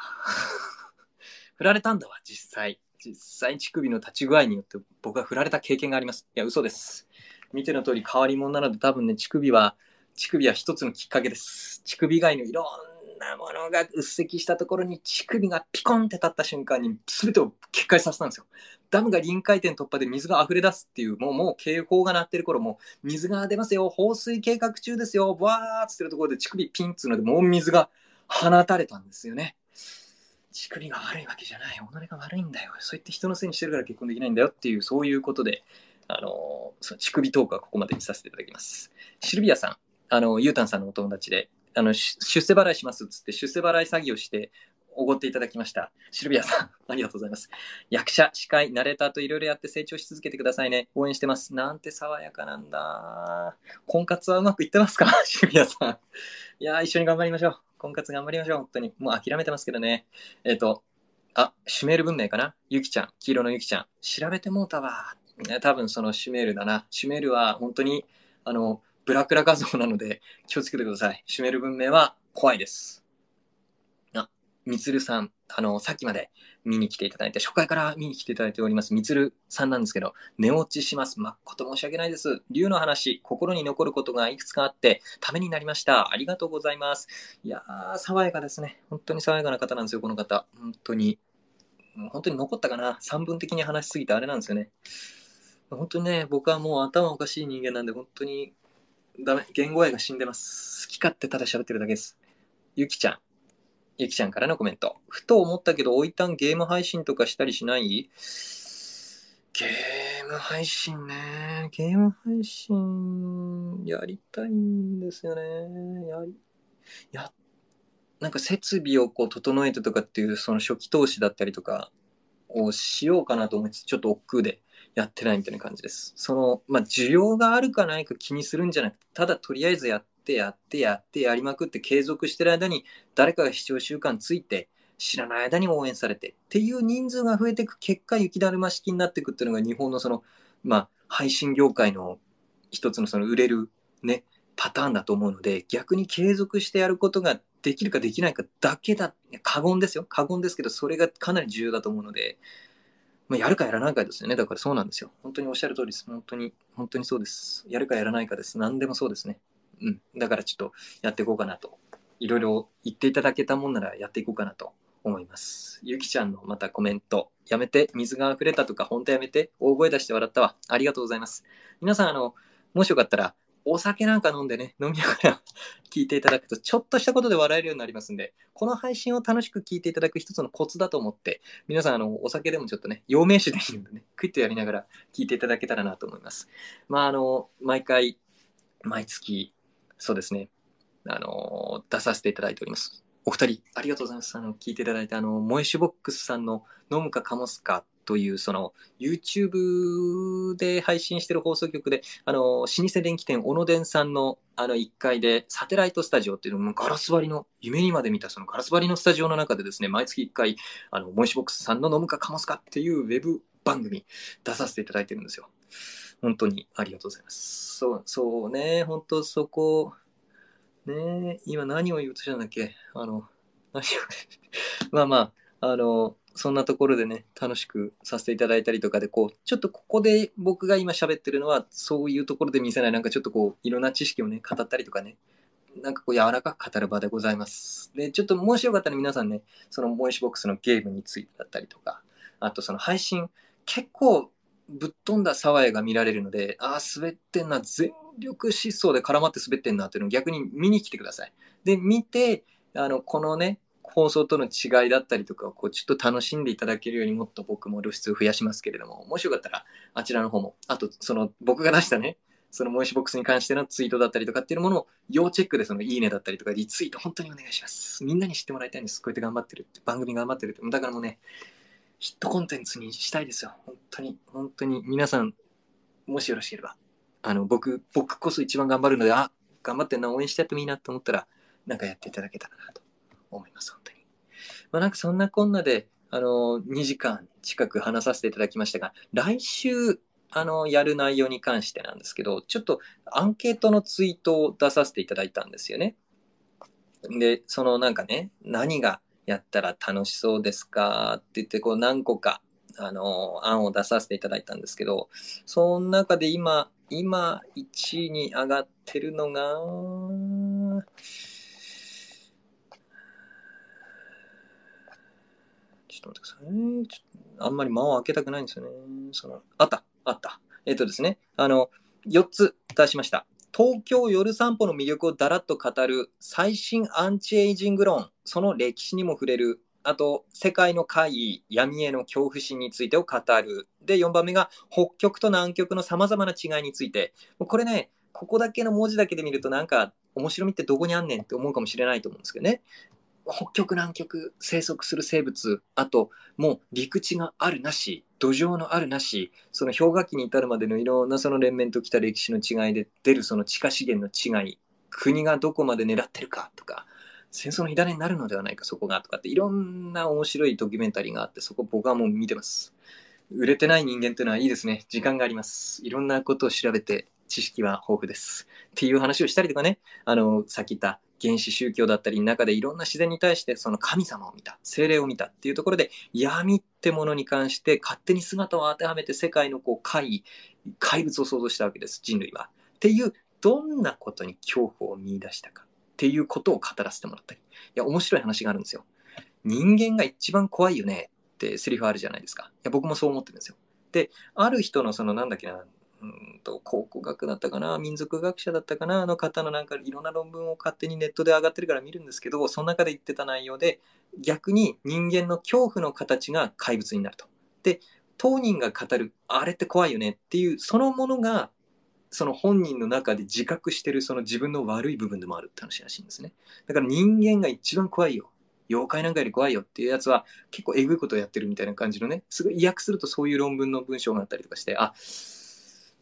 振られたんだわ、実際。実際乳首の立ち具合によって僕は振られた経験があります。いや、嘘です。見ての通り変わり者なので多分ね、乳首は、乳首は一つのきっかけです。乳首以外のいろんなものがうっせきしたところに乳首がピコンって立った瞬間に全てを決壊させたんですよ。ダムが臨界点突破で水が溢れ出すっていう、もうもう警報が鳴ってる頃も水が出ますよ、放水計画中ですよ、わーっつってるところで乳首ピンっつうのでもう水が放たれたんですよね。乳首が悪いわけじゃない。己が悪いんだよ。そう言って人のせいにしてるから結婚できないんだよっていう、そういうことで、あの、その乳首トークはここまでにさせていただきます。シルビアさん、あの、ユータンさんのお友達で、あの、出世払いしますっつって、出世払い詐欺をして、おごっていただきました。シルビアさん、ありがとうございます。役者、司会、ナレーターといろいろやって成長し続けてくださいね。応援してます。なんて爽やかなんだ。婚活はうまくいってますか？シルビアさん。いや、一緒に頑張りましょう。婚活頑張りましょう。本当に。もう諦めてますけどね。えっ、と、あ、シュメール文明かな？ゆきちゃん、黄色のゆきちゃん。調べてもうたわ。多分そのシュメールだな。シュメールは本当に、あの、ブラクラ画像なので 気をつけてください。シュメル文明は怖いです。あ、みつるさん、あの、さっきまで見に来ていただいて、初回から見に来ていただいております、みつるさんなんですけど、寝落ちします。誠申し訳ないです。竜の話、心に残ることがいくつかあって、ためになりました。ありがとうございます。いやー、爽やかですね。本当に爽やかな方なんですよ、この方。本当に。本当に残ったかな三分的に話しすぎてあれなんですよね。本当にね、僕はもう頭おかしい人間なんで、本当にダメ。言語愛が死んでます。好き勝手ただ喋ってるだけです。ゆきちゃん。ゆきちゃんからのコメント。ふと思ったけど、おいたんゲーム配信とかしたりしない？ゲーム配信ね。ゲーム配信、やりたいんですよね。やり、や、なんか設備をこう整えてとかっていう、その初期投資だったりとかをしようかなと思いつつ、ちょっと億劫でやってないみたいな感じです。その、まあ、需要があるかないか気にするんじゃなくて、ただとりあえずやって、やって、やって、やりまくって継続してる間に、誰かが視聴習慣ついて、知らない間に応援されてっていう人数が増えていく結果、雪だるま式になっていくっていうのが日本のその、まあ、配信業界の一つのその売れるね、パターンだと思うので、逆に継続してやることができるかできないかだけだ、過言ですよ。過言ですけど、それがかなり重要だと思うので、まあ、やるかやらないかですよね。だからそうなんですよ。本当におっしゃる通りです。本当に、本当にそうです。やるかやらないかです。何でもそうですね。うん。だからちょっとやっていこうかなと。いろいろ言っていただけたもんならやっていこうかなと思います。ゆきちゃんのまたコメント。やめて、水が溢れたとか、本当やめて、大声出して笑ったわ。ありがとうございます。皆さん、あの、もしよかったら、お酒なんか飲んでね、飲みながら聞いていただくと、ちょっとしたことで笑えるようになりますんで、この配信を楽しく聞いていただく一つのコツだと思って、皆さん、あの、お酒でもちょっとね、陽明酒でいいのでね、クイッとやりながら聞いていただけたらなと思います。まあ、あの、毎回、毎月、そうですね、あの、出させていただいております。お二人、ありがとうございます。あの、聞いていただいて、あの、萌えしボックスさんの飲むかかもすかという、その、YouTube で配信してる放送局で、あの、老舗電気店、小野電さんの、あの、1階で、サテライトスタジオっていうのも、ガラス張りの、夢にまで見た、そのガラス張りのスタジオの中でですね、毎月1回、あの、萌えしボックスさんの飲むかかもすかっていうウェブ番組出させていただいてるんですよ。本当にありがとうございます。そう、そうね、本当そこ、ね今何を言うとしたんだっけ？あの、何を？まあまあ、あの、そんなところでね、楽しくさせていただいたりとかで、こう、ちょっとここで僕が今喋ってるのは、そういうところで見せない、なんかちょっとこう、いろんな知識をね、語ったりとかね、なんかこう、柔らかく語る場でございます。で、ちょっともしよかったら皆さんね、そのモイシボックスのゲームについてだったりとか、あとその配信、結構ぶっ飛んだ騒ぎが見られるので、ああ、滑ってんな、全力疾走で絡まって滑ってんなっていうのを逆に見に来てください。で、見て、あの、このね、放送との違いだったりとかをこうちょっと楽しんでいただけるようにもっと僕も露出を増やしますけれども、もしよかったらあちらの方も、あとその僕が出したね、そのモイシボックスに関してのツイートだったりとかっていうものを要チェックでそのいいねだったりとかリツイート本当にお願いします。みんなに知ってもらいたいんです。こうやって頑張ってるって、番組頑張ってるって。だからもうね、ヒットコンテンツにしたいですよ。本当に、本当に皆さん、もしよろしければ、あの、僕、僕こそ一番頑張るので、あ、頑張ってんな、応援してやってもいいなと思ったら、なんかやっていただけたらなと思います、まあなんかそんなこんなで、あの、2時間近く話させていただきましたが、来週、あの、やる内容に関してなんですけど、ちょっとアンケートのツイートを出させていただいたんですよね。で、そのなんかね、何がやったら楽しそうですかって言って、こう何個か、あの、案を出させていただいたんですけど、その中で今、今、1位に上がってるのが、ちょっと待ってください。ちょっとあんまり間を開けたくないんですよね。その、あった、あった。えっ、とですね、あの、4つ出しました。東京夜散歩の魅力をだらっと語る最新アンチエイジング論、その歴史にも触れる、あと、世界の怪異、闇への恐怖心についてを語る。で、4番目が、北極と南極の様々な違いについて。これね、ここだけの文字だけで見るとなんか、面白みってどこにあんねんって思うかもしれないと思うんですけどね。北極南極生息する生物あともう陸地があるなし土壌のあるなしその氷河期に至るまでのいろんなその連綿ときた歴史の違いで出るその地下資源の違い国がどこまで狙ってるかとか戦争の火種になるのではないかそこがとかっていろんな面白いドキュメンタリーがあってそこ僕はもう見てます。売れてない人間っていうのはいいですね。時間があります。いろんなことを調べて知識は豊富ですっていう話をしたりとかねあのさっき言った原始宗教だったりの中でいろんな自然に対してその神様を見た精霊を見たっていうところで闇ってものに関して勝手に姿を当てはめて世界のこう怪異怪物を想像したわけです人類は。っていうどんなことに恐怖を見出したかっていうことを語らせてもらったりいや面白い話があるんですよ。人間が一番怖いよねってセリフあるじゃないですか。いや僕もそう思ってるんですよ。である人のそのなんだっけなうんと考古学だったかな民族学者だったかなの方のなんかいろんな論文を勝手にネットで上がってるから見るんですけどその中で言ってた内容で逆に人間の恐怖の形が怪物になると。で当人が語るあれって怖いよねっていうそのものがその本人の中で自覚してるその自分の悪い部分でもあるって話らしいんですね。だから人間が一番怖いよ。妖怪なんかより怖いよっていうやつは結構えぐいことをやってるみたいな感じのね、すごい意訳するとそういう論文の文章があったりとかして、あ、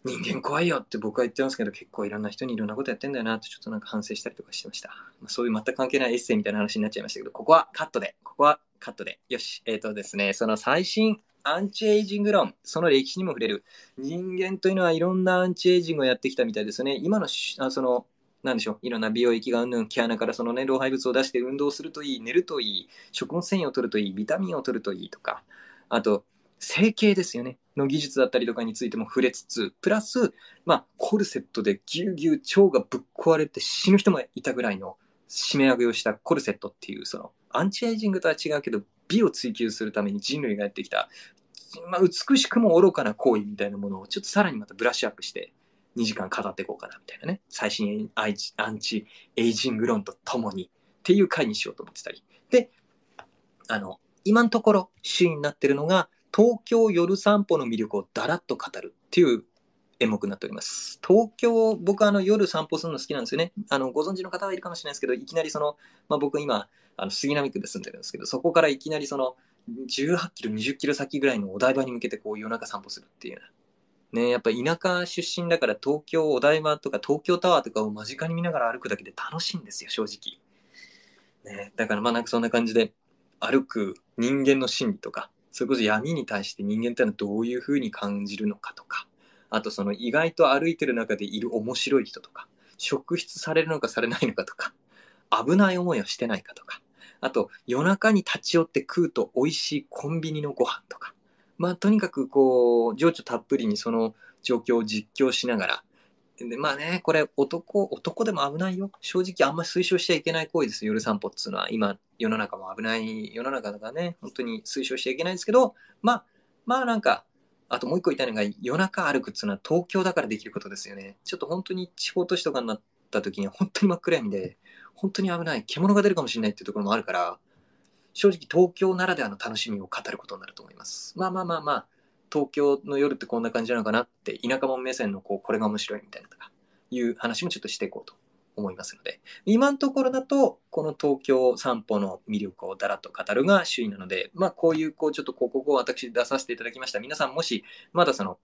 人間怖いよって僕は言ってますけど、結構いろんな人にいろんなことやってんだよなってちょっとなんか反省したりとかしてました。まあ、そういう全く関係ないエッセイみたいな話になっちゃいましたけど、ここはカットで、ここはカットで。よし。えっ、ー、とですね、その最新アンチエイジング論、その歴史にも触れる。人間というのはいろんなアンチエイジングをやってきたみたいですね。今の、あその、なんでしょう、いろんな美容液がうんぬん、毛穴からそのね、老廃物を出して運動するといい、寝るといい、食物繊維を取るといい、ビタミンを取るといいとか、あと、整形ですよね。の技術だったりとかについても触れつつ、プラス、まあ、コルセットでぎゅうぎゅう腸がぶっ壊れて死ぬ人もいたぐらいの締め上げをしたコルセットっていう、その、アンチエイジングとは違うけど、美を追求するために人類がやってきた、まあ、美しくも愚かな行為みたいなものをちょっとさらにまたブラッシュアップして、2時間語っていこうかなみたいなね。最新アンチエイジング論とともにっていう回にしようと思ってたり。で、あの、今のところ主位になってるのが、東京夜散歩の魅力をだらっと語るっていう演目になっております。東京、僕あの夜散歩するの好きなんですよね。あの、ご存知の方はいるかもしれないですけど、いきなりその、まあ、僕今、あの杉並区で住んでるんですけど、そこからいきなりその、18キロ、20キロ先ぐらいのお台場に向けてこう夜中散歩するっていうね、やっぱ田舎出身だから東京、お台場とか東京タワーとかを間近に見ながら歩くだけで楽しいんですよ、正直。ね、だからまあなんかそんな感じで歩く人間の心理とか、それこそ闇に対して人間ってのはどういうふうに感じるのかとか、あとその意外と歩いてる中でいる面白い人とか、職質されるのかされないのかとか、危ない思いをしてないかとか、あと夜中に立ち寄って食うと美味しいコンビニのご飯とか、まあとにかくこう、情緒たっぷりにその状況を実況しながら、でまあね、これ男、男でも危ないよ。正直あんま推奨しちゃいけない行為です。夜散歩っていうのは。今、世の中も危ない世の中だからね、本当に推奨しちゃいけないですけど、まあ、まあなんか、あともう一個言いたいのが、夜中歩くっていうのは東京だからできることですよね。ちょっと本当に地方都市とかになった時に本当に真っ暗闇で、本当に危ない。獣が出るかもしれないっていうところもあるから、正直東京ならではの楽しみを語ることになると思います。まあまあまあまあ、東京の夜ってこんな感じなのかなって、田舎者目線のこう、これが面白いみたいなとか、いう話もちょっとしていこうと。思いますので、今のところだと、この東京散歩の魅力をだらっと語るが首位なので、まあこういう、こう、ちょっと広告を私出させていただきました。皆さんもし、まだその、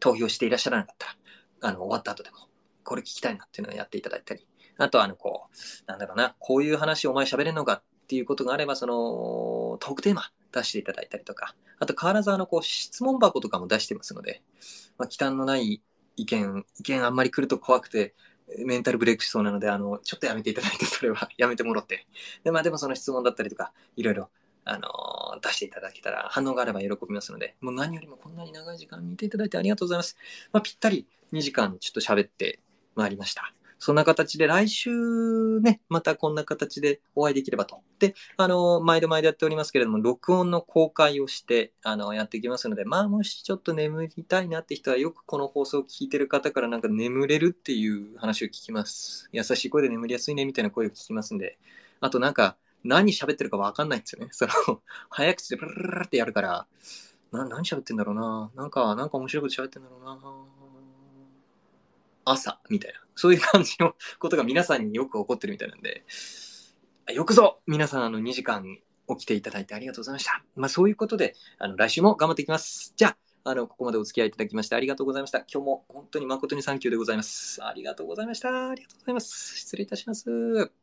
投票していらっしゃらなかったら、あの、終わった後でも、これ聞きたいなっていうのをやっていただいたり、あとあの、こう、なんだろうな、こういう話お前喋れんのかっていうことがあれば、その、トークテーマ出していただいたりとか、あと変わらずあの、こう、質問箱とかも出してますので、まあ、忌憚のない意見、意見あんまり来ると怖くて、メンタルブレイクしそうなので、あの、ちょっとやめていただいて、それはやめてもらって。で、まあでもその質問だったりとか、いろいろ、あのー、出していただけたら、反応があれば喜びますので、もう何よりもこんなに長い時間見ていただいてありがとうございます。まあぴったり2時間ちょっと喋ってまいりました。そんな形で来週ね、またこんな形でお会いできればと。で、あの、毎度毎度やっておりますけれども、録音の公開をして、あの、やっていきますので、まあ、もしちょっと眠りたいなって人は、よくこの放送を聞いてる方からなんか眠れるっていう話を聞きます。優しい声で眠りやすいねみたいな声を聞きますんで、あとなんか、何喋ってるかわかんないんですよね。その、早口でブルルルってやるから、な、何喋ってんだろうな。なんか、なんか面白いこと喋ってんだろうな。朝みたいな。そういう感じのことが皆さんによく起こってるみたいなんで、よくぞ皆さんあの2時間起きていただいてありがとうございました。まあそういうことで、あの来週も頑張っていきます。じゃあ、あの、ここまでお付き合いいただきましてありがとうございました。今日も本当に誠にサンキューでございます。ありがとうございました。ありがとうございます。失礼いたします。